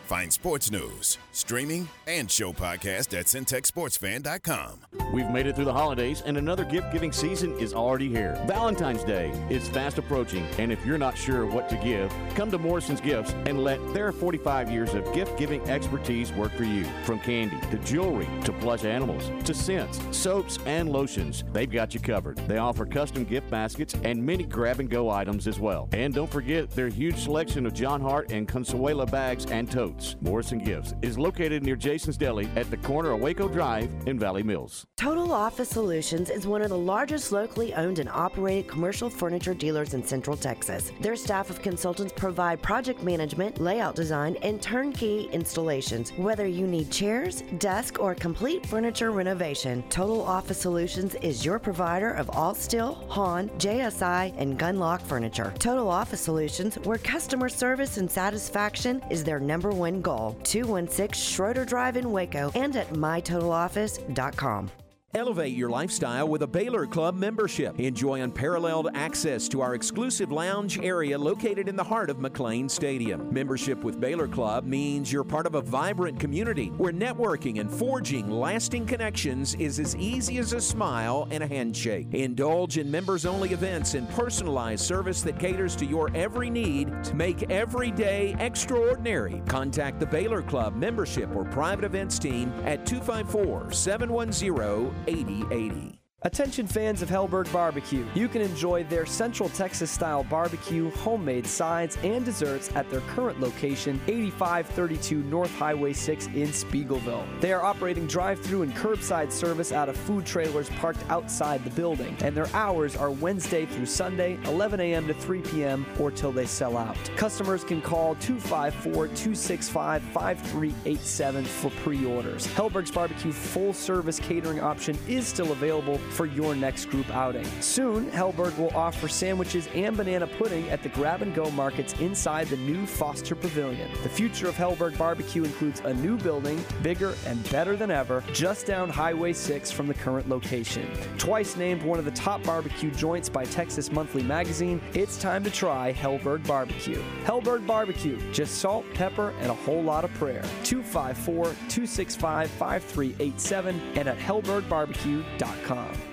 Find sports news, streaming, and show podcast at centexsportsfan.com. We've made it through the holidays, and another gift giving season is already here. Valentine's Day is fast approaching, and if you're not sure what to give, come to Morrison's Gifts and let their 45 years of gift giving expertise work for you. From candy to jewelry to plush animals to scents, soaps, and lotions, they've got you covered. They offer custom gift baskets and many grab and go items as well. And don't forget their huge selection of John Hart and Consuela bags and totes. Morrison Gifts is located near Jason's Deli at the corner of Waco Drive in Valley Mills. Total Office Solutions is one of the largest locally owned and operated commercial furniture dealers in Central Texas. Their staff of consultants provide project management, layout design, and turnkey installations. Whether you need chairs, desk, or complete furniture renovation, Total Office Solutions is your provider of all steel, HON, JSI, and Gunlocke furniture. Total Office Solutions, where customer service and satisfaction is their number one goal. 216 Schroeder Drive in Waco and at mytotaloffice.com. Elevate your lifestyle with a Baylor Club membership. Enjoy unparalleled access to our exclusive lounge area located in the heart of McLane Stadium. Membership with Baylor Club means you're part of a vibrant community where networking and forging lasting connections is as easy as a smile and a handshake. Indulge in members only events and personalized service that caters to your every need to make every day extraordinary. Contact the Baylor Club membership or private events team at 254 710 8080. Attention fans of Helberg Barbecue. You can enjoy their Central Texas style barbecue, homemade sides, and desserts at their current location, 8532 North Highway 6 in Speegleville. They are operating drive through and curbside service out of food trailers parked outside the building, and their hours are Wednesday through Sunday, 11 a.m. to 3 p.m., or till they sell out. Customers can call 254 265 5387 for pre orders. Helberg's Barbecue full service catering option is still available for your next group outing. Soon, Helberg will offer sandwiches and banana pudding at the grab and go markets inside the new Foster Pavilion. The future of Helberg Barbecue includes a new building, bigger and better than ever, just down Highway 6 from the current location. Twice named one of the top barbecue joints by Texas Monthly Magazine, it's time to try Helberg Barbecue. Helberg Barbecue, just salt, pepper, and a whole lot of prayer. 254 265 5387 and at helbergbarbecue.com.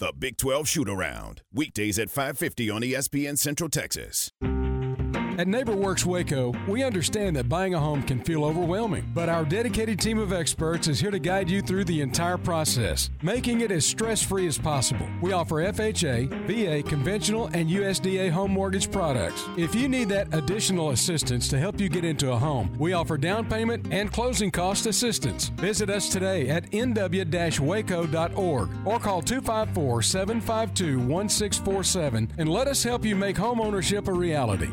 The Big 12 Shoot Around, weekdays at 5:50 on ESPN Central Texas. At NeighborWorks Waco, we understand that buying a home can feel overwhelming, but our dedicated team of experts is here to guide you through the entire process, making it as stress free as possible. We offer FHA, VA, conventional, and USDA home mortgage products. If you need that additional assistance to help you get into a home, we offer down payment and closing cost assistance. Visit us today at nw waco.org or call 254 752 1647 and let us help you make home ownership a reality.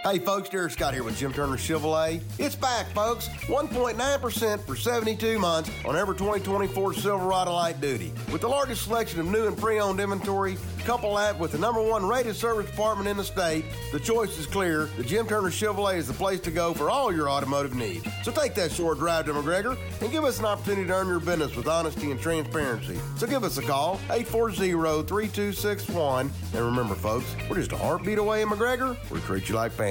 Hey folks, Derek Scott here with Jim Turner Chevrolet. It's back, folks. 1.9% for 72 months on every 2024 Silverado Light Duty. With the largest selection of new and pre-owned inventory, couple that with the number one rated service department in the state, the choice is clear. The Jim Turner Chevrolet is the place to go for all your automotive needs. So take that short drive to McGregor and give us an opportunity to earn your business with honesty and transparency. So give us a call, 840-3261. And remember, folks, we're just a heartbeat away in McGregor. We treat you like family.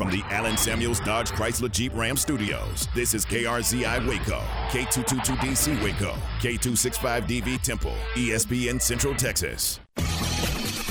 From the Allen Samuels Dodge Chrysler Jeep Ram Studios, this is KRZI Waco, K222DC Waco, K265DV Temple, ESPN Central Texas.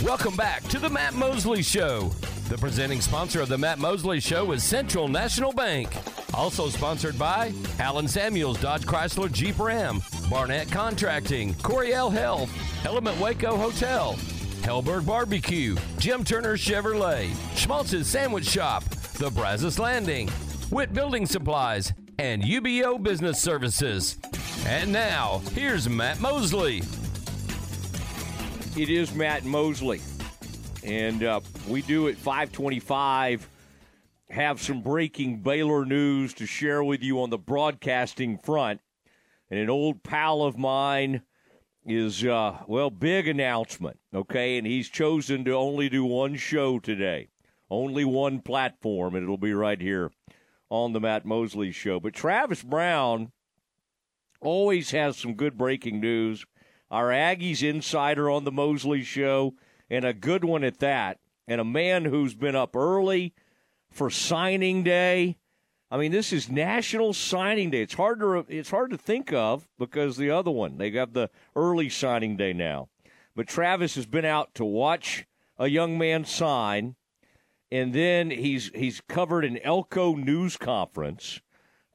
Welcome back to the Matt Mosley Show. The presenting sponsor of the Matt Mosley Show is Central National Bank. Also sponsored by Allen Samuels Dodge Chrysler Jeep Ram, Barnett Contracting, Coryell Health, Element Waco Hotel, Helberg Barbecue, Jim Turner Chevrolet, Schmaltz's Sandwich Shop, The Brazos Landing, Witt Building Supplies, and UBO Business Services. And now, here's Matt Mosley. It is Matt Mosley. And uh, we do at 525 have some breaking Baylor news to share with you on the broadcasting front. And an old pal of mine is, uh, well, big announcement, okay? And he's chosen to only do one show today, only one platform, and it'll be right here on the Matt Mosley Show. But Travis Brown always has some good breaking news. Our Aggies insider on the Mosley Show and a good one at that, and a man who's been up early for signing day. I mean, this is National Signing Day. It's hard to it's hard to think of because the other one they have the early signing day now. But Travis has been out to watch a young man sign, and then he's he's covered an Elko news conference.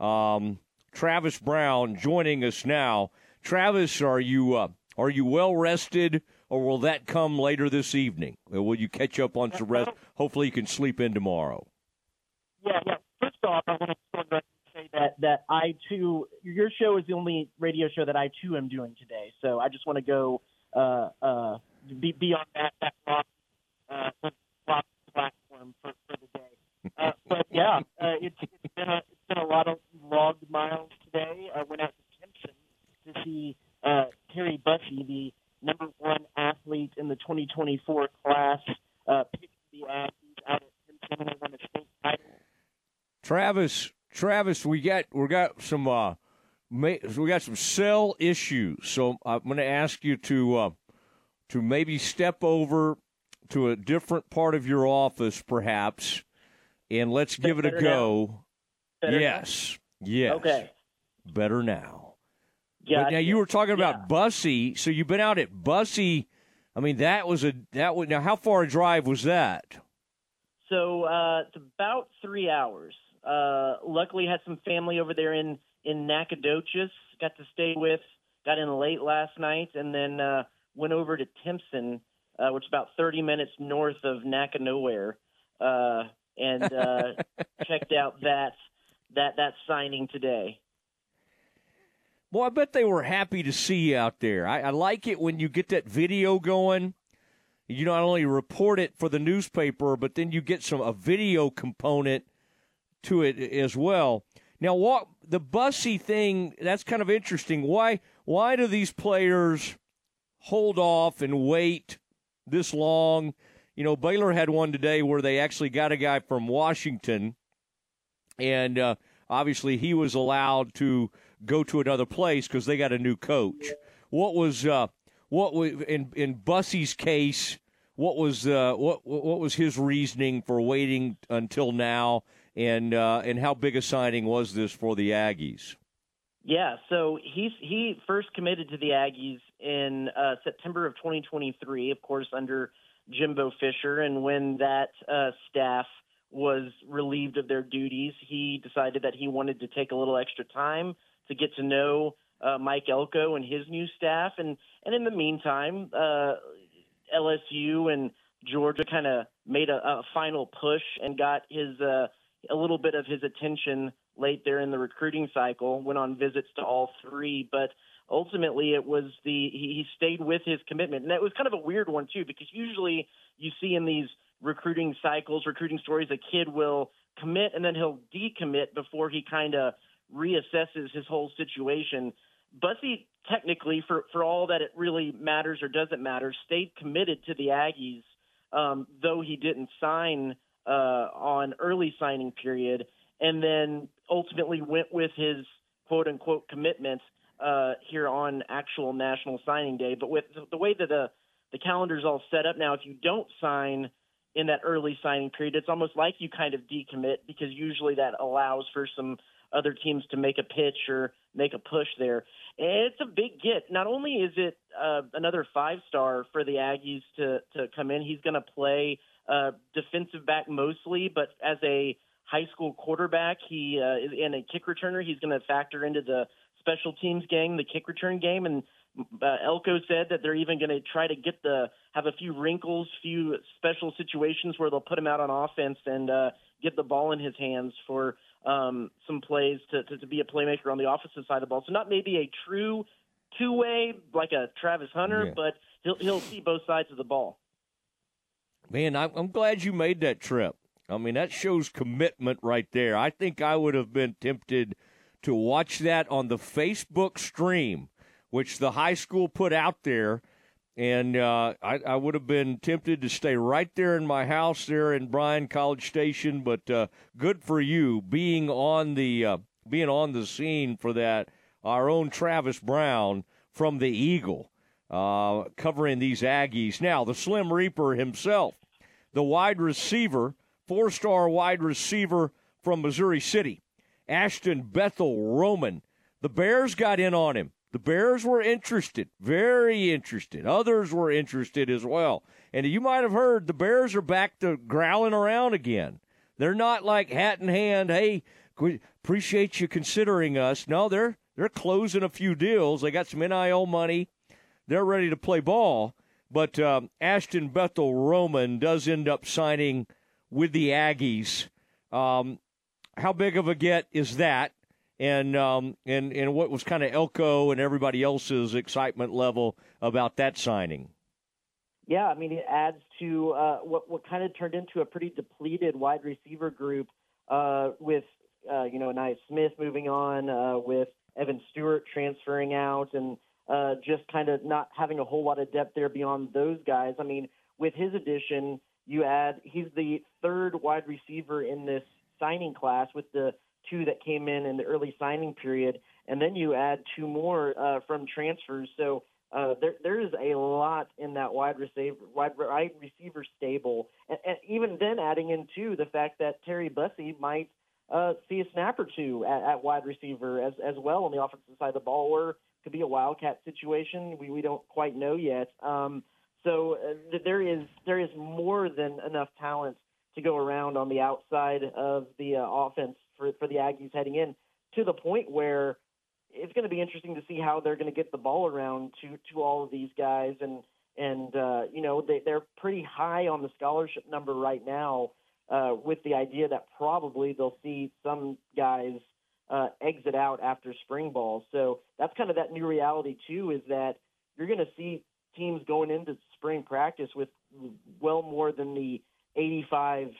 Um, Travis Brown joining us now. Travis, are you uh, are you well rested? or will that come later this evening? Or will you catch up on some rest? Hopefully, you can sleep in tomorrow. Yeah, yeah. First off, I want to say that that I too, your show is the only radio show that I too am doing today. So I just want to go uh, uh, be, be on that that uh, platform for, for the day. Uh, but yeah, uh, it's, it's been a it's been a lot of logged miles today. I went out to Timpson to see uh, Terry Bussey, the number one athlete in the 2024 class, uh, picked the Aggies out at Clemson and won a state title. Travis, Travis, we got we got some uh, we got some cell issues, so I'm going to ask you to uh, to maybe step over to a different part of your office, perhaps, and let's give it a go. yes, now? yes. Okay. Better now. Yeah. But now you were talking about Bussey, so you've been out at Bussey. I mean, that was a that was now. How far a drive was that? So uh, it's about three hours. Uh, luckily, had some family over there in in Nacogdoches. Got to stay with. Got in late last night, and then uh, went over to Timpson, uh, which is about 30 minutes north of Naca Nowhere, uh, and uh, checked out that that that signing today. Well, I bet they were happy to see you out there. I, I like it when you get that video going. You not only report it for the newspaper, but then you get some a video component to it as well. Now, what the Bussey thing? That's kind of interesting. Why? Why do these players hold off and wait this long? You know, Baylor had one today where they actually got a guy from Washington, and uh, obviously he was allowed to go to another place because they got a new coach. What was uh, what was in in Bussey's case? What was uh, what what was his reasoning for waiting until now, and uh, and how big a signing was this for the Aggies? Yeah, so he's he first committed to the Aggies in uh, September of 2023, of course under Jimbo Fisher, and when that uh, staff was relieved of their duties, he decided that he wanted to take a little extra time to get to know uh, Mike Elko and his new staff. And and in the meantime, uh, LSU and Georgia kind of made a, a, final push and got his uh, a little bit of his attention late there in the recruiting cycle. Went on visits to all three, but ultimately it was the he, stayed with his commitment, and that was kind of a weird one too because usually you see in these recruiting cycles, recruiting stories, a kid will commit and then he'll decommit before he kind of reassesses his whole situation. Bussey, technically, for, for all that it really matters or doesn't matter, stayed committed to the Aggies, um, though he didn't sign uh, on early signing period, and then ultimately went with his quote unquote commitment uh, here on actual National Signing Day. But with the way that the the calendar's all set up now, if you don't sign in that early signing period, it's almost like you kind of decommit because usually that allows for some other teams to make a pitch or make a push there. And it's a big get. Not only is it uh, another five star for the Aggies to to come in. He's going to play uh, defensive back mostly, but as a high school quarterback, he uh, and a kick returner, he's going to factor into the special teams game, the kick return game, and uh, Elko said that they're even going to try to get the have a few wrinkles, few special situations where they'll put him out on offense and uh, get the ball in his hands for um, some plays to, to, to be a playmaker on the offensive side of the ball. So not maybe a true two way like a Travis Hunter, Yeah. but he'll he'll see both sides of the ball. Man, I'm, I'm glad you made that trip. I mean, that shows commitment right there. I think I would have been tempted to watch that on the Facebook stream, which the high school put out there. And uh, I, I would have been tempted to stay right there in my house there in Bryan College Station. But uh, good for you being on the uh, being on the scene for that. Our own Travis Brown from the Eagle uh, covering these Aggies. Now, the Slim Reaper himself, the wide receiver, four star wide receiver from Missouri City, Ashton Bethel Roman. The Bears got in on him. The Bears were interested, very interested. Others were interested as well. And you might have heard the Bears are back to growling around again. They're not like hat in hand, hey, appreciate you considering us. No, they're they're closing a few deals. They got some NIL money. They're ready to play ball. But um, Ashton Bethel Roman does end up signing with the Aggies. Um, how big of a get is that? And um, and and what was kind of Elko and everybody else's excitement level about that signing? Yeah, I mean it adds to uh, what what kind of turned into a pretty depleted wide receiver group uh, with uh, you know Ainias Smith moving on, uh, with Evan Stewart transferring out, and uh, just kind of not having a whole lot of depth there beyond those guys. I mean, with his addition, you add he's the third wide receiver in this signing class with the two that came in in the early signing period, and then you add two more uh, from transfers. So uh, there there is a lot in that wide receiver wide, receiver stable, and, and even then adding in too the fact that Terry Bussey might uh, see a snap or two at, at wide receiver as as well on the offensive side of the ball, or could be a wildcat situation. We we don't quite know yet. Um, so uh, there is there is more than enough talent to go around on the outside of the uh, offense for for the Aggies heading in to the point where it's going to be interesting to see how they're going to get the ball around to to all of these guys and and uh, you know they they're pretty high on the scholarship number right now uh, with the idea that probably they'll see some guys uh, exit out after spring ball. So that's kind of that new reality too is that you're going to see teams going into spring practice with well more than the 85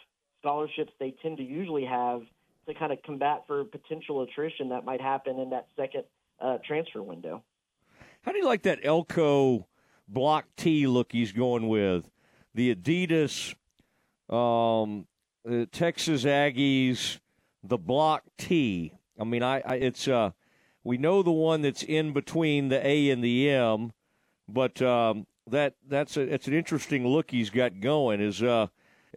scholarships they tend to usually have to kind of combat for potential attrition that might happen in that second uh, transfer window. How do you like that Elko block T look he's going with? The Adidas, um, the Texas Aggies, the block T. I mean, I, I it's uh, we know the one that's in between the A and the M, but um, that that's a it's an interesting look he's got going. Is uh,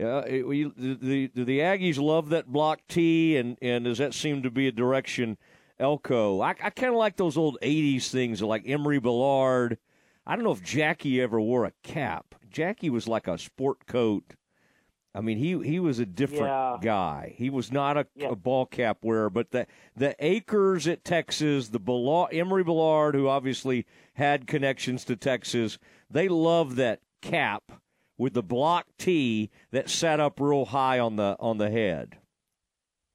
uh, it, we, the, the the Aggies love that block T, and and does that seem to be a direction? Elko. I, I kind of like those old '80s things, like Emory Bellard. I don't know if Jackie ever wore a cap. Jackie was like a sport coat. I mean, he he was a different Yeah. guy. He was not a, a ball cap wearer, but the the Acres at Texas, the Bellard, Emory Bellard, who obviously had connections to Texas, they love that cap with the block T that sat up real high on the on the head.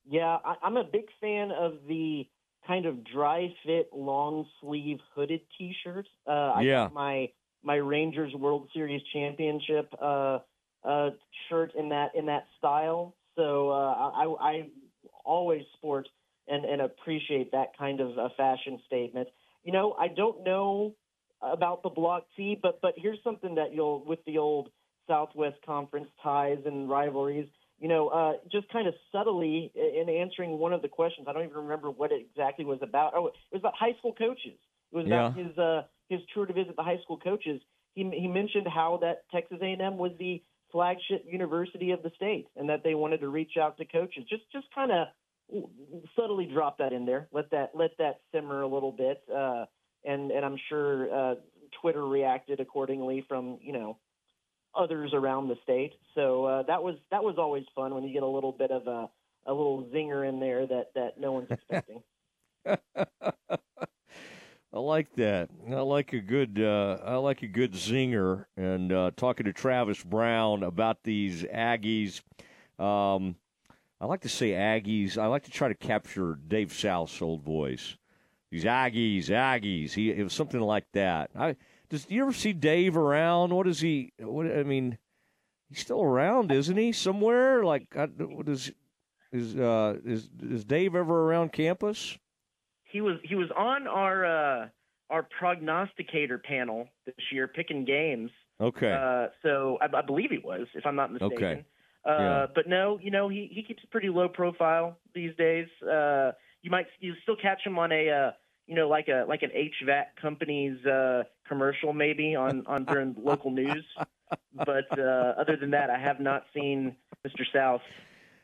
Yeah, I, I'm a big fan of the kind of dry fit, long sleeve hooded T-shirts. Uh, I got my my Rangers World Series championship uh, uh, shirt in that in that style. So uh, I, I always sport and, and appreciate that kind of a fashion statement. You know, I don't know about the block T, but but here's something that you'll with the old Southwest Conference ties and rivalries. You know, uh, just kind of subtly in answering one of the questions. I don't even remember what it exactly was about. Oh, it was about high school coaches. It was about Yeah. his uh, his tour to visit the high school coaches. He he mentioned how that Texas A&M was the flagship university of the state, and that they wanted to reach out to coaches. Just just kind of subtly drop that in there. Let that let that simmer a little bit, uh, and and I'm sure uh, Twitter reacted accordingly from you know others around the state. So uh, that was that was always fun when you get a little bit of a a little zinger in there that that no one's expecting. I like that. I like a good. Uh, I like a good zinger. And uh, talking to Travis Brown about these Aggies. Um, I like to say Aggies. I like to try to capture Dave South's old voice. These Aggies, Aggies. He it was something like that. I does do you ever see Dave around? What is he? What I mean, he's still around, isn't he? Somewhere like I, what is is uh is is Dave ever around campus? he was he was on our uh, our prognosticator panel this year, picking games. Okay. Uh, so I, I believe he was, if I'm not mistaken. Okay. Uh, Yeah. But no, you know he he keeps a pretty low profile these days. Uh, you might you still catch him on a uh, you know like a like an HVAC company's uh, commercial maybe on on during local news. But uh, other than that, I have not seen Mr. South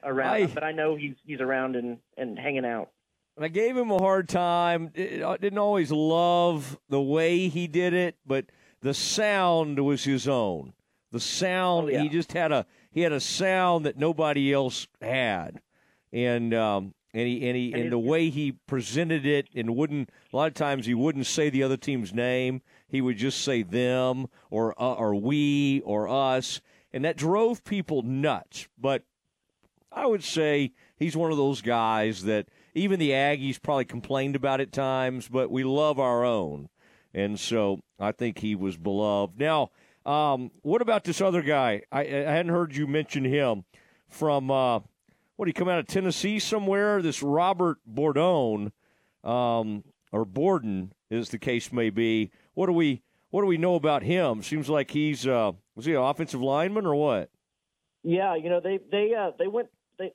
around. I- but I know he's he's around and and hanging out. And I gave him a hard time. I I didn't always love the way he did it, but the sound was his own. The sound he just had a he had a sound that nobody else had, and um, and he and he and, the way he presented it and wouldn't a lot of times he wouldn't say the other team's name. He would just say them or uh, or we or us, and that drove people nuts. But I would say he's one of those guys that even the Aggies probably complained about at times, but we love our own. And so I think he was beloved. Now, um, what about this other guy? I, I hadn't heard you mention him from, uh, what, he come out of Tennessee somewhere? This Robert Bordone, um, or Borden, as the case may be. What do we what do we know about him? Seems like he's uh, was he an offensive lineman or what? Yeah, you know they they uh, they went they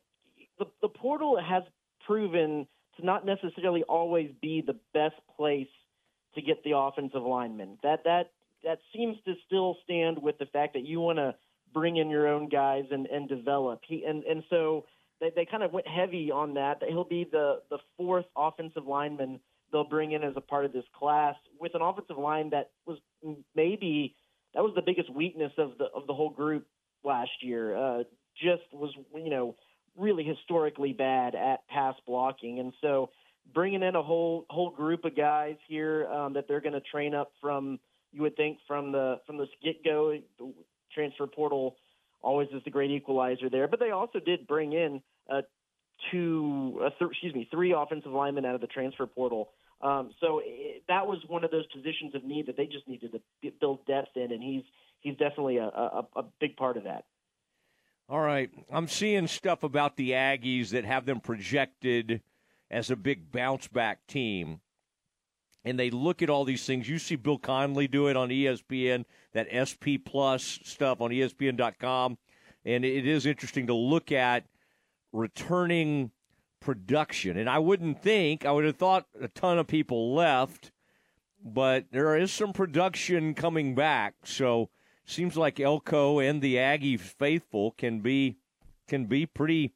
the the portal has proven to not necessarily always be the best place to get the offensive lineman. That that that seems to still stand with the fact that you want to bring in your own guys and and develop. He and and so they they kind of went heavy on that. He'll be the the fourth offensive lineman they'll bring in as a part of this class with an offensive line that was maybe that was the biggest weakness of the of the whole group last year. Uh, just was you know really historically bad at pass blocking, and so bringing in a whole whole group of guys here um, that they're going to train up from you would think from the from the get go transfer portal always is the great equalizer there, but they also did bring in uh, two uh, th- excuse me three offensive linemen out of the transfer portal. Um, so it, that was one of those positions of need that they just needed to build depth in, and he's he's definitely a, a, a big part of that. All right. I'm seeing stuff about the Aggies that have them projected as a big bounce back team. And they look at all these things. You see Bill Connelly do it on ESPN, that SP Plus stuff on ESPN.com. And it is interesting to look at returning production. And I wouldn't think, I would have thought a ton of people left, but there is some production coming back. So seems like Elko and the Aggie faithful can be can be pretty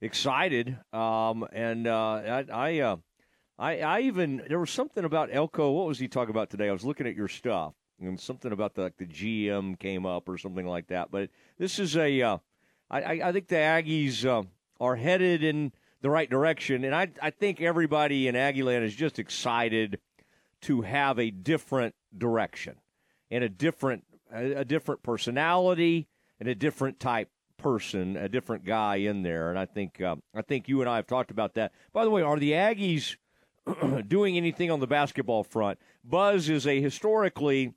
excited. Um, and uh, I I, uh, I I even there was something about Elko. What was he talking about today? I was looking at your stuff and something about the like the GM came up or something like that. But this is a uh, I, I think the Aggies uh, are headed in the right direction, and I I think everybody in Aggieland is just excited to have a different direction and a different a, different personality and a different type person, a different guy in there. And I think uh, I think you and I have talked about that. By the way, are the Aggies doing anything on the basketball front? Buzz is a historically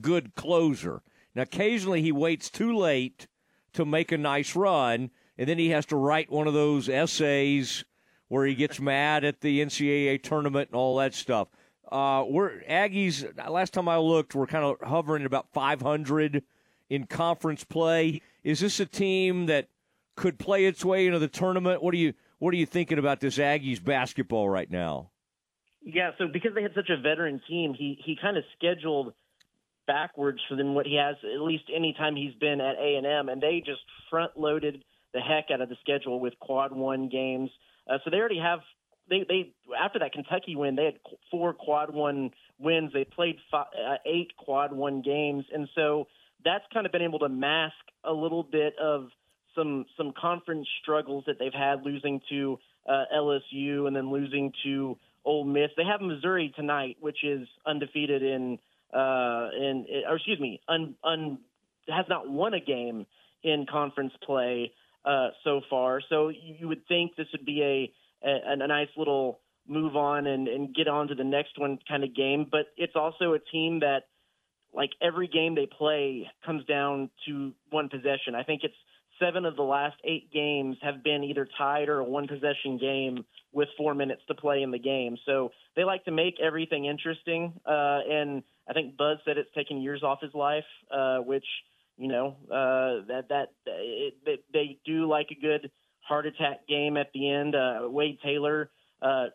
good closer. Now, occasionally he waits too late to make a nice run, and then he has to write one of those essays where he gets mad at the NCAA tournament and all that stuff. Uh, we're Aggies. Last time I looked, we're kind of hovering at about 500 in conference play. Is this a team that could play its way into the tournament? What are you What are you thinking about this Aggies basketball right now? Yeah, so because they had such a veteran team, he he kind of scheduled backwards for than what he has at least any time he's been at A and M, and they just front loaded the heck out of the schedule with quad one games. Uh, so they already have they they after that Kentucky win, they had four quad one wins. They played five, uh, eight quad one games, and so that's kind of been able to mask a little bit of some some conference struggles that they've had, losing to uh, LSU and then losing to Ole Miss. They have Missouri tonight, which is undefeated in uh, in or excuse me, un, un has not won a game in conference play uh, so far. So you, you would think this would be a a, a nice little move on and, and get on to the next one kind of game. But it's also a team that like every game they play comes down to one possession. I think it's seven of the last eight games have been either tied or a one possession game with four minutes to play in the game. So they like to make everything interesting. Uh, and I think Buzz said it's taken years off his life, uh, which you know uh, that that it, they, they do like a good heart attack game at the end. Uh, Wade Taylor uh,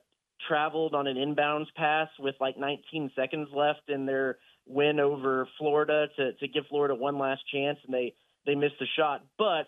traveled on an inbounds pass with like 19 seconds left in their win over Florida to to give Florida one last chance, and they they missed the shot. But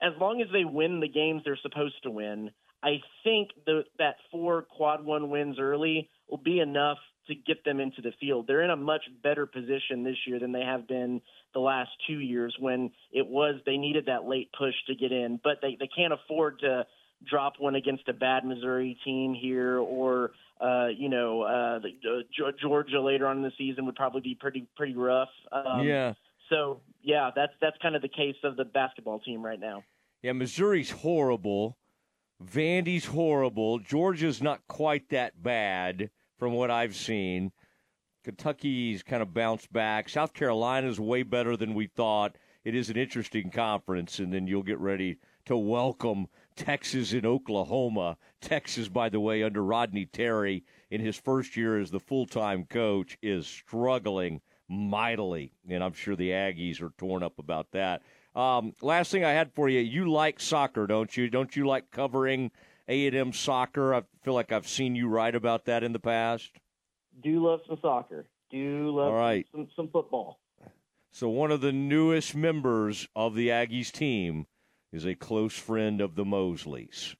as long as they win the games they're supposed to win, I think the, that four quad one wins early will be enough to get them into the field. They're in a much better position this year than they have been the last two years when it was they needed that late push to get in, but they, they can't afford to drop one against a bad Missouri team here or uh, you know uh, the, uh, Georgia later on in the season would probably be pretty pretty rough. Um, yeah. So yeah, that's that's kind of the case of the basketball team right now. Yeah, Missouri's horrible. Vandy's horrible. Georgia's not quite that bad from what I've seen. Kentucky's kind of bounced back. South Carolina's way better than we thought. It is an interesting conference, and then you'll get ready to welcome Texas and Oklahoma. Texas, by the way, under Rodney Terry in his first year as the full time coach, is struggling mightily, and I'm sure the Aggies are torn up about that. Um, last thing I had for you, you like soccer, don't you? Don't you like covering A&M soccer? I feel like I've seen you write about that in the past. Do love some soccer. Do love All right. some, some football. So one of the newest members of the Aggies team is a close friend of the Mosleys.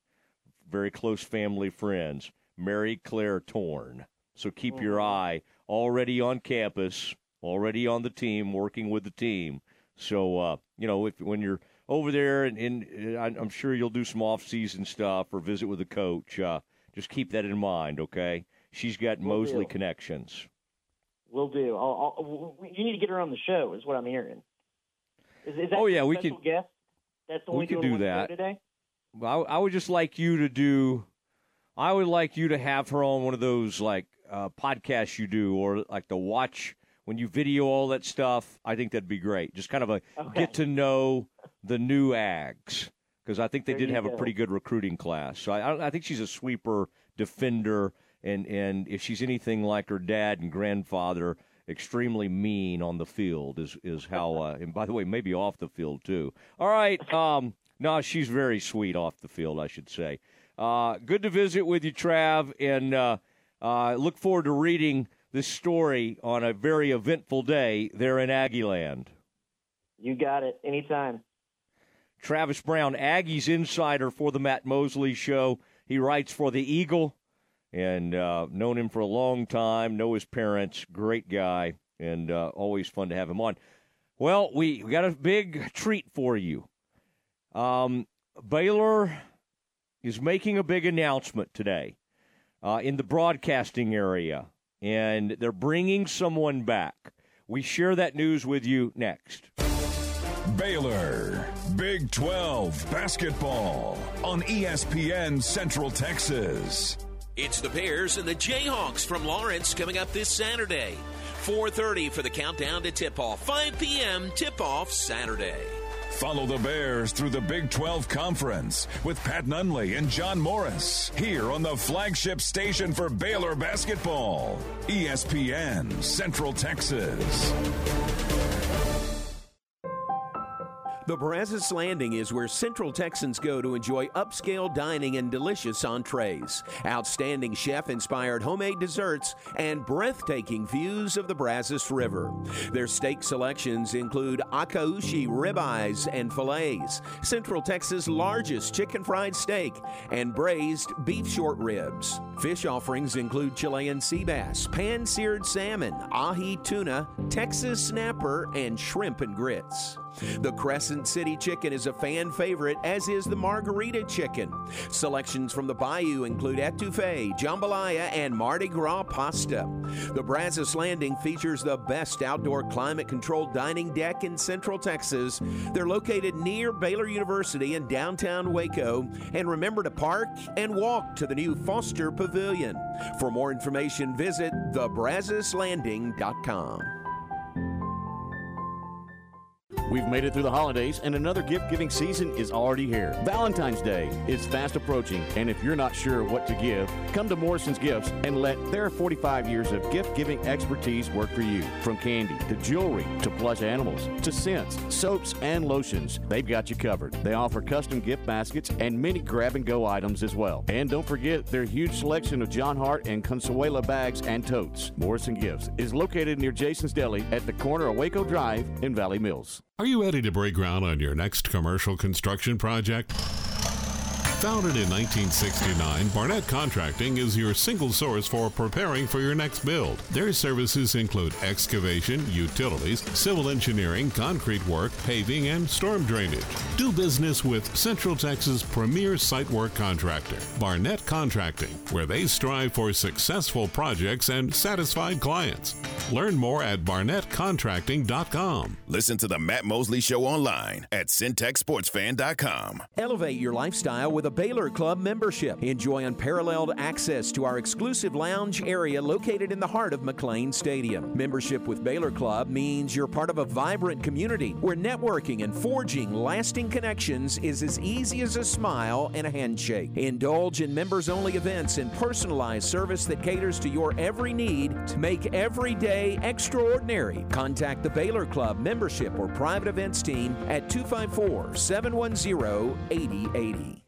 Very close family friends, Mary Claire Torn. So keep your eye already on campus, already on the team, working with the team. So uh, you know, if when you're over there, and, and I'm sure you'll do some off-season stuff or visit with the coach. Uh, just keep that in mind, okay? She's got Will Mosley do. connections. We'll do. I'll, I'll, you need to get her on the show, is what I'm hearing. Is, is that Oh, yeah, we can- Guest? That's the only we doing do that. today. Well, I, I would just like you to do. I would like you to have her on one of those like uh, podcasts you do, or like the watch when you video all that stuff. I think that'd be great. Just kind of a Okay. get to know the new Ags because I think they There did have a pretty good recruiting class. So I, I I think she's a sweeper defender, and and if she's anything like her dad and grandfather, extremely mean on the field is is how. Uh, and by the way, maybe off the field too. All right. Um, no, she's very sweet off the field, I should say. Uh, good to visit with you, Trav, and uh, uh, look forward to reading this story on a very eventful day there in Aggieland. You got it. Anytime. Travis Brown, Aggies insider for the Matt Mosley Show. He writes for the Eagle, and uh, known him for a long time. Know his parents. Great guy, and uh, always fun to have him on. Well, we, got a big treat for you. Um, Baylor is making a big announcement today uh, in the broadcasting area, and they're bringing someone back. We share that news with you next. Baylor, Big 12 basketball on ESPN Central Texas. It's the Bears and the Jayhawks from Lawrence coming up this Saturday. 4:30 for the countdown to tip-off. 5 p.m. tip-off Saturday. Follow the Bears through the Big 12 Conference with Pat Nunley and John Morris here on the flagship station for Baylor basketball, ESPN Central Texas. The Brazos Landing is where Central Texans go to enjoy upscale dining and delicious entrees, outstanding chef inspired homemade desserts, and breathtaking views of the Brazos River. Their steak selections include akaushi ribeyes and fillets, Central Texas' largest chicken fried steak, and braised beef short ribs. Fish offerings include Chilean sea bass, pan seared salmon, ahi tuna, Texas snapper, and shrimp and grits. The Crescent City chicken is a fan favorite, as is the margarita chicken. Selections from the Bayou include etouffee, jambalaya, and Mardi Gras pasta. The Brazos Landing features the best outdoor climate controlled dining deck in Central Texas. They're located near Baylor University in downtown Waco. And remember to park and walk to the new Foster Pavilion. For more information, visit thebrazoslanding.com. We've made it through the holidays, and another gift giving season is already here. Valentine's Day is fast approaching, and if you're not sure what to give, come to Morrison's Gifts and let their 45 years of gift giving expertise work for you. From candy to jewelry to plush animals to scents, soaps, and lotions, they've got you covered. They offer custom gift baskets and many grab and go items as well. And don't forget their huge selection of Jon Hart and Consuela bags and totes. Morrison Gifts is located near Jason's Deli at the corner of Waco Drive in Valley Mills. Are you ready to break ground on your next commercial construction project? Founded in 1969, Barnett Contracting is your single source for preparing for your next build. Their services include excavation, utilities, civil engineering, concrete work, paving, and storm drainage. Do business with Central Texas' premier site work contractor, Barnett Contracting, where they strive for successful projects and satisfied clients. Learn more at barnettcontracting.com. Listen to the Matt Mosley Show online at centexsportsfan.com. Elevate your lifestyle with a Baylor Club membership. Enjoy unparalleled access to our exclusive lounge area located in the heart of McLane Stadium. Membership with Baylor Club means you're part of a vibrant community where networking and forging lasting connections is as easy as a smile and a handshake. Indulge in members only events and personalized service that caters to your every need to make every day extraordinary. Contact the Baylor Club membership or private events team at 254 710 8080.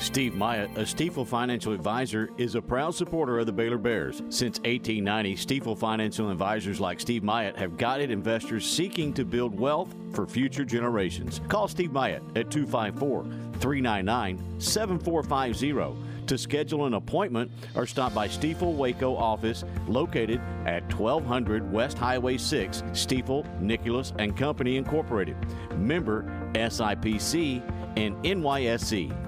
Steve Myatt, a Stifel financial advisor, is a proud supporter of the Baylor Bears. Since 1890, Stifel financial advisors like Steve Myatt have guided investors seeking to build wealth for future generations. Call Steve Myatt at 254 399 7450 to schedule an appointment or stop by Stifel Waco office located at 1200 West Highway 6, Stifel, Nicolaus and Company Incorporated. Member SIPC and NYSC.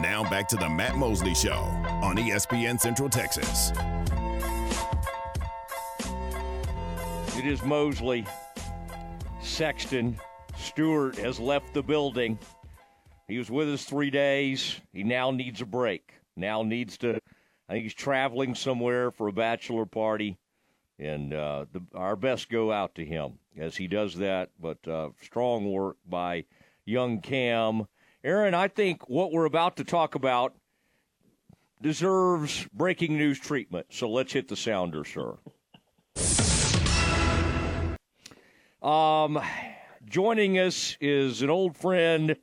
Now back to the Matt Mosley Show on ESPN Central Texas. It is Mosley. Sexton Stewart has left the building. He was with us three days. He now needs a break. Now needs to. I think he's traveling somewhere for a bachelor party, and uh, the, our best go out to him as he does that. But uh, strong work by young Cam. Aaron, I think what we're about to talk about deserves breaking news treatment. So let's hit the sounder, sir. Um, joining us is an old friend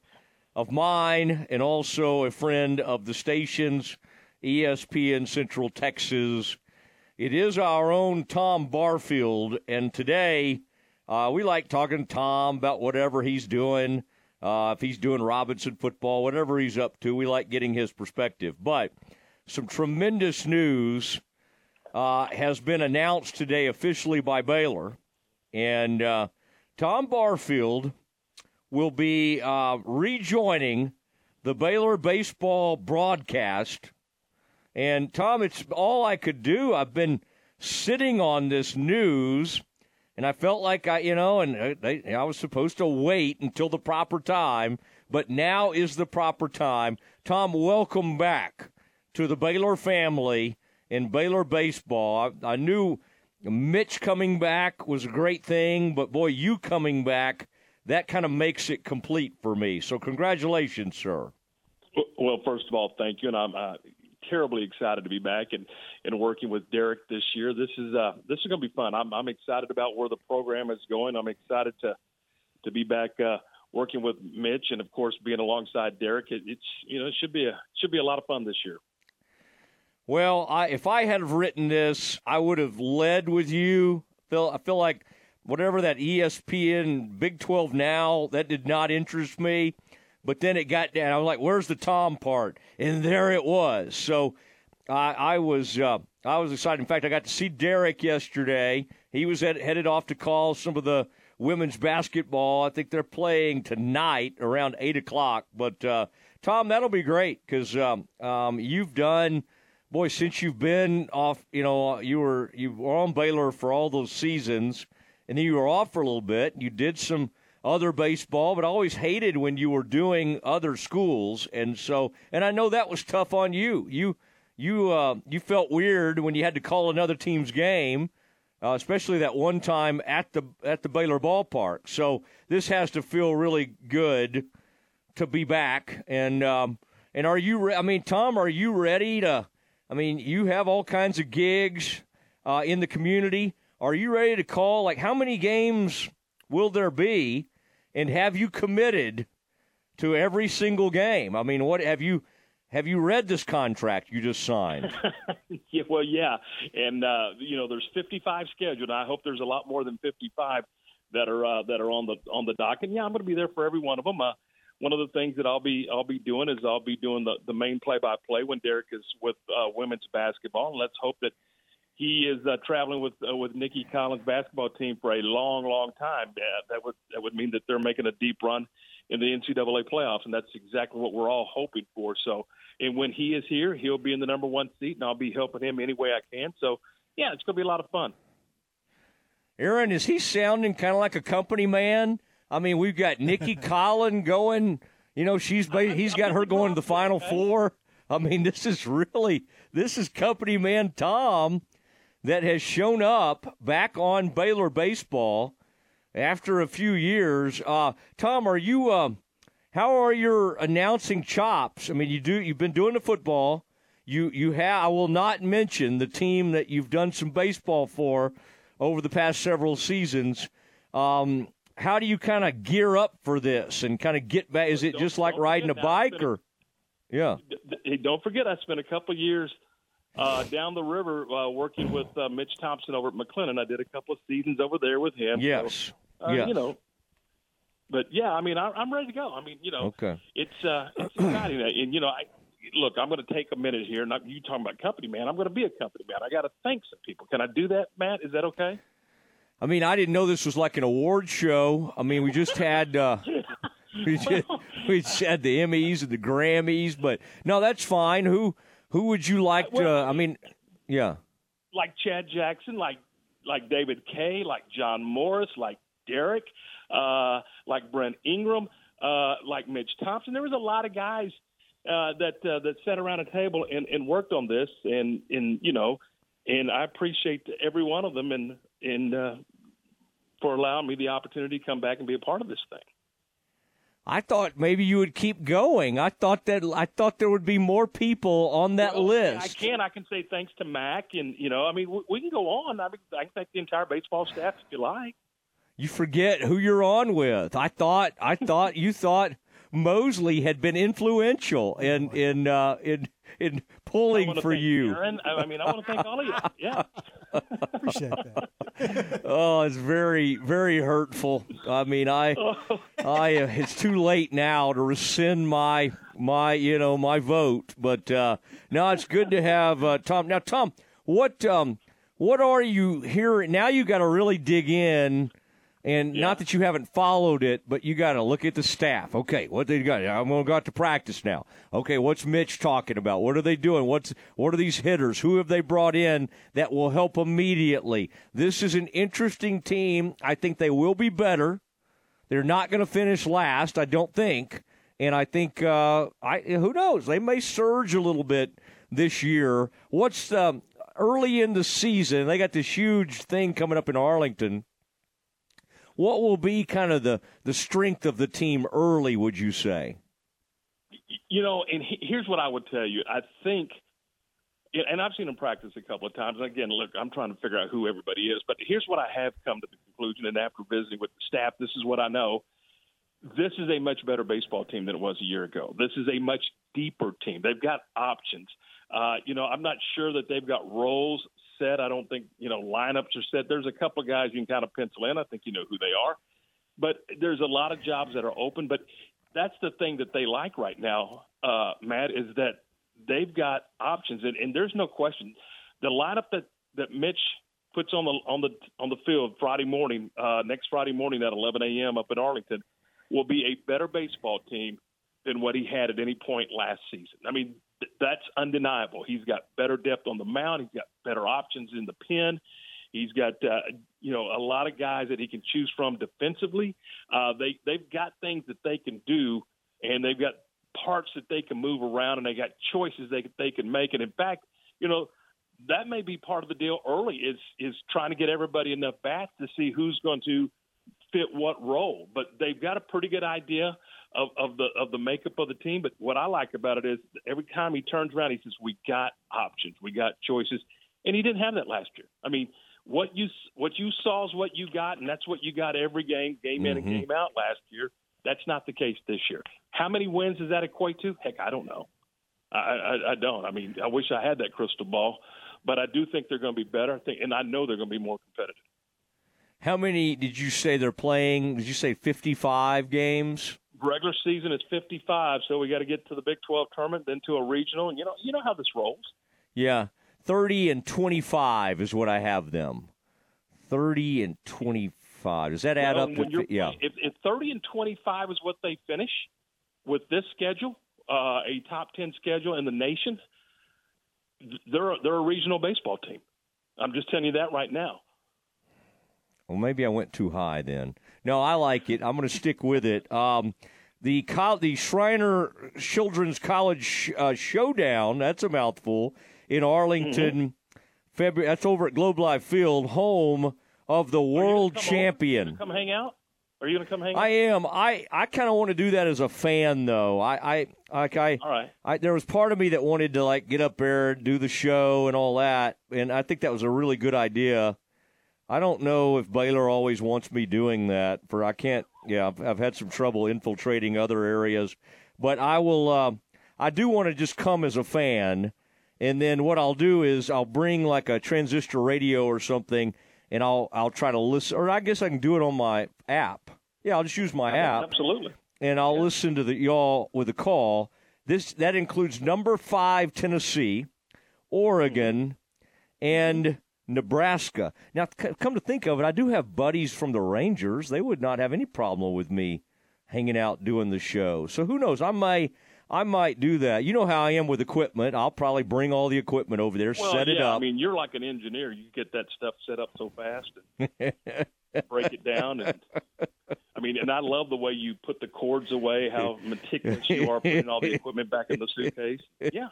of mine and also a friend of the station's ESPN Central Texas. It is our own Tom Barfield, and today uh, we like talking to Tom about whatever he's doing. Uh, if he's doing Robinson football, whatever he's up to, we like getting his perspective. But some tremendous news uh, has been announced today officially by Baylor, and uh, Tom Barfield will be uh, rejoining the Baylor baseball broadcast. And Tom, it's all I could do. I've been sitting on this news, and I felt like I, you know, and uh, they, I was supposed to wait until the proper time, but now is the proper time. Tom, welcome back to the Baylor family in Baylor baseball. I, I knew Mitch coming back was a great thing, but boy, you coming back, that kind of makes it complete for me. So, congratulations, sir. Well, first of all, thank you, and I'm uh, terribly excited to be back and and working with Derek this year. This is uh, this is going to be fun. I'm I'm excited about where the program is going. I'm excited to to be back uh, working with Mitch, and of course, being alongside Derek. It, it's you know it should be a should be a lot of fun this year. Well, I, if I had written this, I would have led with you. Phil, I feel like whatever that ESPN Big 12 now, that did not interest me. But then it got down. I was like, where's the Tom part? And there it was. So I, I was uh, I was excited. In fact, I got to see Derek yesterday. He was at, headed off to call some of the women's basketball. I think they're playing tonight around 8 o'clock. But, uh, Tom, that'll be great because um, um, you've done – boy, since you've been off, you know, you were you were on Baylor for all those seasons, and then you were off for a little bit. You did some other baseball, but always hated when you were doing other schools, and so, and I know that was tough on you. You you uh, you felt weird when you had to call another team's game. Uh, especially that one time at the at the Baylor ballpark. So this has to feel really good to be back. And um, and are you? Re- I mean, Tom, are you ready to? I mean, you have all kinds of gigs uh, in the community. Are you ready to call? Like, how many games will there be? And have you committed to every single game? I mean, what have you have you read this contract you just signed? yeah, well, yeah, and uh, you know, there's 55 scheduled. I hope there's a lot more than 55 that are uh, that are on the on the dock. And yeah, I'm going to be there for every one of them. Uh, one of the things that I'll be I'll be doing is I'll be doing the the main play by play when Derek is with uh, women's basketball, and let's hope that he is uh, traveling with uh, with Nicki Collen's basketball team for a long, long time. Uh, that would that would mean that they're making a deep run in the NCAA playoffs, and that's exactly what we're all hoping for. So, and when he is here, he'll be in the number one seat, and I'll be helping him any way I can. So, yeah, it's going to be a lot of fun. Aaron, is he sounding kind of like a company man? I mean, we've got Nicki Collen going. You know, she's he's got her going to the Final Four. I mean, this is really this is company man Tom that has shown up back on Baylor baseball after a few years. Uh, Tom, are you? Uh, how are your announcing chops? I mean, you do you've been doing the football. You you have. I will not mention the team that you've done some baseball for over the past several seasons. Um, how do you kind of gear up for this and kind of get back? Is it just like riding a bike or? Yeah. Hey, don't forget, I spent a couple years uh, down the river uh, working with uh, Mitch Thompson over at McLennan. I did a couple of seasons over there with him. Yes. So, uh, yes. You know, but yeah, I mean, I, I'm ready to go. I mean, you know, Okay. it's uh, it's exciting, and you know, I look. I'm going to take a minute here. Not you talking about company man. I'm going to be a company man. I got to thank some people. Can I do that, Matt? Is that okay? I mean, I didn't know this was like an award show. I mean, we just had uh, we just, we just had the Emmys and the Grammys, but no, that's fine. Who who would you like to? I mean, yeah. like Chad Jackson, like like David Kay, like John Morris, like Derek, uh, like Brent Ingram, uh, like Mitch Thompson. There was a lot of guys uh, that uh, that sat around a table and, and worked on this, and and you know, and I appreciate every one of them, and and uh, for allowing me the opportunity to come back and be a part of this thing. I thought maybe you would keep going. I thought that I thought there would be more people on that Well, list. I can. I can say thanks to Mack, and you know, I mean, we, we can go on. I mean, I can thank the entire baseball staff if you like. You forget who you're on with. I thought I thought you thought Mosley had been influential in in uh, in in pulling for you. Aaron. I I mean, I want to thank all of you. Yeah. Appreciate that. oh, it's very, very hurtful. I mean, I, I, uh, it's too late now to rescind my, my, you know, my vote. But uh, no, it's good to have uh, Tom. Now, Tom, what, um, what are you hearing? Now you got to really dig in. And not that you haven't followed it, but you got to look at the staff. Okay, what they got? I'm going to go out to practice now. Okay, what's Mitch talking about? What are they doing? What's what are these hitters? Who have they brought in that will help immediately? This is an interesting team. I think they will be better. They're not going to finish last, I don't think. And I think uh, I who knows? They may surge a little bit this year. What's um, early in the season? They got this huge thing coming up in Arlington what will be kind of the, the strength of the team early, would you say? You know, and he, here's what I would tell you. I think, and I've seen him practice a couple of times. And again, look, I'm trying to figure out who everybody is, but here's what I have come to the conclusion. And after visiting with the staff, this is what I know. This is a much better baseball team than it was a year ago. This is a much deeper team. They've got options. Uh, you know, I'm not sure that they've got roles set. I don't think, you know, lineups are set. There's a couple of guys you can kind of pencil in. I think you know who they are. But there's a lot of jobs that are open. But that's the thing that they like right now, uh, Matt, is that they've got options. And, and there's no question. The lineup that, that Mitch puts on the on the on the field Friday morning, uh, next Friday morning at 11 a.m. up in Arlington, will be a better baseball team than what he had at any point last season. I mean, that's undeniable. He's got better depth on the mound. He's got better options in the pen. He's got uh, you know a lot of guys that he can choose from defensively. Uh, they they've got things that they can do, and they've got parts that they can move around, and they got choices they they can make. And in fact, you know that may be part of the deal early is is trying to get everybody enough bats to see who's going to fit what role. But they've got a pretty good idea of, of the of the makeup of the team. But what I like about it is every time he turns around, he says, "We got options, we got choices," and he didn't have that last year. I mean, what you what you saw is what you got, and that's what you got every game, game in and Mhm. game out last year. That's not the case this year. How many wins does that equate to? Heck, I don't know. I, I, I don't. I mean, I wish I had that crystal ball, but I do think they're going to be better. I think, and I know they're going to be more competitive. How many did you say they're playing? Did you say 55 games? Regular season is 55, so we got to get to the Big 12 tournament, then to a regional, and you know, you know how this rolls. Yeah, 30 and 25 is what I have them. 30 and 25. Does that add Well, up and to when you're fi- yeah. If, if 30 and 25 is what they finish with this schedule, uh, a top 10 schedule in the nation, they're they're a regional baseball team. I'm just telling you that right now. Well, maybe I went too high then. No, I like it. I'm going to stick with it. Um, the col- the Shriner Children's College uh, Showdown. That's a mouthful in Arlington. February. That's over at Globe Life Field, home of the world champion. Come hang out? Are you going to come hang out? I am. I, I kind of want to do that as a fan, though. I, I like I, All right. I. There was part of me that wanted to like get up there, and do the show, and all that, and I think that was a really good idea. I don't know if Baylor always wants me doing that. For I can't. Yeah, I've, I've had some trouble infiltrating other areas, but I will. Uh, I do want to just come as a fan, and then what I'll do is I'll bring like a transistor radio or something, and I'll I'll try to listen, or I guess I can do it on my app. Yeah, I'll just use my app Absolutely. and I'll listen to the y'all with a call. This that includes number five Tennessee, Oregon, and Nebraska. Now, come to think of it, I do have buddies from the Rangers. They would not have any problem with me hanging out doing the show. So who knows? I may. I might do that. You know how I am with equipment. I'll probably bring all the equipment over there, Well, set yeah, it up. I mean, you're like an engineer. You get that stuff set up so fast and break it down. And I mean, and I love the way you put the cords away. How meticulous you are putting all the equipment back in the suitcase. Yeah,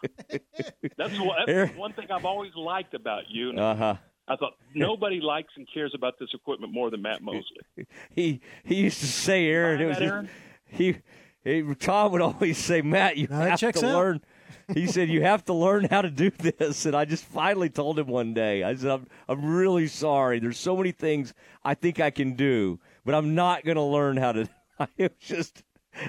that's, what, that's one thing I've always liked about you. And Uh huh. I thought nobody likes and cares about this equipment more than Matt Mosley. he he used to say, Aaron, it was that, Aaron? he, he Tom would always say, Matt, you Now that have to out. learn. He said you have to learn how to do this, and I just finally told him one day. I said, I'm I'm really sorry. There's so many things I think I can do, but I'm not going to learn how to. It just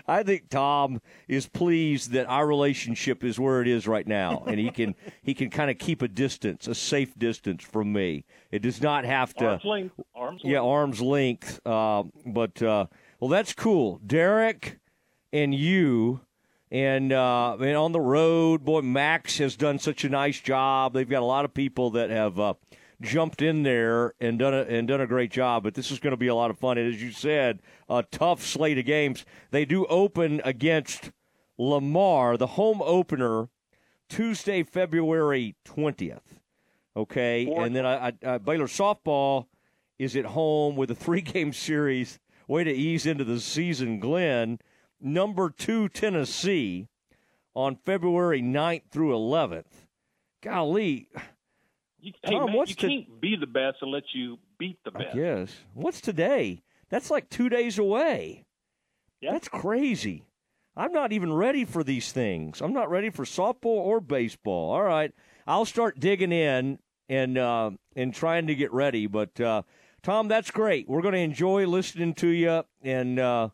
I think Tom is pleased that our relationship is where it is right now, and he can he can kind of keep a distance, a safe distance from me. It does not have to. Arm's length. Arm's yeah, length. arm's length. Uh, but uh, well, that's cool, Derek, and you, and uh, and on the road, boy, Max has done such a nice job. They've got a lot of people that have. Uh, jumped in there and done a, and done a great job. But this is going to be a lot of fun. And as you said, a tough slate of games. They do open against Lamar, the home opener, Tuesday, February twentieth. Okay, and then I, I, uh, Baylor softball is at home with a three-game series. Way to ease into the season, Glenn. Number two Tennessee on February 9th through 11th. Golly, You, hey, Tom, man, what's you the- can't be the best unless you beat the best. Yes. What's today? That's like two days away. That's crazy. I'm not even ready for these things. I'm not ready for softball or baseball. All right, I'll start digging in and uh, and trying to get ready. But uh, Tom, that's great. We're going to enjoy listening to you, and uh,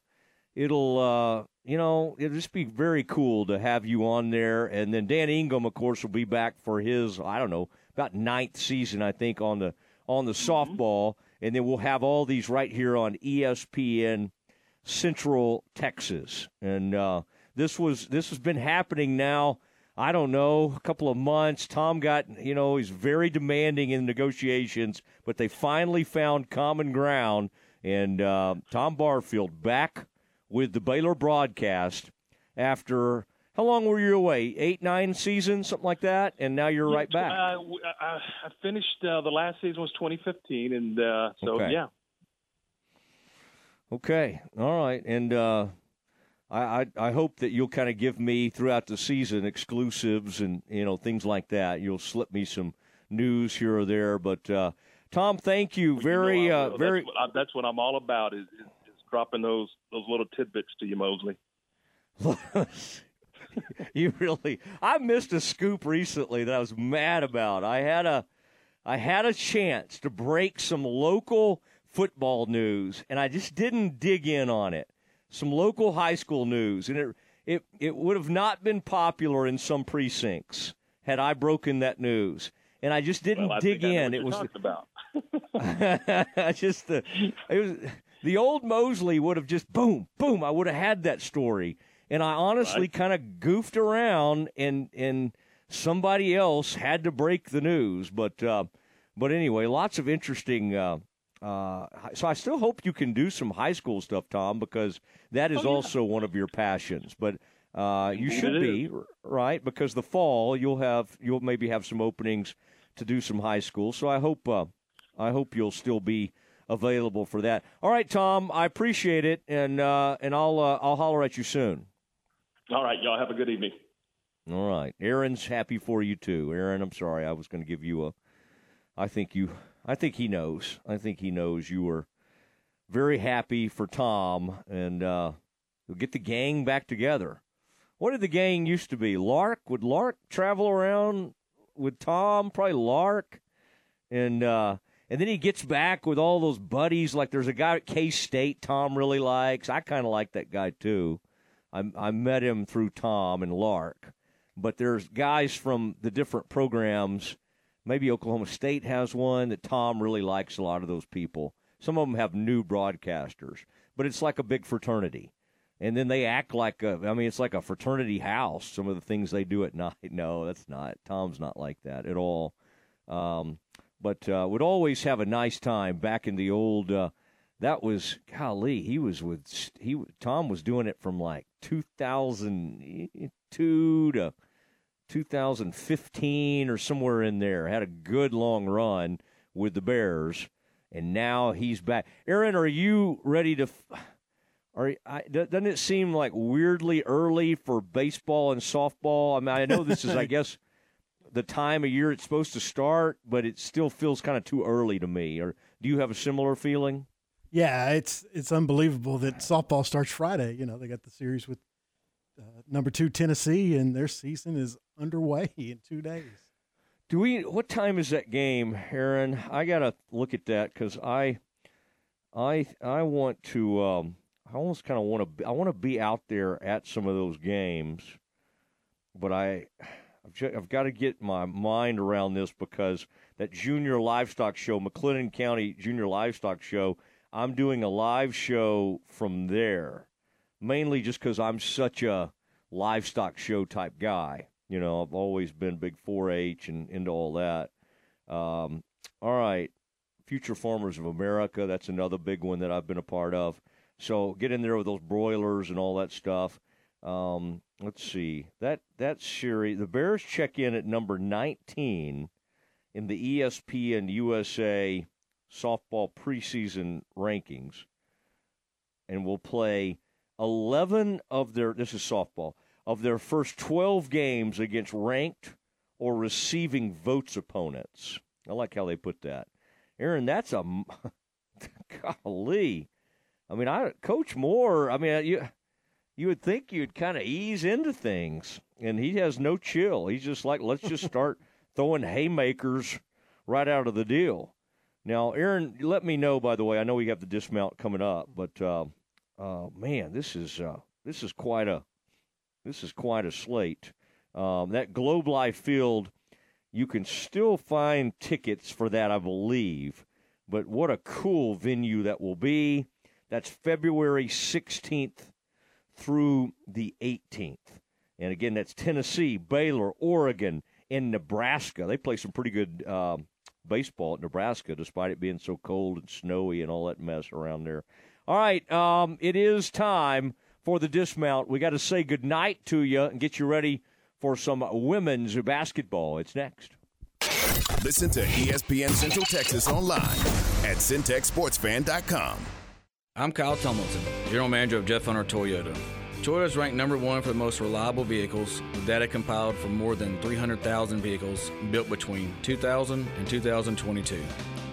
it'll uh, you know it'll just be very cool to have you on there. And then Dan Ingham, of course, will be back for his I don't know about ninth season, I think, on the on the softball, and then we'll have all these right here on ESPN Central Texas. And uh, this was this has been happening now. I don't know, a couple of months. Tom got, you know, he's very demanding in negotiations, but they finally found common ground. And uh, Tom Barfield back with the Baylor broadcast after how long were you away? Eight, nine seasons, something like that, and now you're right back. Uh, w- I, I finished uh, the last season was 2015, and uh, so Okay. yeah. Okay, all right, and uh, I, I I hope that you'll kind of give me throughout the season exclusives and you know things like that. You'll slip me some news here or there, but uh, Tom, thank you very You know uh, will. very. That's what, I, that's what I'm all about is, is dropping those those little tidbits to you, Mosley. you really I missed a scoop recently that I was mad about. I had a I had a chance to break some local football news and I just didn't dig in on it. Some local high school news and it it it would have not been popular in some precincts had I broken that news. And I just didn't Well, dig think I know in. what It was about. I just the it was the old Mosley would have just boom boom I would have had that story. And I honestly kind of goofed around and and somebody else had to break the news. But uh, but anyway lots of interesting uh, uh, so I still hope you can do some high school stuff Tom because that is Oh, yeah. also one of your passions. But uh, you should it be is. right? Because the fall you'll have you'll maybe have some openings to do some high school. So I hope uh, I hope you'll still be available for that. All right, Tom, I appreciate it, and uh, and I'll uh, I'll holler at you soon. All right, y'all have a good evening. All right, Aaron's happy for you too. Aaron, I'm sorry, I was going to give you a. I think you. I think he knows. I think he knows you were very happy for Tom, and uh, we'll get the gang back together. What did the gang used to be? Lark would Lark travel around with Tom? Probably Lark, and uh, and then he gets back with all those buddies. Like there's a guy at K State Tom really likes. I kind of like that guy too. I I met him through Tom and Lark, but there's guys from the different programs. Maybe Oklahoma State has one that Tom really likes. A lot of those people. Some of them have new broadcasters, but it's like a big fraternity. And then they act like a, I mean, it's like a fraternity house. Some of the things they do at night. No, that's not. Tom's not like that at all. Um, but uh, would always have a nice time back in the old. Uh, that was golly, he was with he. Tom was doing it from like 2002 to 2015 or somewhere in there. Had a good long run with the Bears, and now he's back. Aaron, are you ready to? f- Are I, doesn't it seem like weirdly early for baseball and softball? I mean, I know this is, I guess, the time of year it's supposed to start, but it still feels kind of too early to me. Or do you have a similar feeling? Yeah, it's it's unbelievable that softball starts Friday. You know, they got the series with uh, number two Tennessee, and their season is underway in two days. Do we? What time is that game, Aaron? I gotta look at that because I, I, I want to. Um, I almost kind of want to. I want to be out there at some of those games, but I, I've, I've got to get my mind around this because that junior livestock show, McLennan County Junior Livestock Show, I'm doing a live show from there, mainly just because I'm such a livestock show type guy. You know, I've always been big 4-H and into all that. Um, all right, Future Farmers of America. That's another big one that I've been a part of. So get in there with those broilers and all that stuff. Um, let's see that that series. The Bears check in at number 19 in the ESPN USA softball preseason rankings, and will play 11 of their. This is softball of their first 12 games against ranked or receiving votes opponents. I like how they put that. Aaron, that's a golly. I mean, I Coach Moore. I mean, you you would think you'd kind of ease into things, and he has no chill. He's just like, let's just start throwing haymakers right out of the deal. Now, Aaron, let me know. By the way, I know we have the dismount coming up, but uh, uh, man, this is uh, this is quite a this is quite a slate. Um, that Globe Life Field, you can still find tickets for that, I believe. But what a cool venue that will be. That's February 16th through the 18th. And again, that's Tennessee, Baylor, Oregon, and Nebraska. They play some pretty good um, baseball at Nebraska, despite it being so cold and snowy and all that mess around there. All right, um, it is time for the dismount. We got to say goodnight to you and get you ready for some women's basketball. It's next. Listen to ESPN Central Texas online at centexsportsfan.com. I'm Kyle Tumilton, General Manager of Jeff Hunter Toyota. Toyota is ranked number one for the most reliable vehicles, with data compiled from more than 300,000 vehicles built between 2000 and 2022.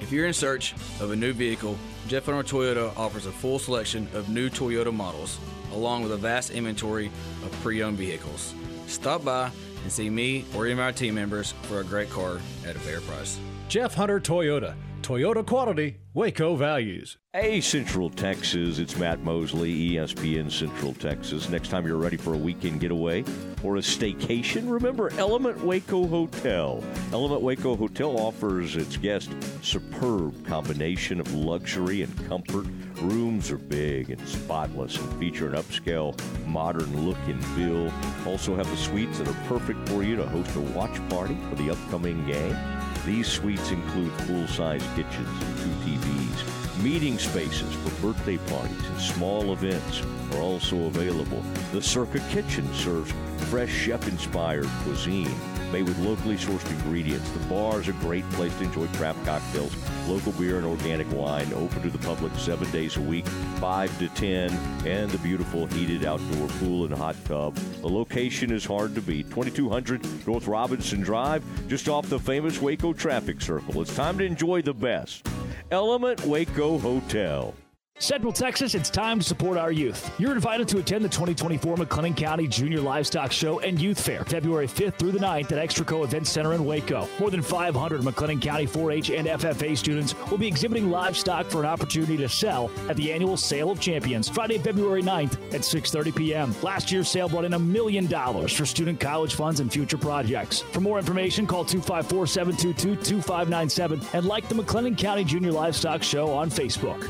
If you're in search of a new vehicle, Jeff Hunter Toyota offers a full selection of new Toyota models, along with a vast inventory of pre-owned vehicles. Stop by and see me or any of our team members for a great car at a fair price. Jeff Hunter Toyota. Toyota quality, Waco values. Hey, Central Texas, it's Matt Mosley, ESPN Central Texas. Next time you're ready for a weekend getaway or a staycation, remember Element Waco Hotel. Element Waco Hotel offers its guests superb combination of luxury and comfort. Rooms are big and spotless and feature an upscale, modern look and feel. Also have the suites that are perfect for you to host a watch party for the upcoming game. These suites include full-size kitchens and two TVs. Meeting spaces for birthday parties and small events are also available. The Circa Kitchen serves fresh chef-inspired cuisine made with locally sourced ingredients. The bar is a great place to enjoy craft cocktails, local beer, and organic wine. Open to the public seven days a week, 5 to 10, and the beautiful heated outdoor pool and hot tub. The location is hard to beat 2200 North Robinson Drive, just off the famous Waco traffic circle. It's time to enjoy the best. Element Waco Hotel. Central Texas, it's time to support our youth. You're invited to attend the 2024 McLennan County Junior Livestock Show and Youth Fair, February 5th through the 9th at Extraco Event Center in Waco. More than 500 McLennan County 4-H and FFA students will be exhibiting livestock for an opportunity to sell at the annual Sale of Champions, Friday, February 9th at 6.30 p.m. Last year's sale brought in a million dollars for student college funds and future projects. For more information, call 254-722-2597 and like the McLennan County Junior Livestock Show on Facebook.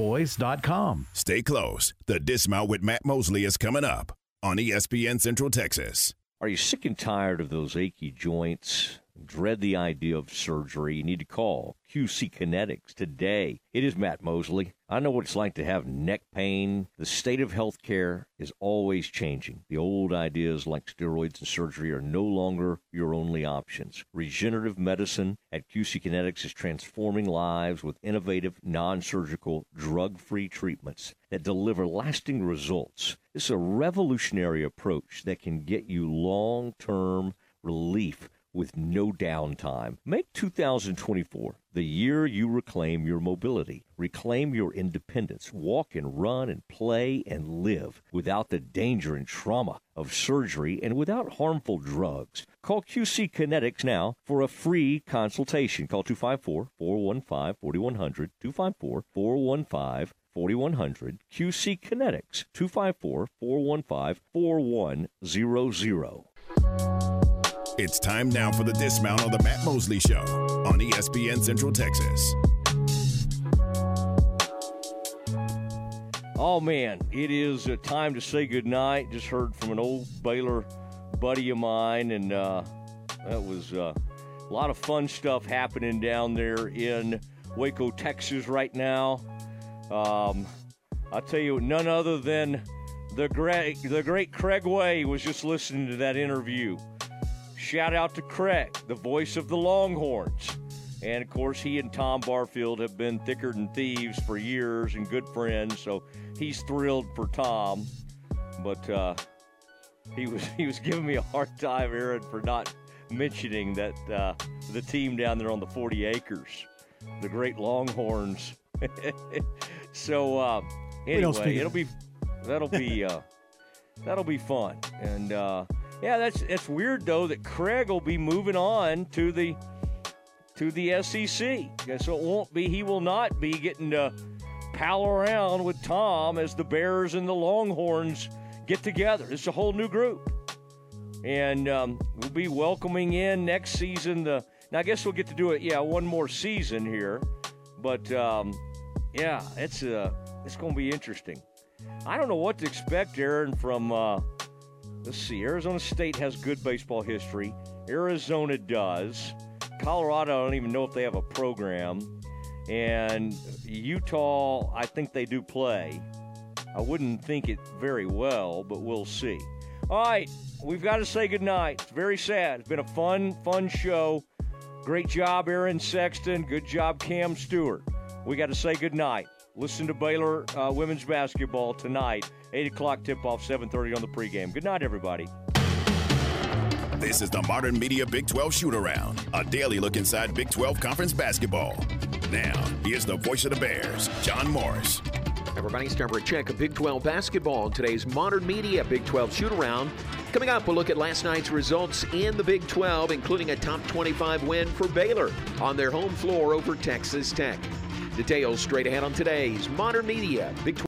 pioneerboys.com. Stay close. The Dismount with Matt Mosley is coming up on ESPN Central Texas. Are you sick and tired of those achy joints, dread the idea of surgery, you need to call QC Kinetics today. It is Matt Mosley. I know what it's like to have neck pain. The state of healthcare is always changing. The old ideas like steroids and surgery are no longer your only options. Regenerative medicine at QC Kinetics is transforming lives with innovative, non surgical, drug free treatments that deliver lasting results. It's a revolutionary approach that can get you long term relief with no downtime. Make 2024 the year you reclaim your mobility, reclaim your independence, walk and run and play and live without the danger and trauma of surgery and without harmful drugs. Call QC Kinetics now for a free consultation. Call 254 415 4100, 254 415 4100 QC Kinetics 254 415 4100. It's time now for the dismount on the Matt Mosley Show on ESPN Central Texas. Oh man, it is uh, time to say goodnight. Just heard from an old Baylor buddy of mine, and uh, that was uh, a lot of fun stuff happening down there in Waco, Texas, right now. Um, I'll tell you, none other than the great, the great Craig Way was just listening to that interview. Shout out to Craig, the voice of the Longhorns. And of course, he and Tom Barfield have been thicker than thieves for years and good friends. So he's thrilled for Tom. But uh, he was he was giving me a hard time, Aaron, for not mentioning that uh, the team down there on the 40 acres, the Great Longhorns. so uh, anyway, it'll be that'll be uh, that'll be fun. And uh, yeah, that's it's weird though that Craig will be moving on to the to the SEC. So it won't be he will not be getting to pal around with Tom as the Bears and the Longhorns get together. It's a whole new group, and um, we'll be welcoming in next season. The now I guess we'll get to do it. Yeah, one more season here, but um, yeah, it's uh, it's going to be interesting. I don't know what to expect, Aaron. From uh, let's see, Arizona State has good baseball history. Arizona does. Colorado, I don't even know if they have a program. And Utah, I think they do play. I wouldn't think it very well, but we'll see. All right, we've got to say goodnight. It's very sad. It's been a fun, fun show. Great job, Aaron Sexton. Good job, Cam Stewart. We got to say goodnight. Listen to Baylor uh, women's basketball tonight, 8 o'clock tip off, 7.30 on the pregame. Good night, everybody. This is the Modern Media Big 12 Shoot Around, a daily look inside Big 12 Conference basketball. Now, here's the voice of the Bears, John Morris. Everybody, it's time for a check of Big 12 basketball in today's Modern Media Big 12 Shoot Around. Coming up, we'll look at last night's results in the Big 12, including a top 25 win for Baylor on their home floor over Texas Tech. Details straight ahead on today's Modern Media Big 12.